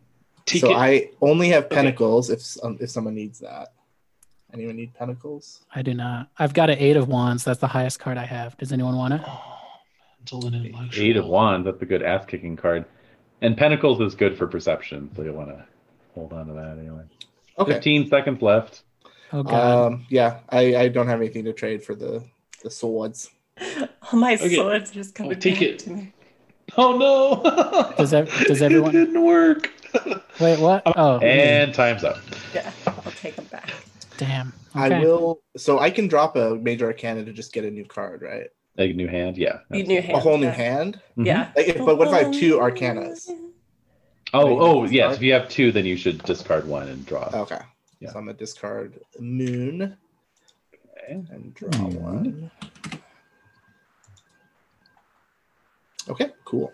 take so it. I only have Okay. pentacles if some, um, if someone needs that. Anyone need pentacles? I do not. I've got an eight of wands. That's the highest card I have. Does anyone want it? Oh, mental and intellectual. Eight of wands. That's a good ass kicking card. And pentacles is good for perception, so you'll want to hold on to that anyway. Okay. Fifteen seconds left. Oh god. Um, yeah, I, I don't have anything to trade for the the swords. (laughs) All my Okay. swords just coming I'll take it. to me. Oh no! (laughs) Does ev- does everyone- it didn't work. (laughs) Wait, what? Oh, And time's up. Yeah, I'll take them back. damn. I will. So I can drop a major arcana to just get a new card, right? A new hand, yeah. You new A hand. whole new yeah. hand. Mhm. Yeah. Like, if- but what if I have two arcanas? Oh, oh, Discard? yes. If you have two, then you should discard one and draw. Okay. Yeah. So I'm gonna discard Moon Okay. and draw Moon. one. Okay, cool.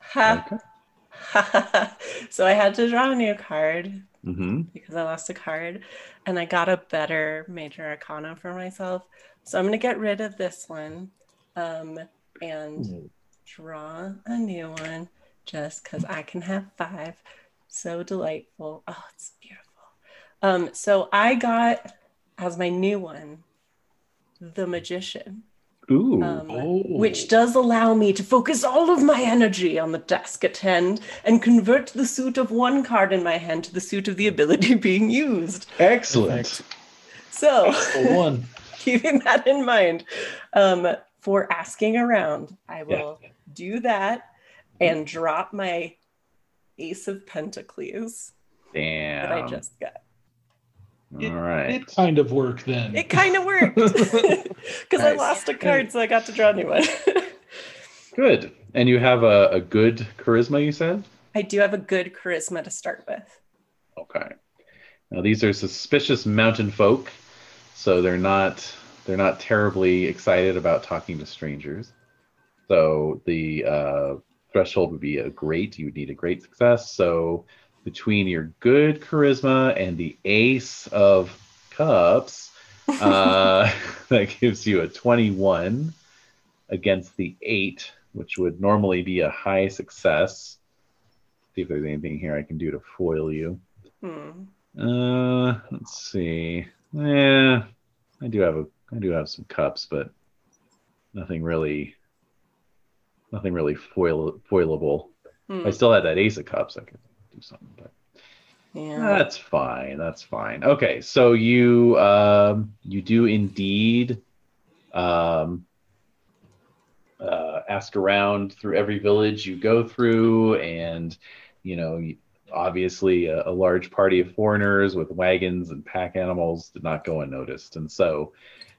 Ha. Okay. (laughs) so I had to draw a new card Mm-hmm. because I lost a card and I got a better major arcana for myself. So I'm going to get rid of this one um, and draw a new one just because I can have five. So delightful. Oh, it's beautiful. Um, so I got as my new one the magician. Ooh. Um, Oh. which does allow me to focus all of my energy on the task at hand and convert the suit of one card in my hand to the suit of the ability (laughs) being used. Excellent. So, (laughs) one. keeping that in mind, um, for asking around, I will do that mm-hmm. and drop my Ace of Pentacles Damn. that I just got. All right. It kind of worked then. It kind of worked (laughs) (laughs) because I lost a card, so I got to draw a new one. (laughs) Good. And you have a, a good charisma, you said? I do have a good charisma to start with. Okay. Now these are suspicious mountain folk, so they're not they're not terribly excited about talking to strangers. So the uh, threshold would be a great. You would need a great success. So between your good charisma and the ace of cups, (laughs) uh, (laughs) that gives you a twenty-one against the eight, which would normally be a high success. See if there's anything here I can do to foil you. Hmm. Uh, let's see. Yeah, I do have a, I do have some cups, but nothing really, nothing really foil, foilable. Hmm, I still had that Ace of Cups, I could do something. But yeah. that's fine. That's fine. Okay, so you um, you do indeed um, uh, ask around through every village you go through, and you know, obviously, a, a large party of foreigners with wagons and pack animals did not go unnoticed, and so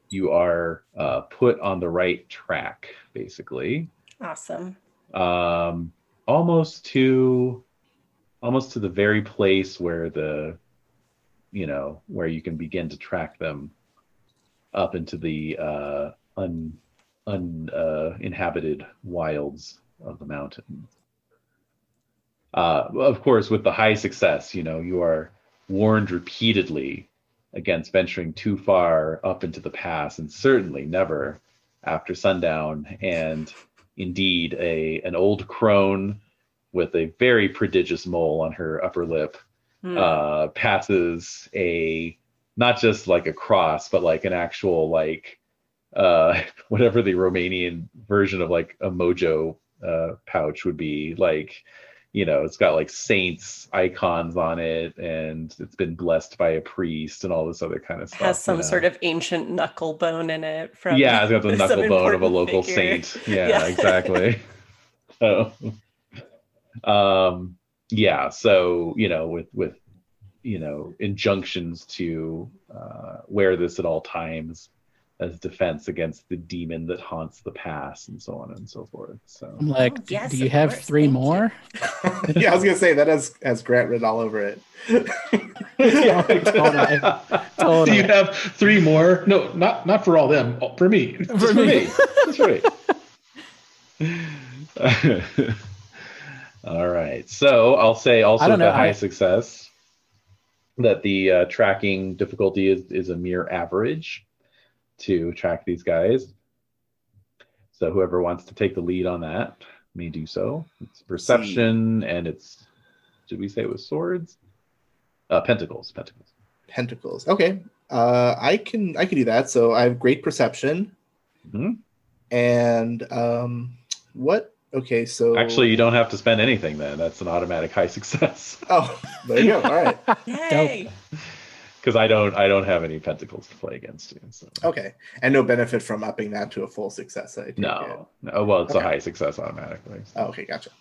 you are uh, put on the right track, basically Awesome. um, almost to almost to the very place where the you know where you can begin to track them up into the uh, un un uh, wilds of the mountain. Uh, of course, with the high success, you know you are warned repeatedly against venturing too far up into the pass, and certainly never after sundown. And indeed a an old crone with a very prodigious mole on her upper lip Hmm. uh, passes a not just like a cross, but like an actual like uh, (laughs) whatever the Romanian version of like a mojo uh, pouch would be. Like, you know, it's got like saints icons on it, and it's been blessed by a priest and all this other kind of stuff. Has you some know. sort of ancient knuckle bone in it from yeah, it's got the (laughs) knuckle bone of a local figure. saint. (laughs) Yeah, Yeah. exactly. (laughs) so, um, yeah, so you know, with with you know injunctions to uh, wear this at all times as defense against the demon that haunts the past, and so on and so forth. So, I'm like, Oh, "Do- yes, do you have course, three thank more? (laughs) yeah, I was gonna say that has has Grant written all over it. Yeah, (laughs) totally. Do you have three more? No, not not for all them. all- For me. Just for me. (laughs) That's right. All right. So I'll say also I don't with know, high I- success that the uh, tracking difficulty is, is a mere average to track these guys. So whoever wants to take the lead on that may do so. It's perception and it's did we say it was swords? Uh, pentacles. Pentacles. Pentacles. Okay. Uh, I can I can do that. So I have great perception. Mhm. And um, what? Okay, so Actually, you don't have to spend anything then. That's an automatic high success. Oh, there you go. All right. (laughs) Yay! Because I don't I don't have any pentacles to play against you. So. Okay, and no benefit from upping that to a full success. I it. No, no. Well, it's a high success automatically. Oh, okay, gotcha.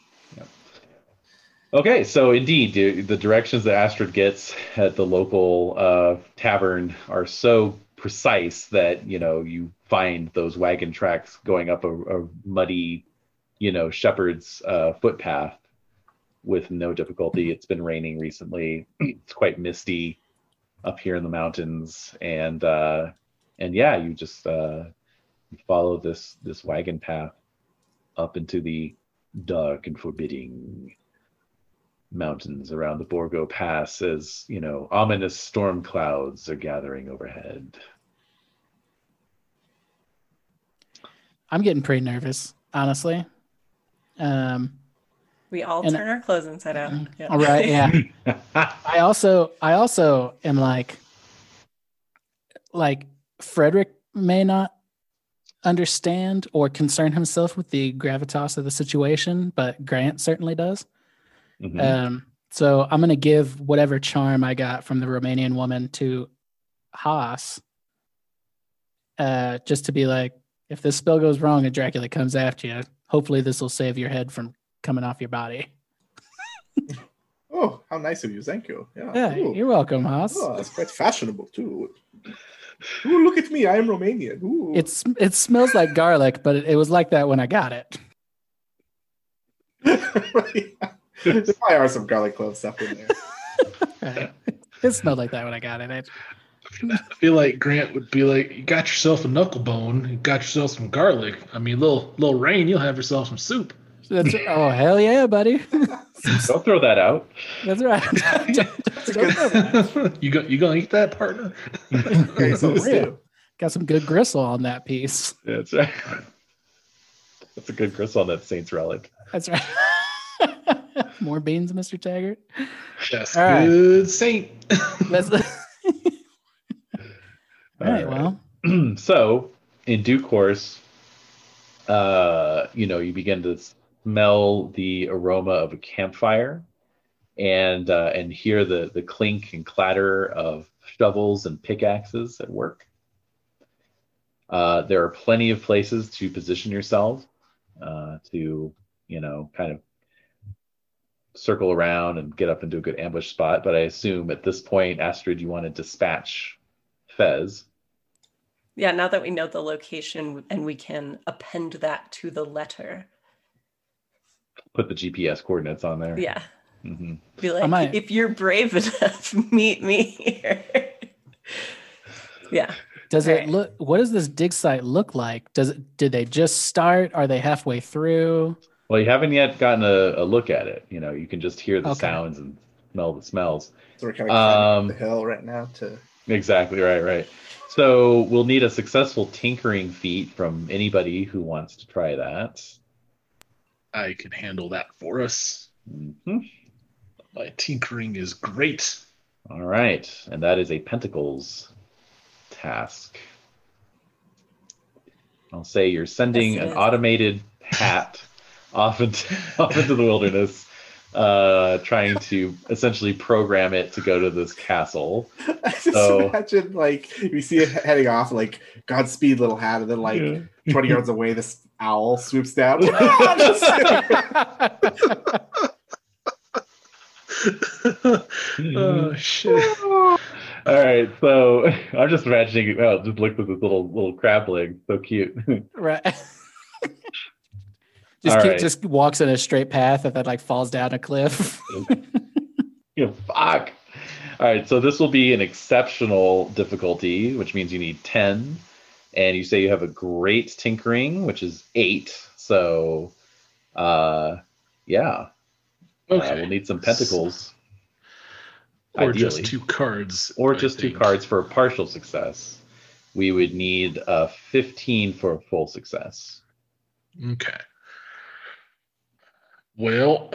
Okay, so indeed, the, the directions that Astrid gets at the local uh, tavern are so precise that you know you find those wagon tracks going up a, a muddy, you know, shepherd's uh, footpath with no difficulty. It's been raining recently. (clears throat) it's quite misty up here in the mountains, and uh, and yeah, you just uh, follow this this wagon path up into the dark and forbidding mountains around the Borgo Pass as, you know, ominous storm clouds are gathering overhead. I'm getting pretty nervous, honestly. Um, We all And- turn our clothes inside out. Yeah. all right, yeah. (laughs) I also I also am like like Frederick may not understand or concern himself with the gravitas of the situation, but Grant certainly does. Mhm. Um, so I'm gonna give whatever charm I got from the Romanian woman to Haas, uh, just to be like, if this spell goes wrong and Dracula comes after you, hopefully this will save your head from coming off your body. (laughs) Oh, how nice of you! Thank you. Yeah. Yeah, Ooh. you're welcome, Haas. Oh, that's quite fashionable too. Ooh, look at me! I am Romanian. Ooh. It's it smells like garlic, but it, it was like that when I got it. (laughs) there probably are some garlic clove stuff in there. Right. (laughs) It smelled like that when I got it. It- I feel like Grant would be like, "You got yourself a knuckle bone. You got yourself some garlic. I mean, little little rain, you'll have yourself some soup." That's, oh hell yeah, buddy! (laughs) Don't throw that out. That's right. (laughs) you go, you gonna eat that, partner? (laughs) Okay, so For real. stew. Got some good gristle on that piece. That's right. That's a good gristle on that Saints relic. That's right. More beans, Mr. Taggart. Yes, All right. good saint. Let's. All right. All Well, (clears throat) so in due course uh you know you begin to smell the aroma of a campfire and uh, and hear the the clink and clatter of shovels and pickaxes at work. Uh, there are plenty of places to position yourself uh, to you know kind of circle around and get up into a good ambush spot. But I assume at this point, Astrid, you want to dispatch Fez. Yeah, now that we know the location and we can append that to the letter. Put the GPS coordinates on there. Yeah. hmm Be like, might- if you're brave (laughs) enough, meet me here. yeah. Does Right. it look? What does this dig site look like? Does it? Did they just start? Are they halfway through? Well, you haven't yet gotten a, a look at it. You know, you can just hear the Okay. sounds and smell the smells. So we're kind of Um, up the hill right now to. Exactly right, right. So we'll need a successful tinkering feat from anybody who wants to try that. I can handle that for us. hmm My tinkering is great. All right, and that is a pentacles task. I'll say you're sending an automated hat (laughs) off into off into the wilderness, uh, trying to essentially program it to go to this castle. I (laughs) just So- imagine like we see it heading off, like Godspeed, little hat, and then like twenty yards away, this owl swoops down. (laughs) (laughs) oh shit. All right, so I'm just imagining. Oh, just look at this little little crab leg, so cute. right. Just keep, right. just walks in a straight path and then like falls down a cliff. (laughs) you know, fuck. All right, so this will be an exceptional difficulty, which means you need 10. And you say you have a great tinkering, which is eight. So, uh, yeah, uh, we'll need some pentacles, or ideally. just two cards. or I just two cards for a partial success. We would need a 15 for a full success. Okay. Well,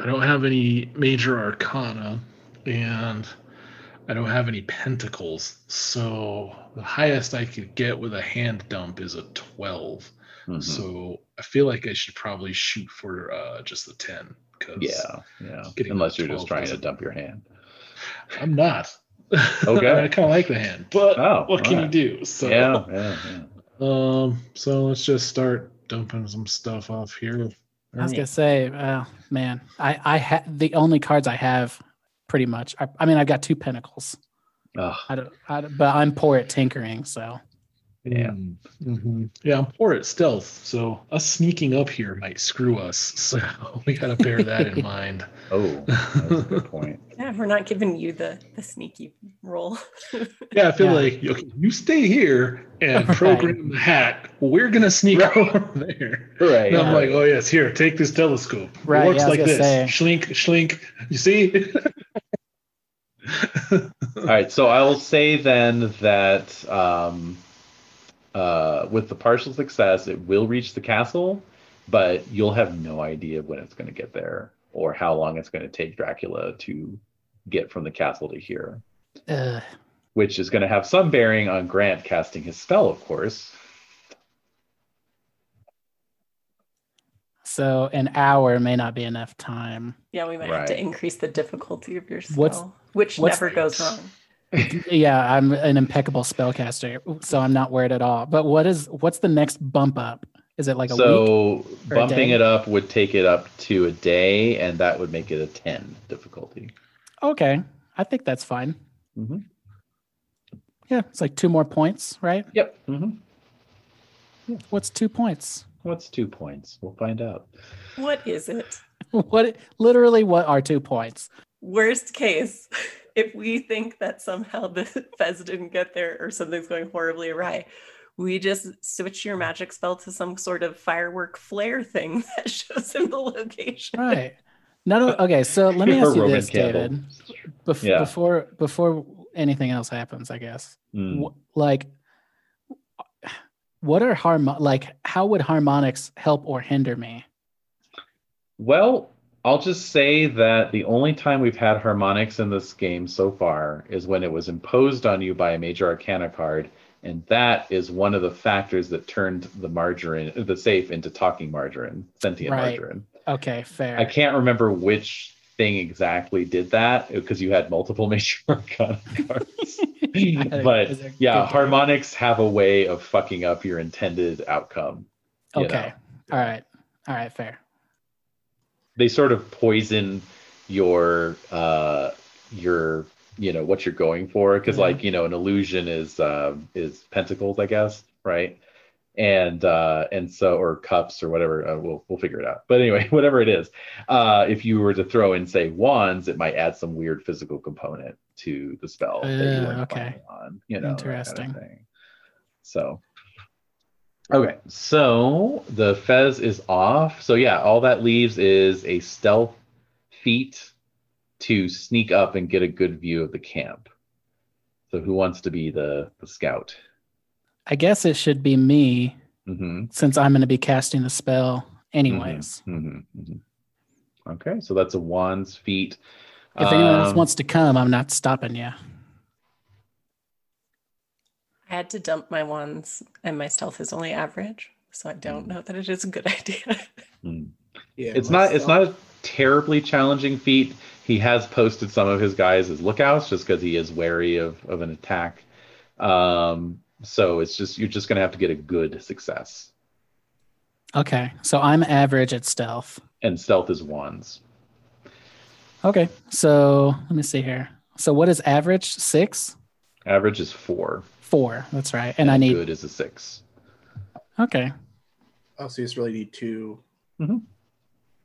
I don't have any major arcana, and I don't have any pentacles. So the highest I could get with a hand dump is a 12. mhm. So I feel like I should probably shoot for uh, just the 10. Cause yeah, yeah. Unless you're just trying to dump your hand. I'm not. Okay. (laughs) I kind of like the hand, but Oh, what can alright. you do? So, Yeah, yeah, yeah. um, so let's just start dumping some stuff off here. I was gonna say, uh, man, I I ha- the only cards I have, pretty much. I, I mean, I've got two pentacles. Ugh, I don't, I don't- but I'm poor at tinkering, so Yeah. Mm, mhm. Yeah, I'm poor at stealth, so us sneaking up here might screw us. So (laughs) we got to bear that in mind. oh, that's a good point. (laughs) Yeah, we're not giving you the the sneaky role. (laughs) Yeah, I feel Yeah. like okay, you stay here and Right. program the hat. We're gonna sneak Right. over there. Right. And I'm like, oh yes, here, take this telescope. Right, It works yeah, like this. say. Schlink, schlink. You see? All right, so I will say then that um, uh, with the partial success, it will reach the castle, but you'll have no idea when it's going to get there or how long it's going to take Dracula to get from the castle to here, uh, which is going to have some bearing on Grant casting his spell, of course. so an hour may not be enough time. yeah, we might have to increase the difficulty of your spell, What's- which what's- never goes wrong. Yeah, I'm an impeccable spellcaster, so I'm not worried at all. But what is what's the next bump up? Is it like a week? so or bumping day? it up would take it up to a day, and that would make it a 10 difficulty. Okay, I think that's fine. hmm Yeah, it's like two more points, right? Yep. hmm What's two points? What's two points? We'll find out. What is it? (laughs) What literally what are two points? Worst case, (laughs) if we think that somehow the (laughs) Fez didn't get there or something's going horribly awry, we just switch your magic spell to some sort of firework flare thing (laughs) that shows him the location. Right. Not of, okay, so (laughs) let me ask you Roman this, candle. David. Bef- Yeah. Before before anything else happens, I guess. Mm. Wh- like what are harmo like how would harmonics help or hinder me? Well, I'll just say that the only time we've had harmonics in this game so far is when it was imposed on you by a major arcana card and that is one of the factors that turned the margarine, the safe, into talking margarine, sentient Right. margarine. Okay, fair. I can't remember which thing exactly did that because you had multiple (laughs) major arcana cards. (laughs) but yeah, harmonics have a way of fucking up your intended outcome. you Okay. know. All right. All right. Fair. They sort of poison your uh your you know what you're going for because Yeah. like you know an illusion is um is pentacles I guess right and uh and so or cups or whatever uh, we'll we'll figure it out but anyway (laughs) whatever it is uh if you were to throw in say wands it might add some weird physical component to the spell that you Uh, okay. on you know that kind of Interesting. so okay so the fez is off so yeah all that leaves is a stealth feat to sneak up and get a good view of the camp so who wants to be the the scout I guess it should be me mm-hmm. since I'm going to be casting the spell anyways. hmm hmm Okay, so that's a wands feat. If anyone else Um, wants to come, I'm not stopping you. I had to dump my wands, and my stealth is only average, so I don't know that it is a good (laughs) idea. hmm. Yeah, it's not it's not a terribly challenging feat. He has posted some of his guys as lookouts just because he is wary of of an attack. Um, so it's just you're just gonna have to get a good success, Okay. So I'm average at stealth. and stealth is wands. Okay. So let me see here. So what is average? Six? Average is four, Four. That's right. And I need. good is a six. Okay. Oh, so you just really need two.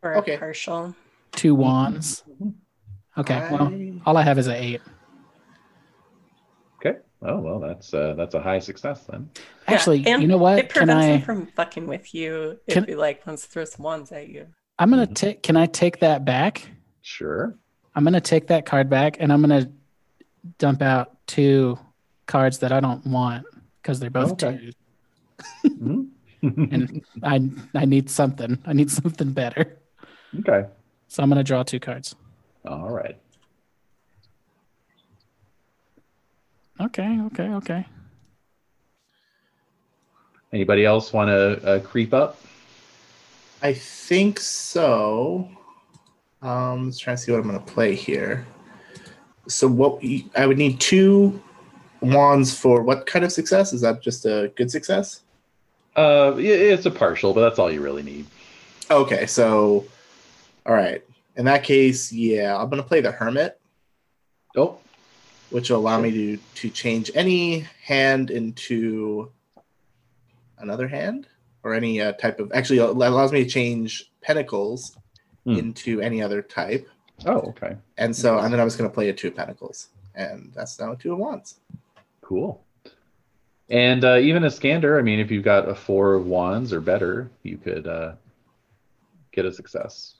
or Okay. a partial. Two wands. Okay. Well, all I have is an eight. Okay. Oh well, that's uh, that's a high success then. Yeah, Actually, and you know what? It Can prevents I? him from fucking with you if Can- he like wants to throw some wands at you. I'm gonna Mhm. take. Can I take that back? Sure. I'm gonna take that card back, and I'm gonna dump out two cards that I don't want because they're both Okay. twos. Mhm. (laughs) And I I need something. I need something better. okay. So I'm gonna draw two cards. All right. Okay. Okay. Okay. Anybody else want to uh, creep up? I think so. Um, let's try and see what I'm going to play here. So what we- I would need two wands for what kind of success? Is that just a good success? Uh, it's a partial, but that's all you really need. Okay, so all right. In that case, yeah, I'm going to play the hermit, Oh, which will allow me to to change any hand into another hand or any uh, type of actually allows me to change pentacles Hmm. into any other type. oh, okay, And so, and then I was going to play a two of pentacles, and that's now a two of wands. Cool. And uh, even Iskander, I mean, if you've got a four of wands or better, you could uh, get a success.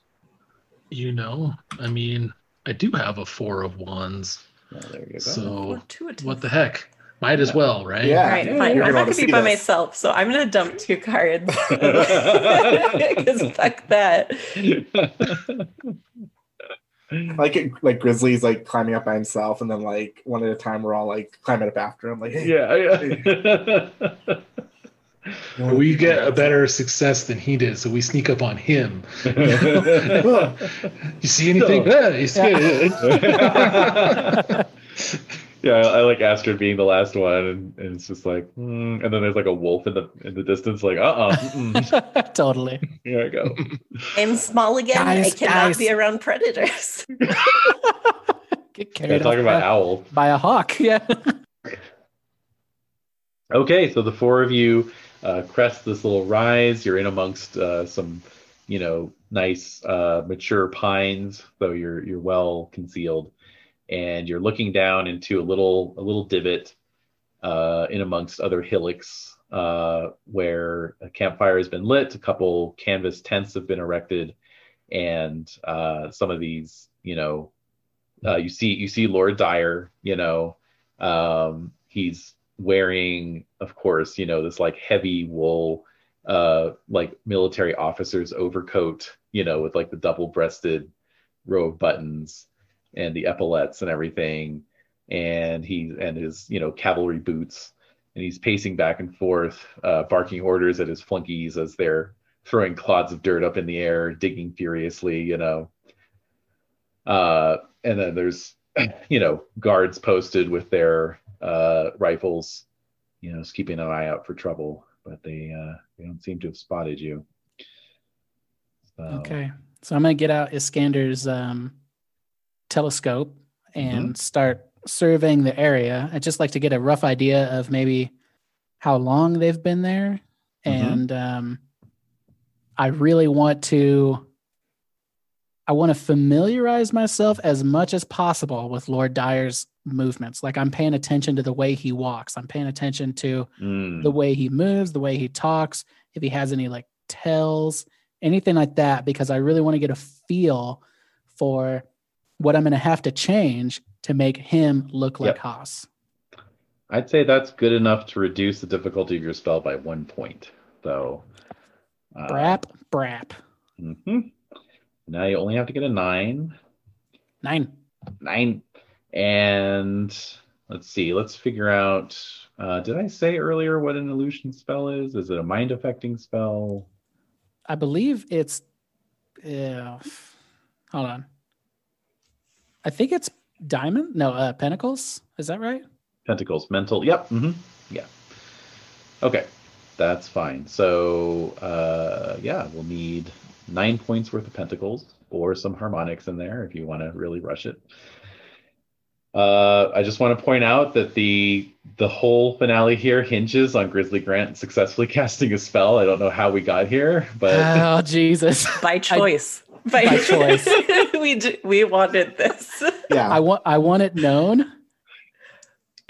You know, I mean, I do have a four of wands. Oh, there you go. So what the heck? Might as well, right? Yeah. All right, Yeah, fine. you're I'm gonna not gonna be by this. myself, so I'm gonna dump two cards. (laughs) (laughs) Because fuck that. (laughs) Like it, like Grizzly's like climbing up by himself, and then like one at a time, we're all like climbing up after him. Like, hey, yeah, yeah. (laughs) We get a better success than he did, so we sneak up on him. (laughs) (laughs) You see anything? No. Yeah, you see it. Yeah, I, I like Astrid being the last one, and, and it's just like, mm, and then there's like a wolf in the in the distance, like, uh, uh (laughs) totally. here I go. (laughs) I'm small again. Guys, I cannot guys. be around predators. (laughs) Get Yeah, carried talking about by, owl. by a hawk. Yeah. Okay, so the four of you uh, crest this little rise. You're in amongst uh, some, you know, nice uh, mature pines, so you're you're well concealed, and you're looking down into a little a little divot uh, in amongst other hillocks uh, where a campfire has been lit. A couple canvas tents have been erected, and uh, some of these, you know, uh, you see you see Lord Dyer. You know, um, he's wearing, of course, you know, this like heavy wool, uh, like military officer's overcoat, you know, with like the double-breasted row of buttons and the epaulets and everything, and he and his, you know, cavalry boots, and he's pacing back and forth, uh, barking orders at his flunkies as they're throwing clods of dirt up in the air, digging furiously, you know. Uh, and then there's, (clears throat) you know, guards posted with their uh, rifles, you know, just keeping an eye out for trouble, but they uh, they don't seem to have spotted you. So, Okay. So I'm gonna get out Iskander's um, telescope and start surveying the area. I'd just like to get a rough idea of maybe how long they've been there, Mhm. and um, I really want to. I want to familiarize myself as much as possible with Lord Dyer's movements. Like I'm paying attention to the way he walks. I'm paying attention to mm, the way he moves, the way he talks, if he has any like tells, anything like that, because I really want to get a feel for what I'm going to have to change to make him look like Yep. Haas. I'd say that's good enough to reduce the difficulty of your spell by one point, though. Uh, Brap, brap. mhm. Now you only have to get a nine. Nine. Nine. And let's see, let's figure out. Uh, did I say earlier what an illusion spell is? Is it a mind affecting spell? I believe it's. Yeah. hold on. I think it's diamond. No, uh, pentacles. Is that right? Pentacles, mental. Yep. hmm Yeah. Okay. That's fine. So, uh, yeah, we'll need nine points worth of pentacles or some harmonics in there if you want to really rush it. Uh, I just want to point out that the the whole finale here hinges on Grizzly Grant successfully (laughs) casting a spell. I don't know how we got here, but oh Jesus! By (laughs) choice. by, by choice. (laughs) we d- we wanted this. (laughs) Yeah. I want. I want it known.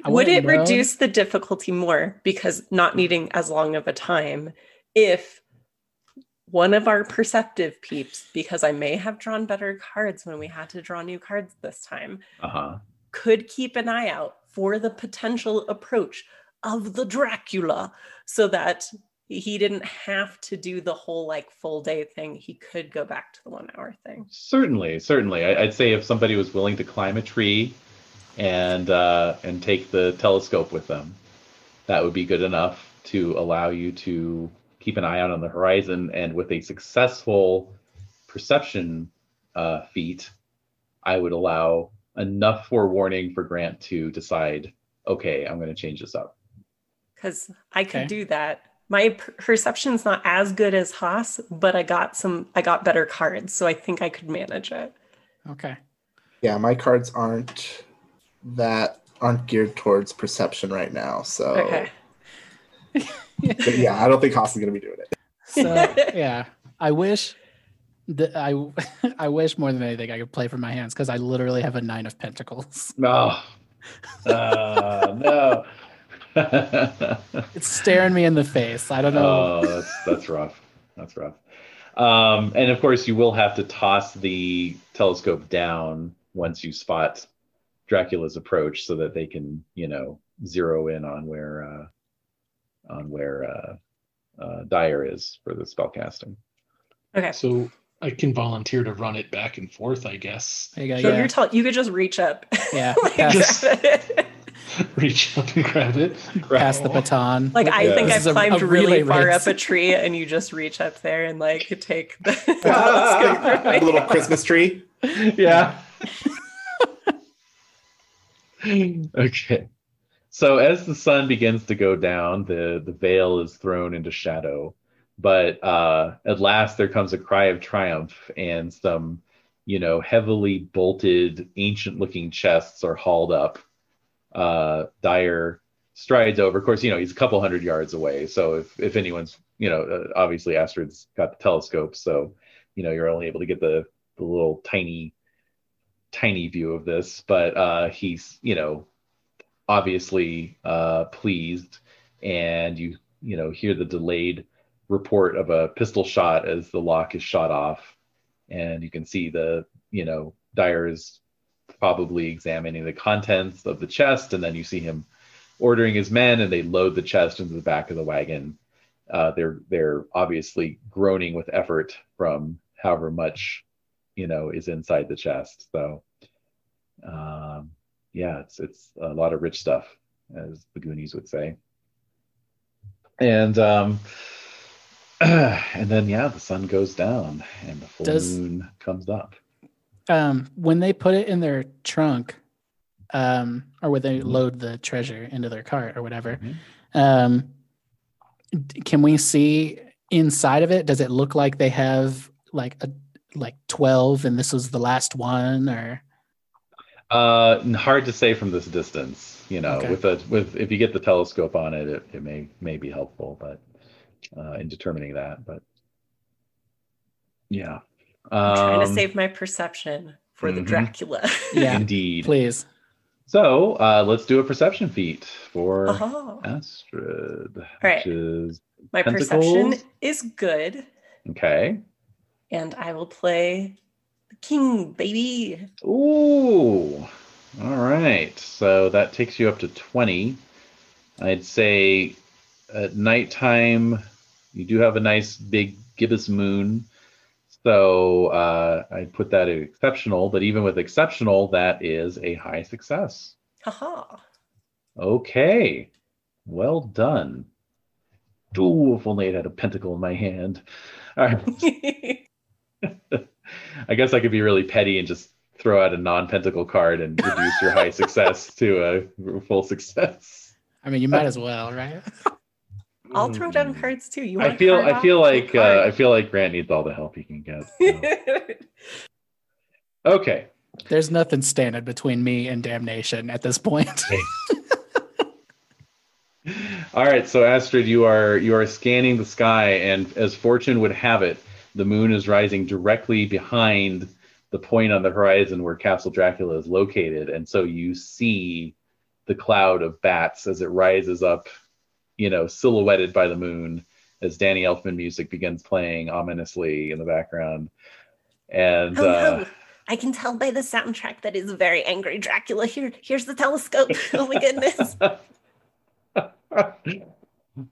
I want Would it known. reduce the difficulty more because not needing as long of a time if one of our perceptive peeps, because I may have drawn better cards when we had to draw new cards this time, uh-huh. could keep an eye out for the potential approach of the Dracula so that he didn't have to do the whole like full day thing. He could go back to the one hour thing. Certainly, certainly. I, I'd say if somebody was willing to climb a tree and uh, and take the telescope with them, that would be good enough to allow you to keep an eye out on the horizon. And with a successful perception uh, feat, I would allow enough forewarning for Grant to decide, okay, I'm going to change this up. Because I could Okay. do that. My per- perception's not as good as Haas, but I got some. I got better cards, so I think I could manage it. Okay. yeah, my cards aren't that aren't geared towards perception right now. So Okay. (laughs) but yeah, I don't think Haas is gonna be doing it. So (laughs) yeah, I wish that I (laughs) I wish more than anything I could play from my hands because I literally have a nine of pentacles. No. Uh, no. (laughs) It's staring me in the face. I don't know. Oh, that's that's rough. That's rough. Um, and of course, you will have to toss the telescope down once you spot Dracula's approach, so that they can, you know, zero in on where uh, on where uh, uh, Dyer is for the spell casting. Okay. So I can volunteer to run it back and forth, I guess. There you go. So yeah. you're tall. You could just reach up. Yeah, (laughs) Like pass- that. (laughs) Reach up and grab it. Pass the baton. Like I Yeah. think This I've is a- climbed a really far race. up a tree, and you just reach up there and like take the (laughs) (laughs) telescope from A little Christmas tree. yeah. okay. So as the sun begins to go down, the the vale is thrown into shadow. But uh, at last, there comes a cry of triumph, and some, you know, heavily bolted, ancient-looking chests are hauled up. Uh, Dyer strides over. Of course, you know he's a couple hundred yards away. So if if anyone's, you know, uh, obviously Astrid's got the telescope, so you know you're only able to get the the little tiny tiny view of this but uh he's you know obviously uh pleased and you you know hear the delayed report of a pistol shot as the lock is shot off and you can see the you know dyer is probably examining the contents of the chest and then you see him ordering his men and they load the chest into the back of the wagon. Uh, they're they're obviously groaning with effort from however much you know is inside the chest. So um yeah it's it's a lot of rich stuff as the goonies would say. And um, (clears throat) and then yeah, the sun goes down and the full Does- moon comes up. Um, when they put it in their trunk, um, or when they Mhm. load the treasure into their cart or whatever, Mhm. um, can we see inside of it? Does it look like they have like a like twelve, and this was the last one, or Uh, hard to say from this distance. You know, Okay. with a with if you get the telescope on it, it, it may may be helpful, but uh, in determining that. But yeah, I'm trying to Um, save my perception for the mhm. Dracula. (laughs) Yeah. indeed. please? So uh, let's do a perception feat for Oh, Astrid, right. which is my perception is good, okay. and I will play the king, baby. Ooh. All right. So that takes you up to 20. I'd say at nighttime, you do have a nice big gibbous moon. So uh, I'd put that at exceptional, but even with exceptional, that is a high success. Haha. Okay. Well done. Ooh, if only I had a pentacle in my hand. All right. (laughs) I guess I could be really petty and just throw out a non-pentacle card and reduce your high success to a full success. I mean, you might (laughs) as well, right? I'll throw down cards too. You want I a feel I feel like uh, I feel like Grant needs all the help he can get. so. (laughs) Okay. There's nothing standing between me and damnation at this point. All right, so Astrid, you are you are scanning the sky, and as fortune would have it, the moon is rising directly behind the point on the horizon where Castle Dracula is located, and so you see the cloud of bats as it rises up, you know, silhouetted by the moon, as Danny Elfman music begins playing ominously in the background, and Oh uh, no. I can tell by the soundtrack that is very angry Dracula. Here, here's the telescope. (laughs) oh my goodness. (laughs)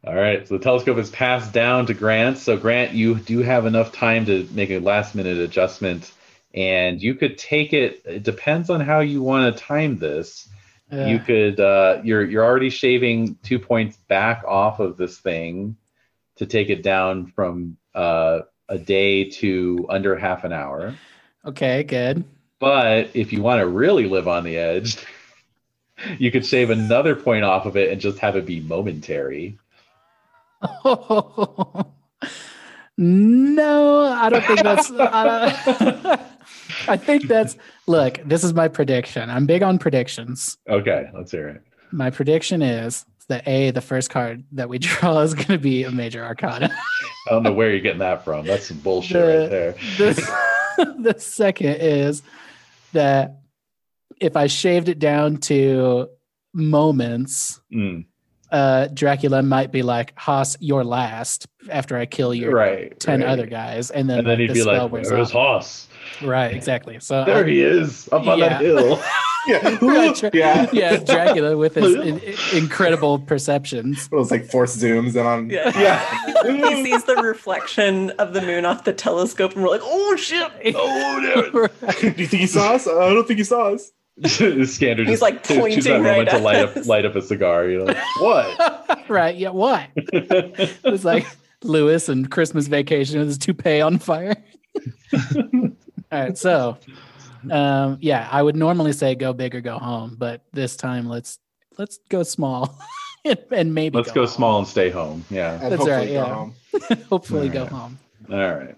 All right, so the telescope is passed down to Grant. So Grant, you do have enough time to make a last minute adjustment, and you could take it. It depends on how you want to time this. You Uh, could. Uh, you're you're already shaving two points back off of this thing to take it down from uh, a day to under half an hour. okay, good. But if you want to really live on the edge, (laughs) you could save another point off of it and just have it be momentary. Oh, (laughs) no, I don't think that's. I, don't- (laughs) (laughs) I think that's. Look, this is my prediction. I'm big on predictions. Okay, let's hear it. My prediction is that a the first card that we (laughs) draw is going to be a major arcana. I don't know where you're getting that from. That's some bullshit The- right there. the, (laughs) the second is that if I shaved it down to moments, Mm, uh, Dracula might be like, Haas, you're last after I kill your right. 10 right. other guys. And then, And then like, he'd the be spell like, "Where's off. Haas? Right, exactly. So There I- he is, up on yeah. that hill." (laughs) Yeah. (laughs) Right, Dra- yeah. (laughs) yeah, Dracula with his in, in- incredible perceptions. It was like force zooms in on. Yeah. yeah. he sees the reflection of the moon off the telescope, and we're like, "Oh shit!" oh, no. Do you think he saw us? I don't think he saw us. Scanner He's, just like, choose that pointing moment right to at light us. up light up a cigar. You know, like, what? right, yeah, what? It's like Lewis and Christmas vacation with his toupee on fire. All right, so um, yeah, I would normally say go big or go home, but this time let's let's go small (laughs) and, and maybe Let's go home. small and stay home. Yeah. And That's hopefully right, yeah. home. (laughs) Hopefully, go home. All right.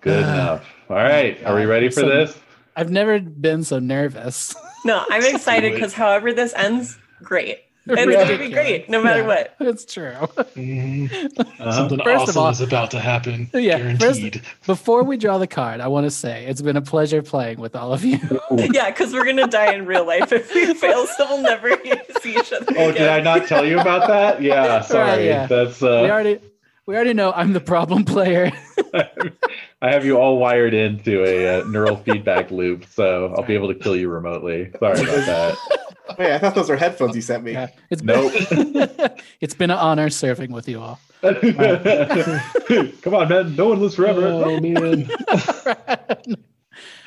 Good Uh, (sighs) enough. All right. Are we ready for so- this? I've never been so nervous. No, I'm (laughs) excited because however this ends, great. (laughs) It's gonna be great, no matter Yeah, what. It's true. Mhm. (laughs) Uh-huh. Something First of awesome all- is about to happen. Yeah, first- Before we draw the card, I want to say it's been a pleasure playing with all of you. (laughs) Yeah, because we're gonna die in real life if we fail, so we'll never see each other. Oh, did I not tell you about that? Yeah, sorry. yeah. That's we uh already we already know I'm the problem player. I have you all wired into a uh, neural feedback loop, so I'll be able to kill you remotely. Sorry about that. Wait, I thought those were headphones you sent me. Yeah, it's Nope. (laughs) it's been an honor serving with you all. (laughs) Come on, man. No one lives forever. Oh man. (laughs)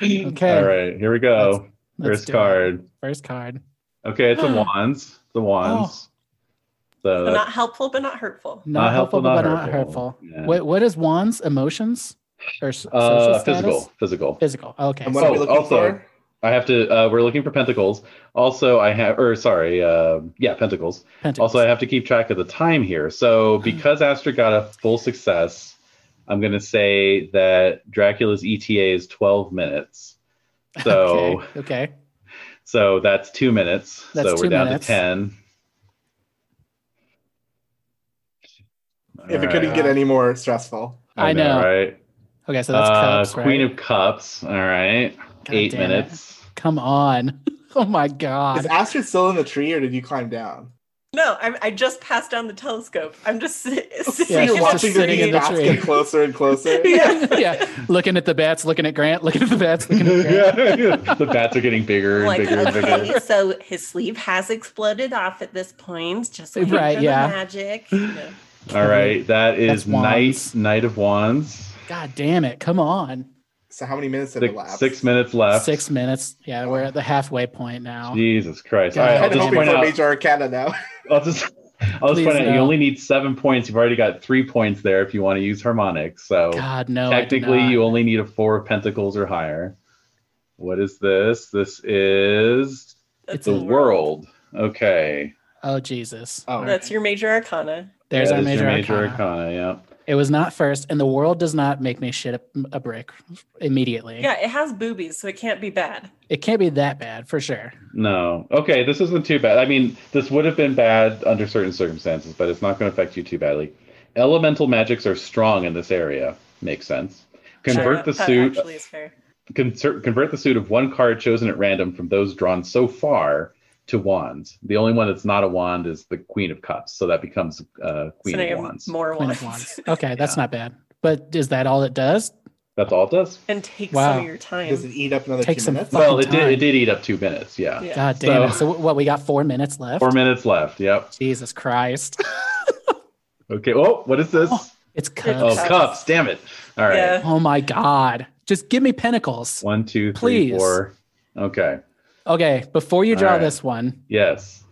okay. All right, here we go. let's First do it. card. First card. Okay, it's a (gasps) wands. The wands. So So not helpful, but not hurtful. Not, helpful, but not hurtful. hurtful. Yeah. What what is wands? Emotions or uh, physical, physical. Physical. Okay. And what Oh, are we looking also- for? I have to. Uh, we're looking for pentacles. Also, I have, or sorry, uh, yeah, pentacles. Pentacles. Also, I have to keep track of the time here. So, because Astrid got a full success, I'm going to say that Dracula's ETA is 12 minutes. So, okay. okay. so that's two minutes. That's so we're two down minutes. to 10. If it couldn't get any more stressful. I know. right? Okay, so that's uh, cups, Queen right? of Cups. All right, God eight minutes. it. Minutes. Come on. (laughs) Oh my god. Is god. Astrid still in the tree or did you climb down? No, I, I just passed down the telescope. I'm just sit, (laughs) sitting Yeah, You're in the just watching the sitting in the bats tree. get closer and closer. (laughs) Yeah. yeah. Looking at the bats, looking at Grant, looking at the bats, looking at Grant. yeah, the bats are getting bigger and like, bigger and bigger. okay, so his sleeve has exploded off at this point. Just waiting Right, yeah. the magic. Yeah. All right, that is That's wands. Knight Knight of Wands. God damn it. Come on. So how many minutes have Six, elapsed? six minutes left. Six minutes. Yeah, we're at the halfway point now. Jesus Christ! God, All right, I'm I'll just hoping point for out. Major Arcana now. (laughs) I'll just. I'll just Please point out. You only need seven points. You've already got three points there if you want to use harmonics. So God, no. Technically, you only need a four of pentacles or higher. What is this? This is That's the a world. Okay. Oh, Jesus. Oh. That's your major arcana. There's That our major, major arcana. arcana. Yeah. It was not first, and the world does not make me shit a, a brick immediately. Yeah, it has boobies, so it can't be bad. It can't be that bad for sure. No. Okay, this isn't too bad. I mean, this would have been bad under certain circumstances, but it's not going to affect you too badly. Elemental magics are strong in this area. Makes sense. Convert Sure, the that suit. actually is fair. Convert, convert the suit of one card chosen at random from those drawn so far to wands. The only one that's not a wand is the Queen of Cups, so that becomes uh, Queen so of you have Wands. more Queen wands. of Wands. Okay, that's not bad. But is that all it does? That's all it does. and take Wow. some of your time. Does it eat up another Take two some minutes? Well, it did. It did eat up two minutes. Yeah. Yeah. God damn So- it. So what, we got four minutes left? Four minutes left. Yep. Jesus Christ. (laughs) Okay. Oh, what is this? Oh, It's Oh, cups. Cups. cups. Damn it. All right. Yeah. Oh my God. Just give me pentacles. One, two, three, Please. four. Okay. Okay, before you draw All right. this one, Yes.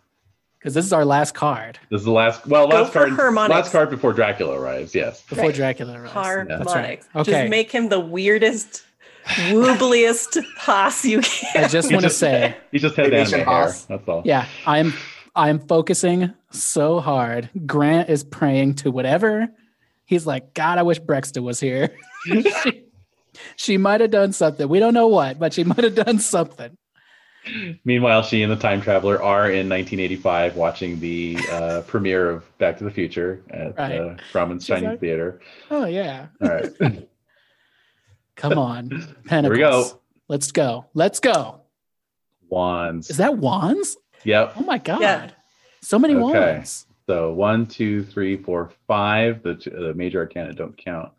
because this is our last card This is the last. Well, Go last for card. harmonics. Last card before Dracula arrives. Yes. before Right. Dracula arrives. Harmonics. That's right. Just Okay. make him the weirdest, woobliest (laughs) Haas you can. I just want to say, (laughs) He just has Maybe anime hair. That's all. yeah, I'm I'm focusing so hard. Grant is praying to whatever. He's like, God, I wish Brexta was here. (laughs) she she might have done something. We don't know what, but she might have done something. Meanwhile, she and the time traveler are in 1985 watching the uh, premiere of Back to the Future at Right. uh, Grauman's Chinese like- Theater. Oh yeah. All right. (laughs) Come on. Here Pentacles. we go. Let's go. Let's go. Wands. Is that wands? Yep. Oh my god. Yeah. So many Okay. wands. So one, two, three, four, five. The, the major arcana don't count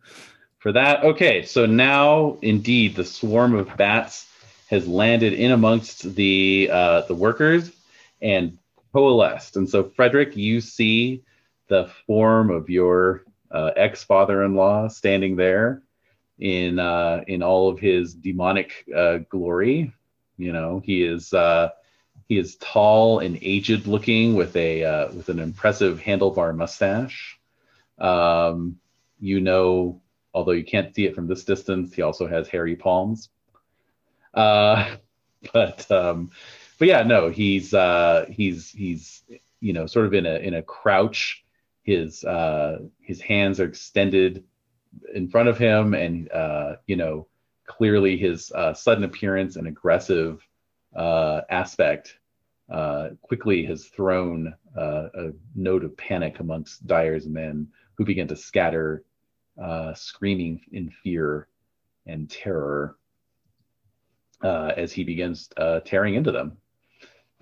for that. Okay, so now indeed the swarm of bats has landed in amongst the uh, the workers and coalesced. And so Frederick, you see the form of your uh, ex father-in-law standing there in uh, in all of his demonic uh, glory. You know, he is. Uh, he is tall and aged looking with a uh, with an impressive handlebar mustache. Um, you know, although you can't see it from this distance, he also has hairy palms. Uh, (laughs) but um, but yeah, no, he's uh, he's he's you know sort of in a in a crouch. His uh, his hands are extended in front of him, and uh, you know clearly his uh, sudden appearance and aggressive uh, aspect uh, quickly has thrown uh, a note of panic amongst Dyer's men, who begin to scatter, uh, screaming in fear and terror uh, as he begins uh, tearing into them.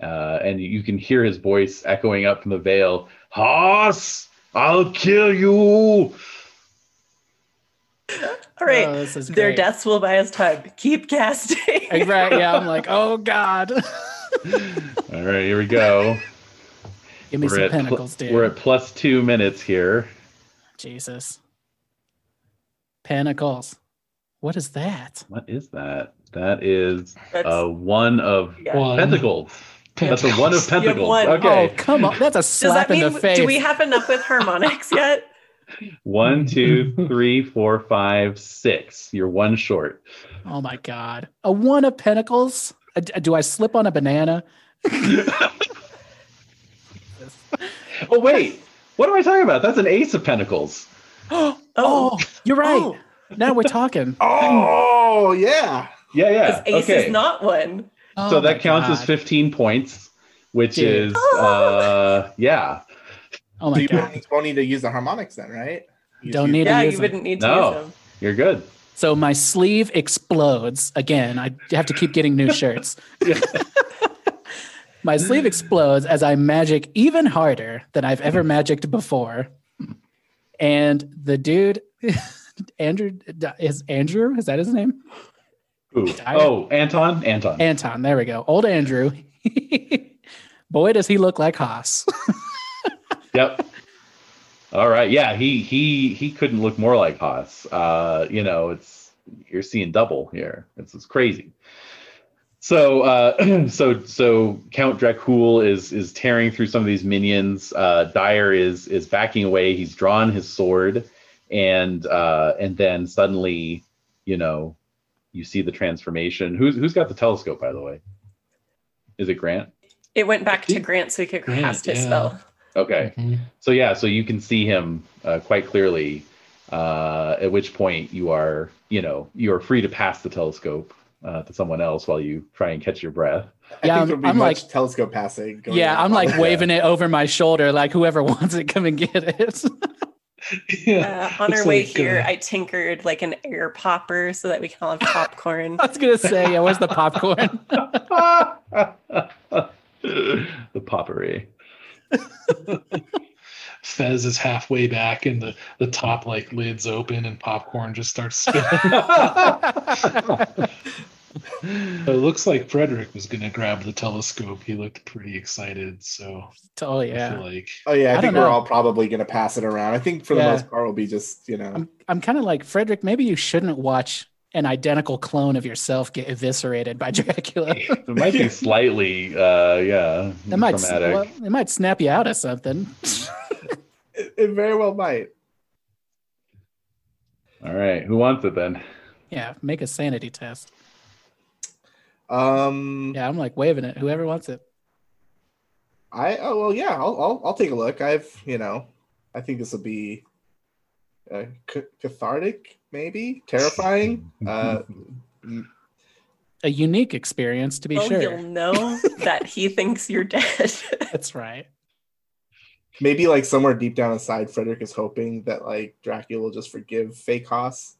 Uh, and you can hear his voice echoing up from the vale Haas, I'll kill you. (laughs) All right. Oh, Their great. deaths will buy us time. Keep casting. (laughs) Right, yeah, I'm (laughs) like, oh god. All right, here we go. Give me We're some at, pl- pentacles, dude. we're at plus two minutes here. Jesus. Pentacles. What is that? What is that? That is That's, uh, one of yeah. One. pentacles. That's a one of have pentacles. one. Okay. Oh, come on. That's a Does slap that in mean the face. do we have enough with harmonics yet? One, two, (laughs) three, four, five, six. You're one short. oh my god. A one of pentacles? Uh, Do I slip on a banana? (laughs) Oh wait, what am I talking about? That's an ace of pentacles. oh, (gasps) Oh, you're right. Oh, Now we're talking. (laughs) Oh yeah. Yeah, yeah. because ace okay. is not one. Oh so my that counts as God. 15 points, which Dude. is uh yeah. Oh my So my you god. won't, won't need to use the harmonics then, right? You Don't just need use- to Yeah, use you them. wouldn't need to No. use them. You're good. So my sleeve explodes again. I have to keep getting new shirts. (laughs) my sleeve explodes as I magic even harder than I've ever magicked before. And the dude, (laughs) Andrew, is Andrew? Is that his name? Ooh. Oh, Anton? Anton. Anton. There we go. Old Andrew. (laughs) Boy, does he look like Haas. (laughs) Yep. All right. Yeah, he he he couldn't look more like Haas. Uh, you know, it's you're seeing double here. It's, it's crazy. So uh (clears throat) so so Count Dracul is is tearing through some of these minions. Uh Dyer is is backing away. He's drawn his sword and uh and then suddenly, you know, you see the transformation. Who's who's got the telescope by the way? Is it Grant? It went back to Grant so he could Grant, cast his yeah. spell. Okay. Mhm. So yeah, so you can see him uh, quite clearly. Uh, at which point you are, you know, you are free to pass the telescope uh, to someone else while you try and catch your breath. I Yeah, think I'm- be I'm much like- telescope passing. going yeah. I'm like (laughs) waving it over my shoulder, like whoever (laughs) wants it, come and get it. (laughs) Yeah. Uh, on It's our way like, here, uh, I tinkered like an air popper so that we can all have popcorn. (laughs) I was gonna say, yeah, where's the popcorn? (laughs) the potpourri. (laughs) Fez is halfway back and the, the top like lids open and popcorn just starts spinning. (laughs) it looks like Frederick was gonna grab the telescope. He looked pretty excited, so oh I yeah. feel like Oh yeah, I, I think we're know. all probably gonna pass it around. I think for the most part, we'll be just you know. I'm I'm kind of like Frederick. Maybe you shouldn't watch an identical clone of yourself get eviscerated by (laughs) Dracula. It might be slightly, uh, yeah, That might well, it might snap you out of something. (laughs) It, it very well might. All right, who wants it then? yeah, make a sanity test. Um, Yeah, I'm like waving it. Whoever wants it. I oh well yeah, I'll, I'll I'll take a look. I've you know, I think this will be uh, c- cathartic, maybe terrifying. (laughs) Uh, A unique experience to be oh, sure. you'll know that he (laughs) thinks you're dead. That's right. maybe like somewhere deep down inside, Frederick is hoping that like Dracula will just forgive fake Haas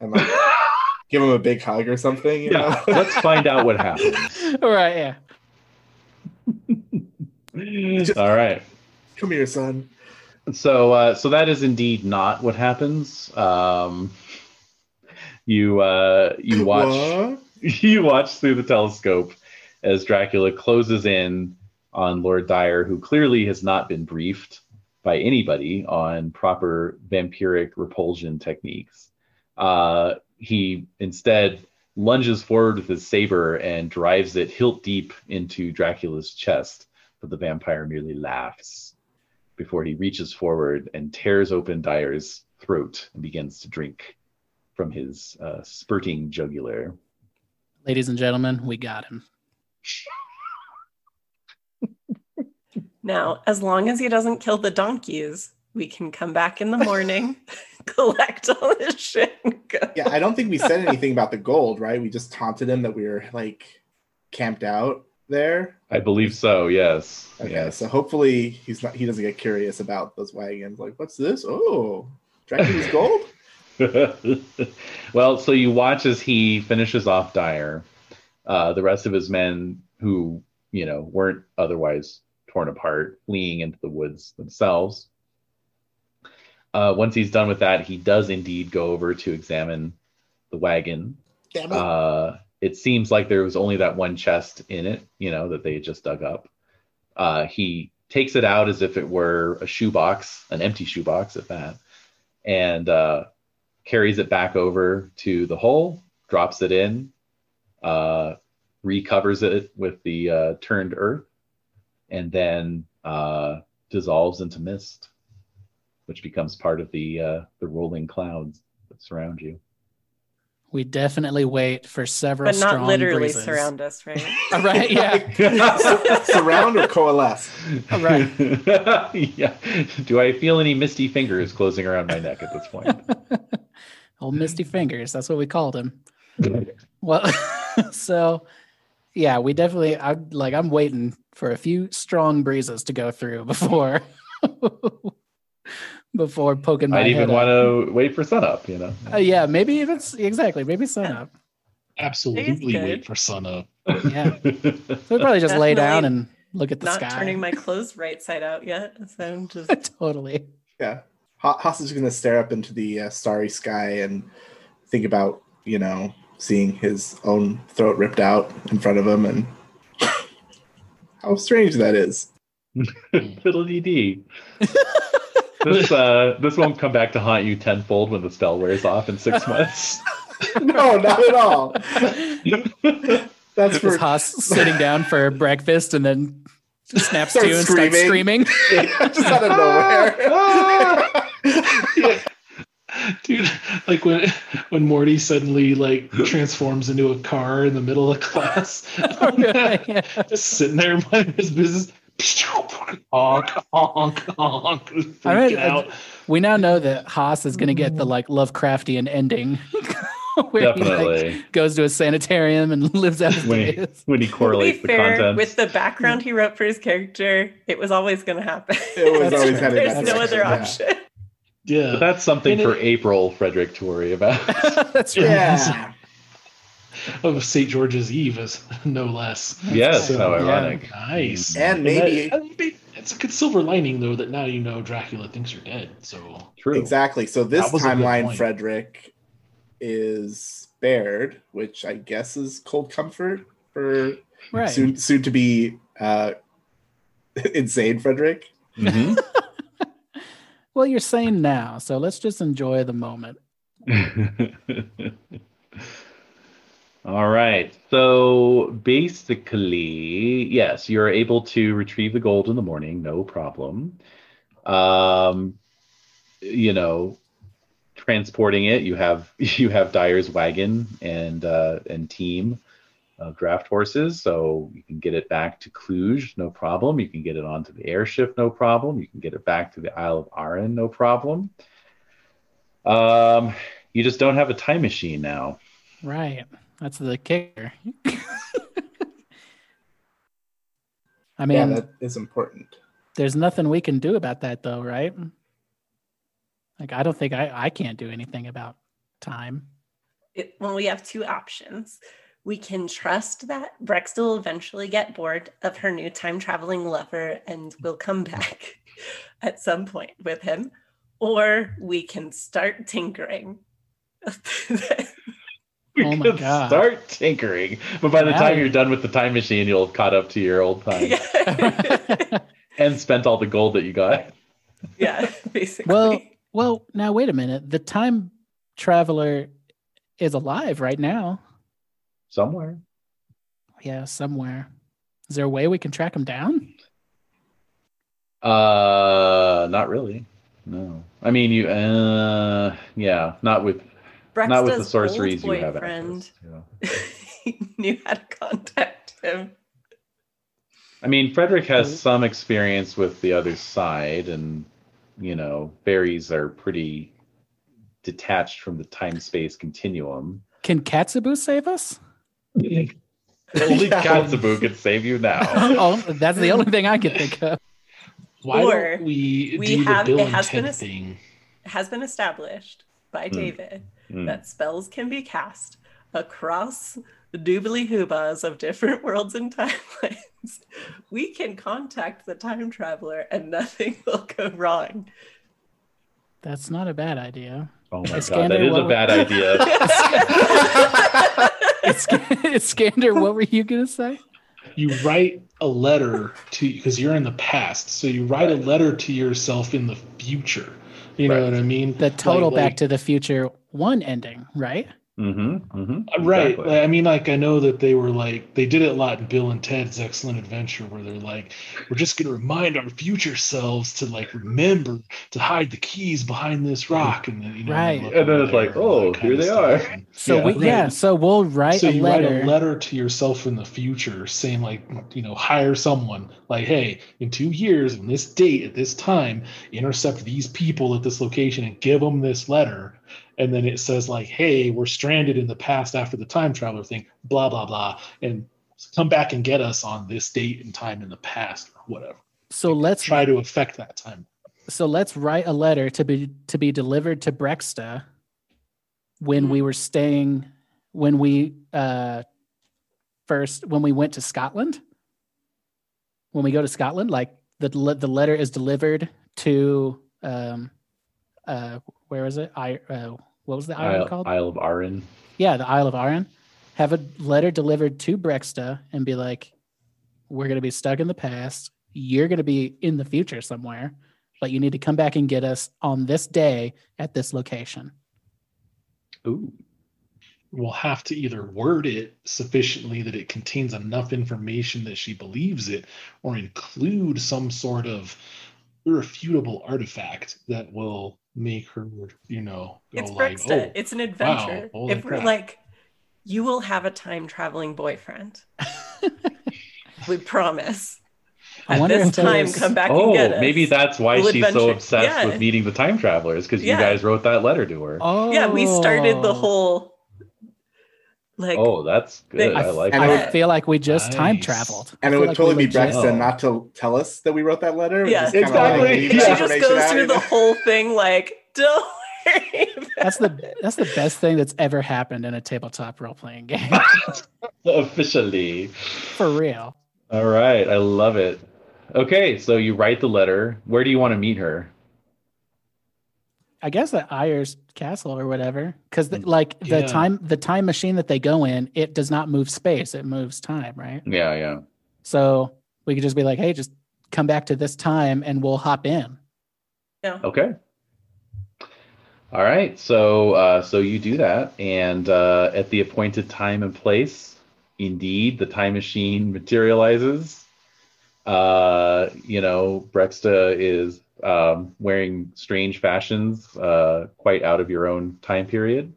and like (laughs) give him a big hug or something. You yeah, know? (laughs) let's find out what happens. (laughs) All right. Yeah. All right. Come here, son. So, uh, so that is indeed not what happens. Um, you uh, you watch What? (laughs) you watch through the telescope as Dracula closes in on Lord Dyer, who clearly has not been briefed by anybody on proper vampiric repulsion techniques. Uh, he instead lunges forward with his saber and drives it hilt deep into Dracula's chest, but the vampire merely laughs before he reaches forward and tears open Dyer's throat and begins to drink from his uh, spurting jugular. Ladies and gentlemen, we got him. (laughs) now, as long as he doesn't kill the donkeys, we can come back in the morning, (laughs) collect all this shit, and go. Yeah, I don't think we said anything about the gold, right? We just taunted him that we were like camped out there. I believe so. Yes. Okay, Yes. so hopefully he's not he doesn't get curious about those wagons. Like, what's this? Oh, Dracula's gold? (laughs) (laughs) well, so you watch as he finishes off Dyer. Uh, the rest of his men, who you know weren't otherwise torn apart, fleeing into the woods themselves. Uh, once he's done with that, he does indeed go over to examine the wagon. Damn it. Uh, it seems like there was only that one chest in it, you know, that they had just dug up. Uh, he takes it out as if it were a shoebox, an empty shoebox at that, and uh, carries it back over to the hole, drops it in, uh, recovers it with the uh, turned earth, and then uh, dissolves into mist, which becomes part of the uh, the rolling clouds that surround you. We definitely wait for several but not strong literally breezes. surround us, right? (laughs) Uh, right, yeah. (laughs) Surround or coalesce. All right. (laughs) yeah. Do I feel any misty fingers closing around my neck at this point? Old Misty Fingers. That's what we called him. Well, so yeah, we definitely. I like. I'm waiting for a few strong breezes to go through before before poking my I'd even want to wait for sunup, you know. Uh, yeah, maybe even s- exactly. Maybe sun up. Absolutely good. wait for sunup. Yeah, so we probably just lay down and look at the not sky. turning my (laughs) clothes right side out yet. So I'm just (laughs) totally. Yeah. Ha- Haas is going to stare up into the uh, starry sky and think about, you know, seeing his own throat ripped out in front of him and (coughs) how strange that is. (laughs) Fiddle dee this uh this won't come back to haunt you tenfold when the spell wears off in six months. (laughs) no, not at all. That's Is for Haas sitting down for breakfast and then snaps to Starts and starts screaming? (laughs) just out of nowhere. (laughs) Dude, like when when Morty suddenly like transforms into a car in the middle of class, Yeah. just sitting there minding his business. Honk, honk, honk, freaking I mean, uh, out. We now know that Haas is going to get the mm. like Lovecraftian ending, (laughs) where he like, Definitely. goes to a sanitarium and (laughs) lives out his when he, days. when he to be correlates the fair, content. with the background he wrote for his character, it was always going to happen. It was (laughs) always true. headed There's no other yeah. option. but Yeah, that's something And for it- April Frederick to worry about. That's right. Yeah. Of St. George's Eve, is (laughs) no less. yes, So, how yeah. ironic. Nice. And maybe- that- it's a good silver lining though that now you know Dracula thinks you're dead. So True. Exactly. So this That was a good timeline. Frederick is spared, which I guess is cold comfort for Right. soon soon to be uh, (laughs) insane Frederick. Mhm. (laughs) Well, you're saying now, so let's just enjoy the moment. All right. So basically, yes, you're able to retrieve the gold in the morning, no problem. Um, you know, transporting it, you have (laughs) you have Dyer's wagon and uh, and team of draft horses, so you can get it back to Cluj, no problem. You can get it onto the airship, no problem. You can get it back to the Isle of Arran, no problem. Um, you just don't have a time machine now. Right. That's the kicker. (laughs) I mean, yeah, that is important. there's nothing we can do about that, though, right? Like, I don't think I, I can't do anything about time. It, well, we have two options. We can trust that Brexta will eventually get bored of her new time traveling lover and will come back (laughs) at some point with him, or we can start tinkering. (laughs) We Oh my could God. start tinkering, but by the Now time you- you're done with the time machine, you'll have caught up to your old time (laughs) and spent all the gold that you got. yeah, basically. well, well, now wait a minute. The time traveler is alive right now. Somewhere. Yeah, somewhere. Is there a way we can track him down? Uh, not really. No. I mean, you. Uh, yeah, not with not with the Brexta's sorceries old you have boyfriend access (laughs) to. knew how to contact him. I mean, Frederick has some experience with the other side, and you know, fairies are pretty detached from the time space continuum. Can Katsubu save us? (laughs) Only Yeah. Katsubu could save you now. (laughs) oh, that's the only thing I can think of. why Or don't we, we do have- the Bill it and has Ted been a- thing? Has been established by Hmm. David Hmm. that spells can be cast across the doobly hoobahs of different worlds and timelines. (laughs) We can contact the time traveler and nothing (laughs) will go wrong. That's not a bad idea. Oh my god, that is what a were- bad idea. It's, it's Skander. What were you gonna say? You write a letter to because you're in the past, so you write a letter to yourself in the future. You know what I mean? The total Like- Back like- to the Future one ending, right? Mm-hmm. mm-hmm Uh, Right. Like, I mean, like I know that they were like they did it a lot in Bill and Ted's Excellent Adventure, where they're like, we're just gonna remind our future selves to like remember to hide the keys behind this rock, and then you know, Right. look And then it's like, oh, here they are. And (laughs) So Yeah. we yeah, so we'll write so a you letter. write a letter to yourself in the future saying like you know hire someone like hey in two years on this date at this time intercept these people at this location and give them this letter and then it says like hey we're stranded in the past after the time traveler thing blah blah blah and come back and get us on this date and time in the past or whatever So let's try to affect that time so let's write a letter to be to be delivered to Brexta when we were staying when we uh first when we went to Scotland. When we go to Scotland, like the the letter is delivered to um uh where is it? I uh, what was the island Isle, called? Isle of Arran. yeah, the Isle of Arran. Have a letter delivered to Brexta and be like, we're going to be stuck in the past. You're going to be in the future somewhere, but you need to come back and get us on this day at this location. Ooh. will have to either word it sufficiently that it contains enough information that she believes it, or include some sort of irrefutable artifact that will make her, you know, go It's like, Brexta. oh, it's an adventure. holy if we're like, you will have a time traveling boyfriend. (laughs) we promise. I At this time, there's- come back Oh, and get us. maybe that's why We'll she's so obsessed yeah. with meeting the time travelers because Yeah. you guys wrote that letter to her. Oh, Yeah, we started the whole like oh, that's good. They- I like And I it that. feel like we just time traveled. And it would like totally we be legit- Brexton Oh. not to tell us that we wrote that letter. Yeah. Exactly. Like Yeah. she just goes through you the whole thing like, don't worry. That's the that's the best thing that's ever happened in a tabletop role playing game. (laughs) (laughs) Officially. For real. All right. I love it. Okay. So you write the letter. Where do you want to meet her? I guess at Ayers Castle or whatever, because like the Yeah. time the time machine that they go in, it does not move space; it moves time, right? Yeah. Yeah. So we could just be like, "Hey, just come back to this time, and we'll hop in." Yeah. Okay. All right. So uh, so you do that, and uh, at the appointed time and place, indeed, the time machine materializes. Uh, you know, Brexta is um, wearing strange fashions, uh, quite out of your own time period,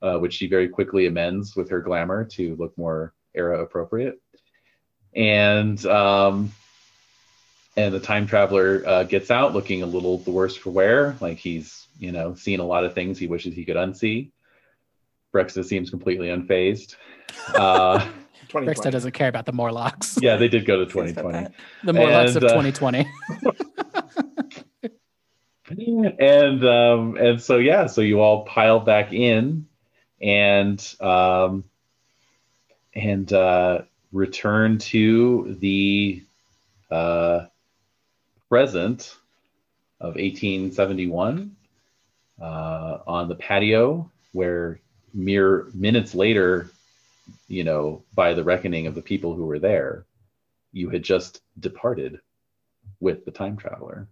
uh, which she very quickly amends with her glamour to look more era appropriate. And um, and the time traveler uh, gets out looking a little the worse for wear, like he's you know seen a lot of things he wishes he could unsee. Brexta seems completely unfazed. Uh, (laughs) 2020. Brexta doesn't care about the Morlocks. yeah, they did go to 2020. the Morlocks of And, uh, 2020. (laughs) and um and so yeah so you all pile back in and um and uh return to the uh present of 1871 uh on the patio where mere minutes later you know by the reckoning of the people who were there you had just departed with the time traveler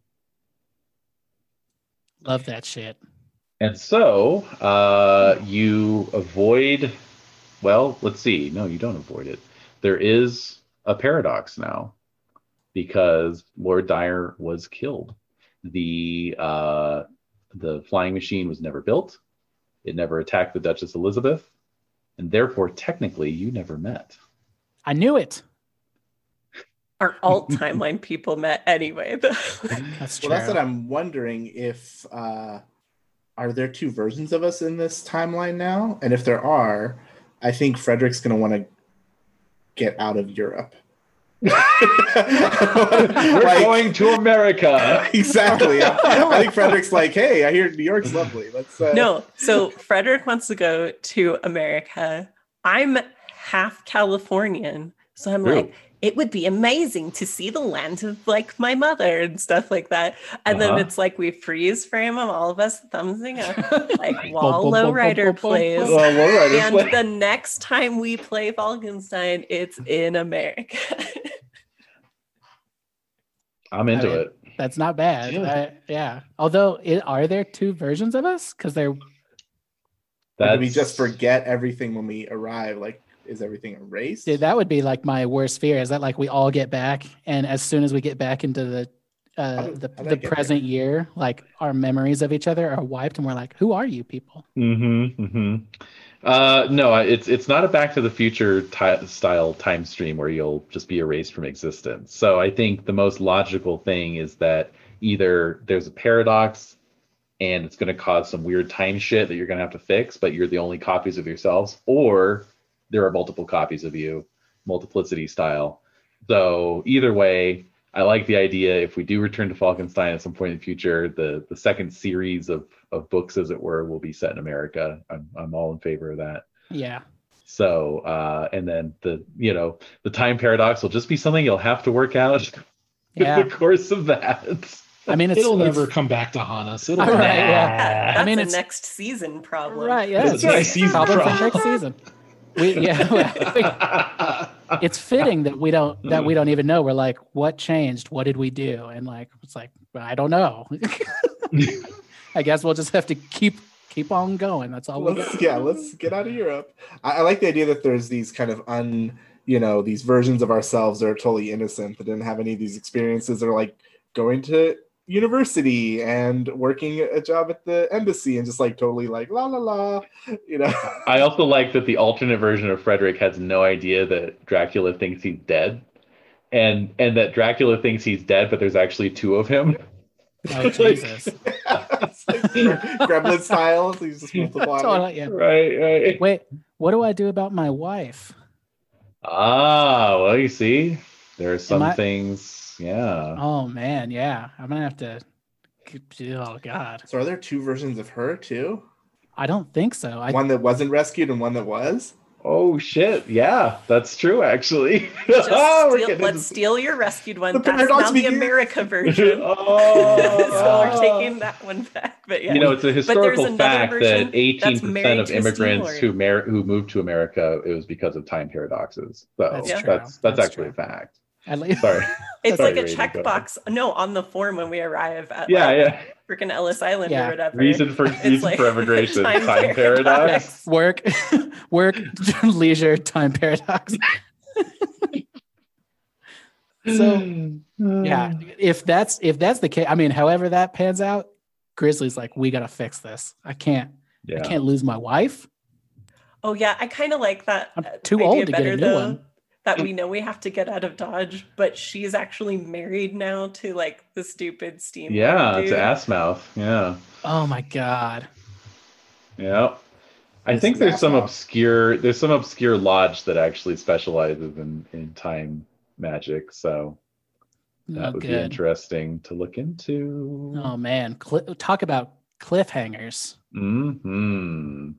Love that shit. And so uh, you avoid, well, let's see. No, you don't avoid it. There is a paradox now because Lord Dyer was killed. The uh, the flying machine was never built. It never attacked the Duchess Elizabeth, and therefore, technically, you never met. I knew it. Our alt timeline people met anyway. (laughs) That's true. Well, that's what I'm wondering if uh, are there two versions of us in this timeline now? And if there are, I think Frederick's going to want to get out of Europe. (laughs) We're Like- going to America. (laughs) exactly. I, I think Frederick's like, hey, I hear New York's lovely. Let's uh, no, so Frederick wants to go to America. I'm half Californian, so I'm True. like, it would be amazing to see the land of like my mother and stuff like that. And then Uh-huh. it's like we freeze frame of all of us thumbsing up, (laughs) like Bum, while bum, bum, Lowrider bum, bum, plays. bum. Well. And the next time we play Falkenstein, it's in America. (laughs) I'm into I mean, it. That's not bad. Yeah. I- yeah. Although, it, are there two versions of us? Because they're Or That's do we just forget everything when we arrive? Like, is everything erased? Dude, that would be like my worst fear. Is that like we all get back, and as soon as we get back into the uh, did- the, how did I the get there? present year, like our memories of each other are wiped, and we're like, "Who are you people?" Mm-hmm. mm-hmm. Uh, no, it's it's not a Back to the Future ti style time stream where you'll just be erased from existence. So I think the most logical thing is that either there's a paradox and it's going to cause some weird time shit that you're going to have to fix, but you're the only copies of yourselves, or there are multiple copies of you, multiplicity style. So either way, I like the idea. If we do return to Falkenstein at some point in the future, the the second series of of books, as it were, will be set in America. I'm I'm all in favor of that. Yeah, So uh, and then the you know the time paradox will just be something you'll have to work out (laughs) yeah. in the course of that. I mean, it's It'll it's- never come back to haunt us. It'll All right, never- yeah. That's I mean, a it's- next season problem. right. Yeah, That's right, season Problem for problem. next season. We, yeah, (laughs) well, (laughs) it's fitting that we don't that we hmm. don't even know. We're like, what changed? What did we do? And like, it's like, I don't know. (laughs) I guess we'll just have to keep keep on going. That's all. Let's, yeah, let's get out of Europe. I, I like the idea that there's these kind of un, you know, these versions of ourselves that are totally innocent that didn't have any of these experiences. They're like going to university and working a job at the embassy and just like totally like la la la, you know. I also like that the alternate version of Frederick has no idea that Dracula thinks he's dead, and and that Dracula thinks he's dead, but there's actually two of him. Oh Like- Jesus! It's (laughs) like Gremlin style. So he's just multiplying. Totally, yeah. Right, right. Wait, what do I do about my wife? Ah, well, you see, there are some I- things. Yeah. Oh man, yeah. I'm gonna have to. Oh God, So are there two versions of her too? I don't think so. I one that wasn't rescued and one that was? Oh shit! Yeah, that's true. Actually, (laughs) Just Oh, we're steal, getting let's into- steal your rescued one. The That's paradox now the begins. America (laughs) version. oh, (laughs) so we're taking that one back. But yeah, You know, it's a historical fact that eighteen percent of immigrants who mar- who moved to America it was because of time paradoxes. So That's that's that's, that's, That's actually true. a fact. At least Sorry. (laughs) it's Sorry, like a Rainy, go checkbox. No, on the form when we arrive at Yeah, like, yeah. freaking Ellis Island Yeah. or whatever. Reason for It's reason like for immigration. (laughs) time Time, paradox. paradox. work, (laughs) work, leisure, time paradox. So (sighs) yeah, if that's if that's the case, I mean, however that pans out, Grizzly's like, we gotta fix this. I can't, Yeah. I can't lose my wife. Oh yeah, I kind of like that. I'm uh, too idea old to get a new though, one. That we know we have to get out of Dodge, but she's actually married now to like the stupid steam. Yeah, it's dude. ass mouth. Yeah. Oh my god. Yeah. I This think there's some awesome. obscure there's some obscure lodge that actually specializes in in time magic, so that Oh, would be interesting to look into. Oh man, Cli talk about cliffhangers. hmm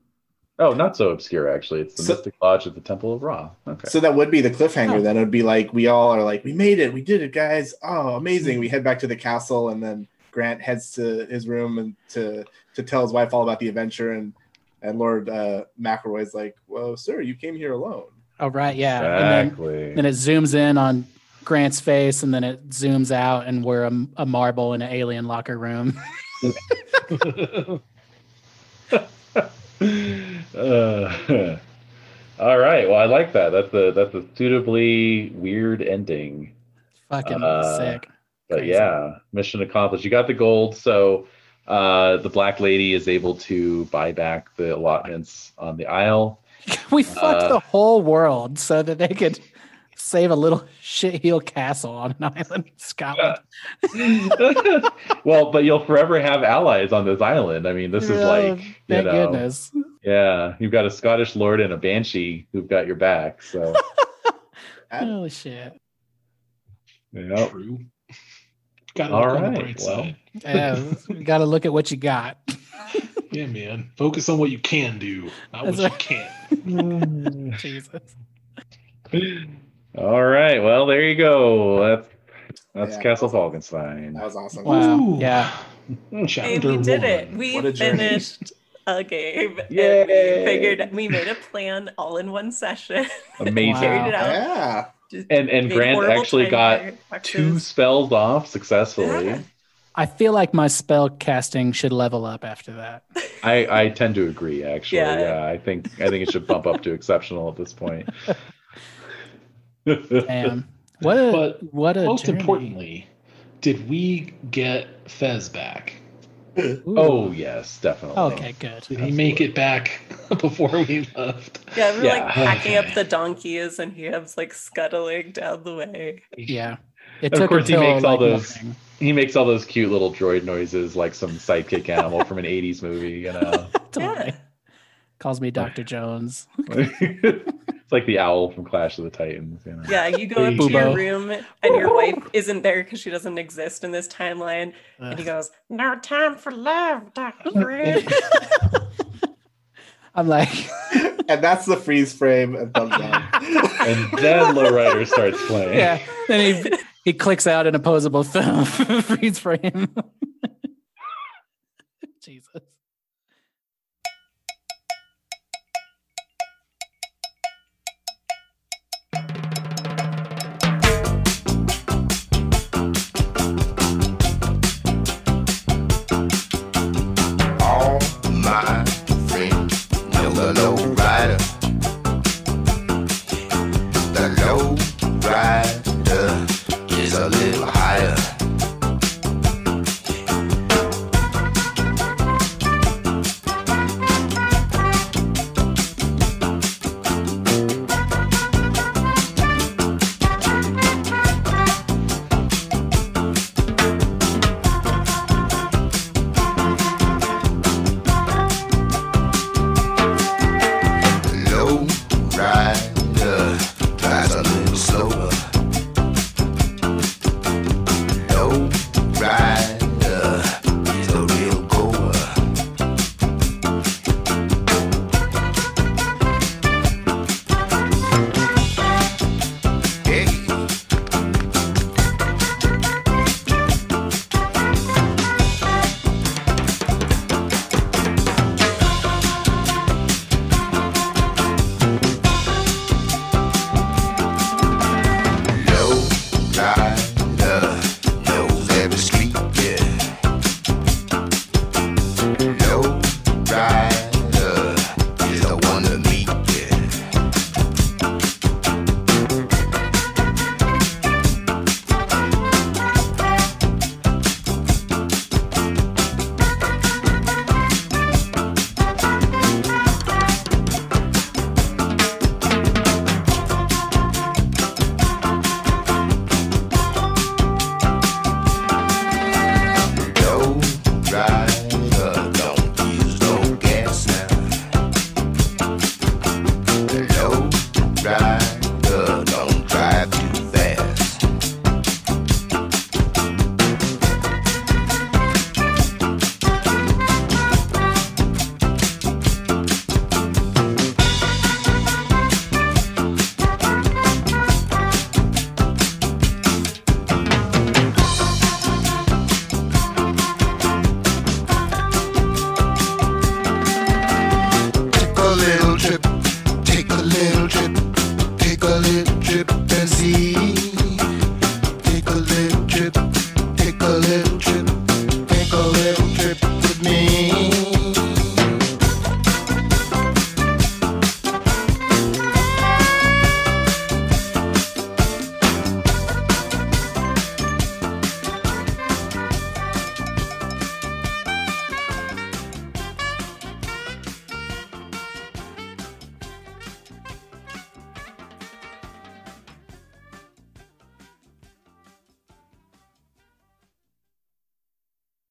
Oh, not so obscure actually. It's the So- Mystic Lodge at the Temple of Ra. Okay. So that would be the cliffhanger. Oh. Then it would be like we all are like, we made it, we did it, guys. Oh, amazing! We head back to the castle, and then Grant heads to his room and to to tell his wife all about the adventure. And and Lord uh, McElroy's like, "Well, sir, you came here alone." Oh right, yeah. And exactly. then, then it zooms in on Grant's face, and then it zooms out, and we're a, a marble in an alien locker room. (laughs) (laughs) (laughs) uh, (laughs) all right. Well, I like that. That's a that's a suitably weird ending. Fucking Uh, sick. But Crazy. yeah, mission accomplished. You got the gold, so uh, the black lady is able to buy back the allotments on the Isle. (laughs) We fucked uh, the whole world so that they could save a little (laughs) shitheel castle on an (laughs) island in Scotland. (laughs) well, but you'll forever have allies on this island. I mean, this is Oh, like you thank know, goodness. yeah, you've got a Scottish lord and a banshee who've got your back. So Holy shit. yeah. True. Got to All look on the well. Yeah, you got to look at what you got. Yeah, man. Focus on what you can do, not what That's you can't. Jesus. All right. Well, there you go. That's that's Yeah. Castle Falkenstein. That was awesome. Wow. Ooh. Yeah. Hmm. Hey, we did one. it. We a finished a game. and Yay. We figured we made a plan all in one session. (laughs) Amazing. Wow. Carried it out. Yeah. Just And and Grant actually got paradoxes. two spells off successfully. Yeah. I feel like my spell casting should level up after that. (laughs) I, I tend to agree. Actually, Yeah. yeah. I think I think it should bump up to exceptional at this point. (laughs) Damn. (laughs) What a But what a Most journey. importantly, did we get Fez back? Ooh. oh yes, definitely. Okay, good. Did he make it back (laughs) before we left? Yeah, we're Yeah, like packing up the donkeys and he was like scuttling down the way. Yeah. It Of course he until, makes all like, those- morning. He makes all those cute little droid noises like some sidekick animal from an '80s movie. You know, (laughs) Yeah. Calls me Dr. Jones. It's like the owl from Clash of the Titans. You know? Yeah, you go up to your room and your wife isn't there because she doesn't exist in this timeline. And he goes, No time for love, Dr. (laughs) I'm like, and that's the freeze frame and thumbs up. And then Lowrider starts playing. yeah. Then he he clicks out an opposable film (laughs) freeze frame. (laughs) Jesus.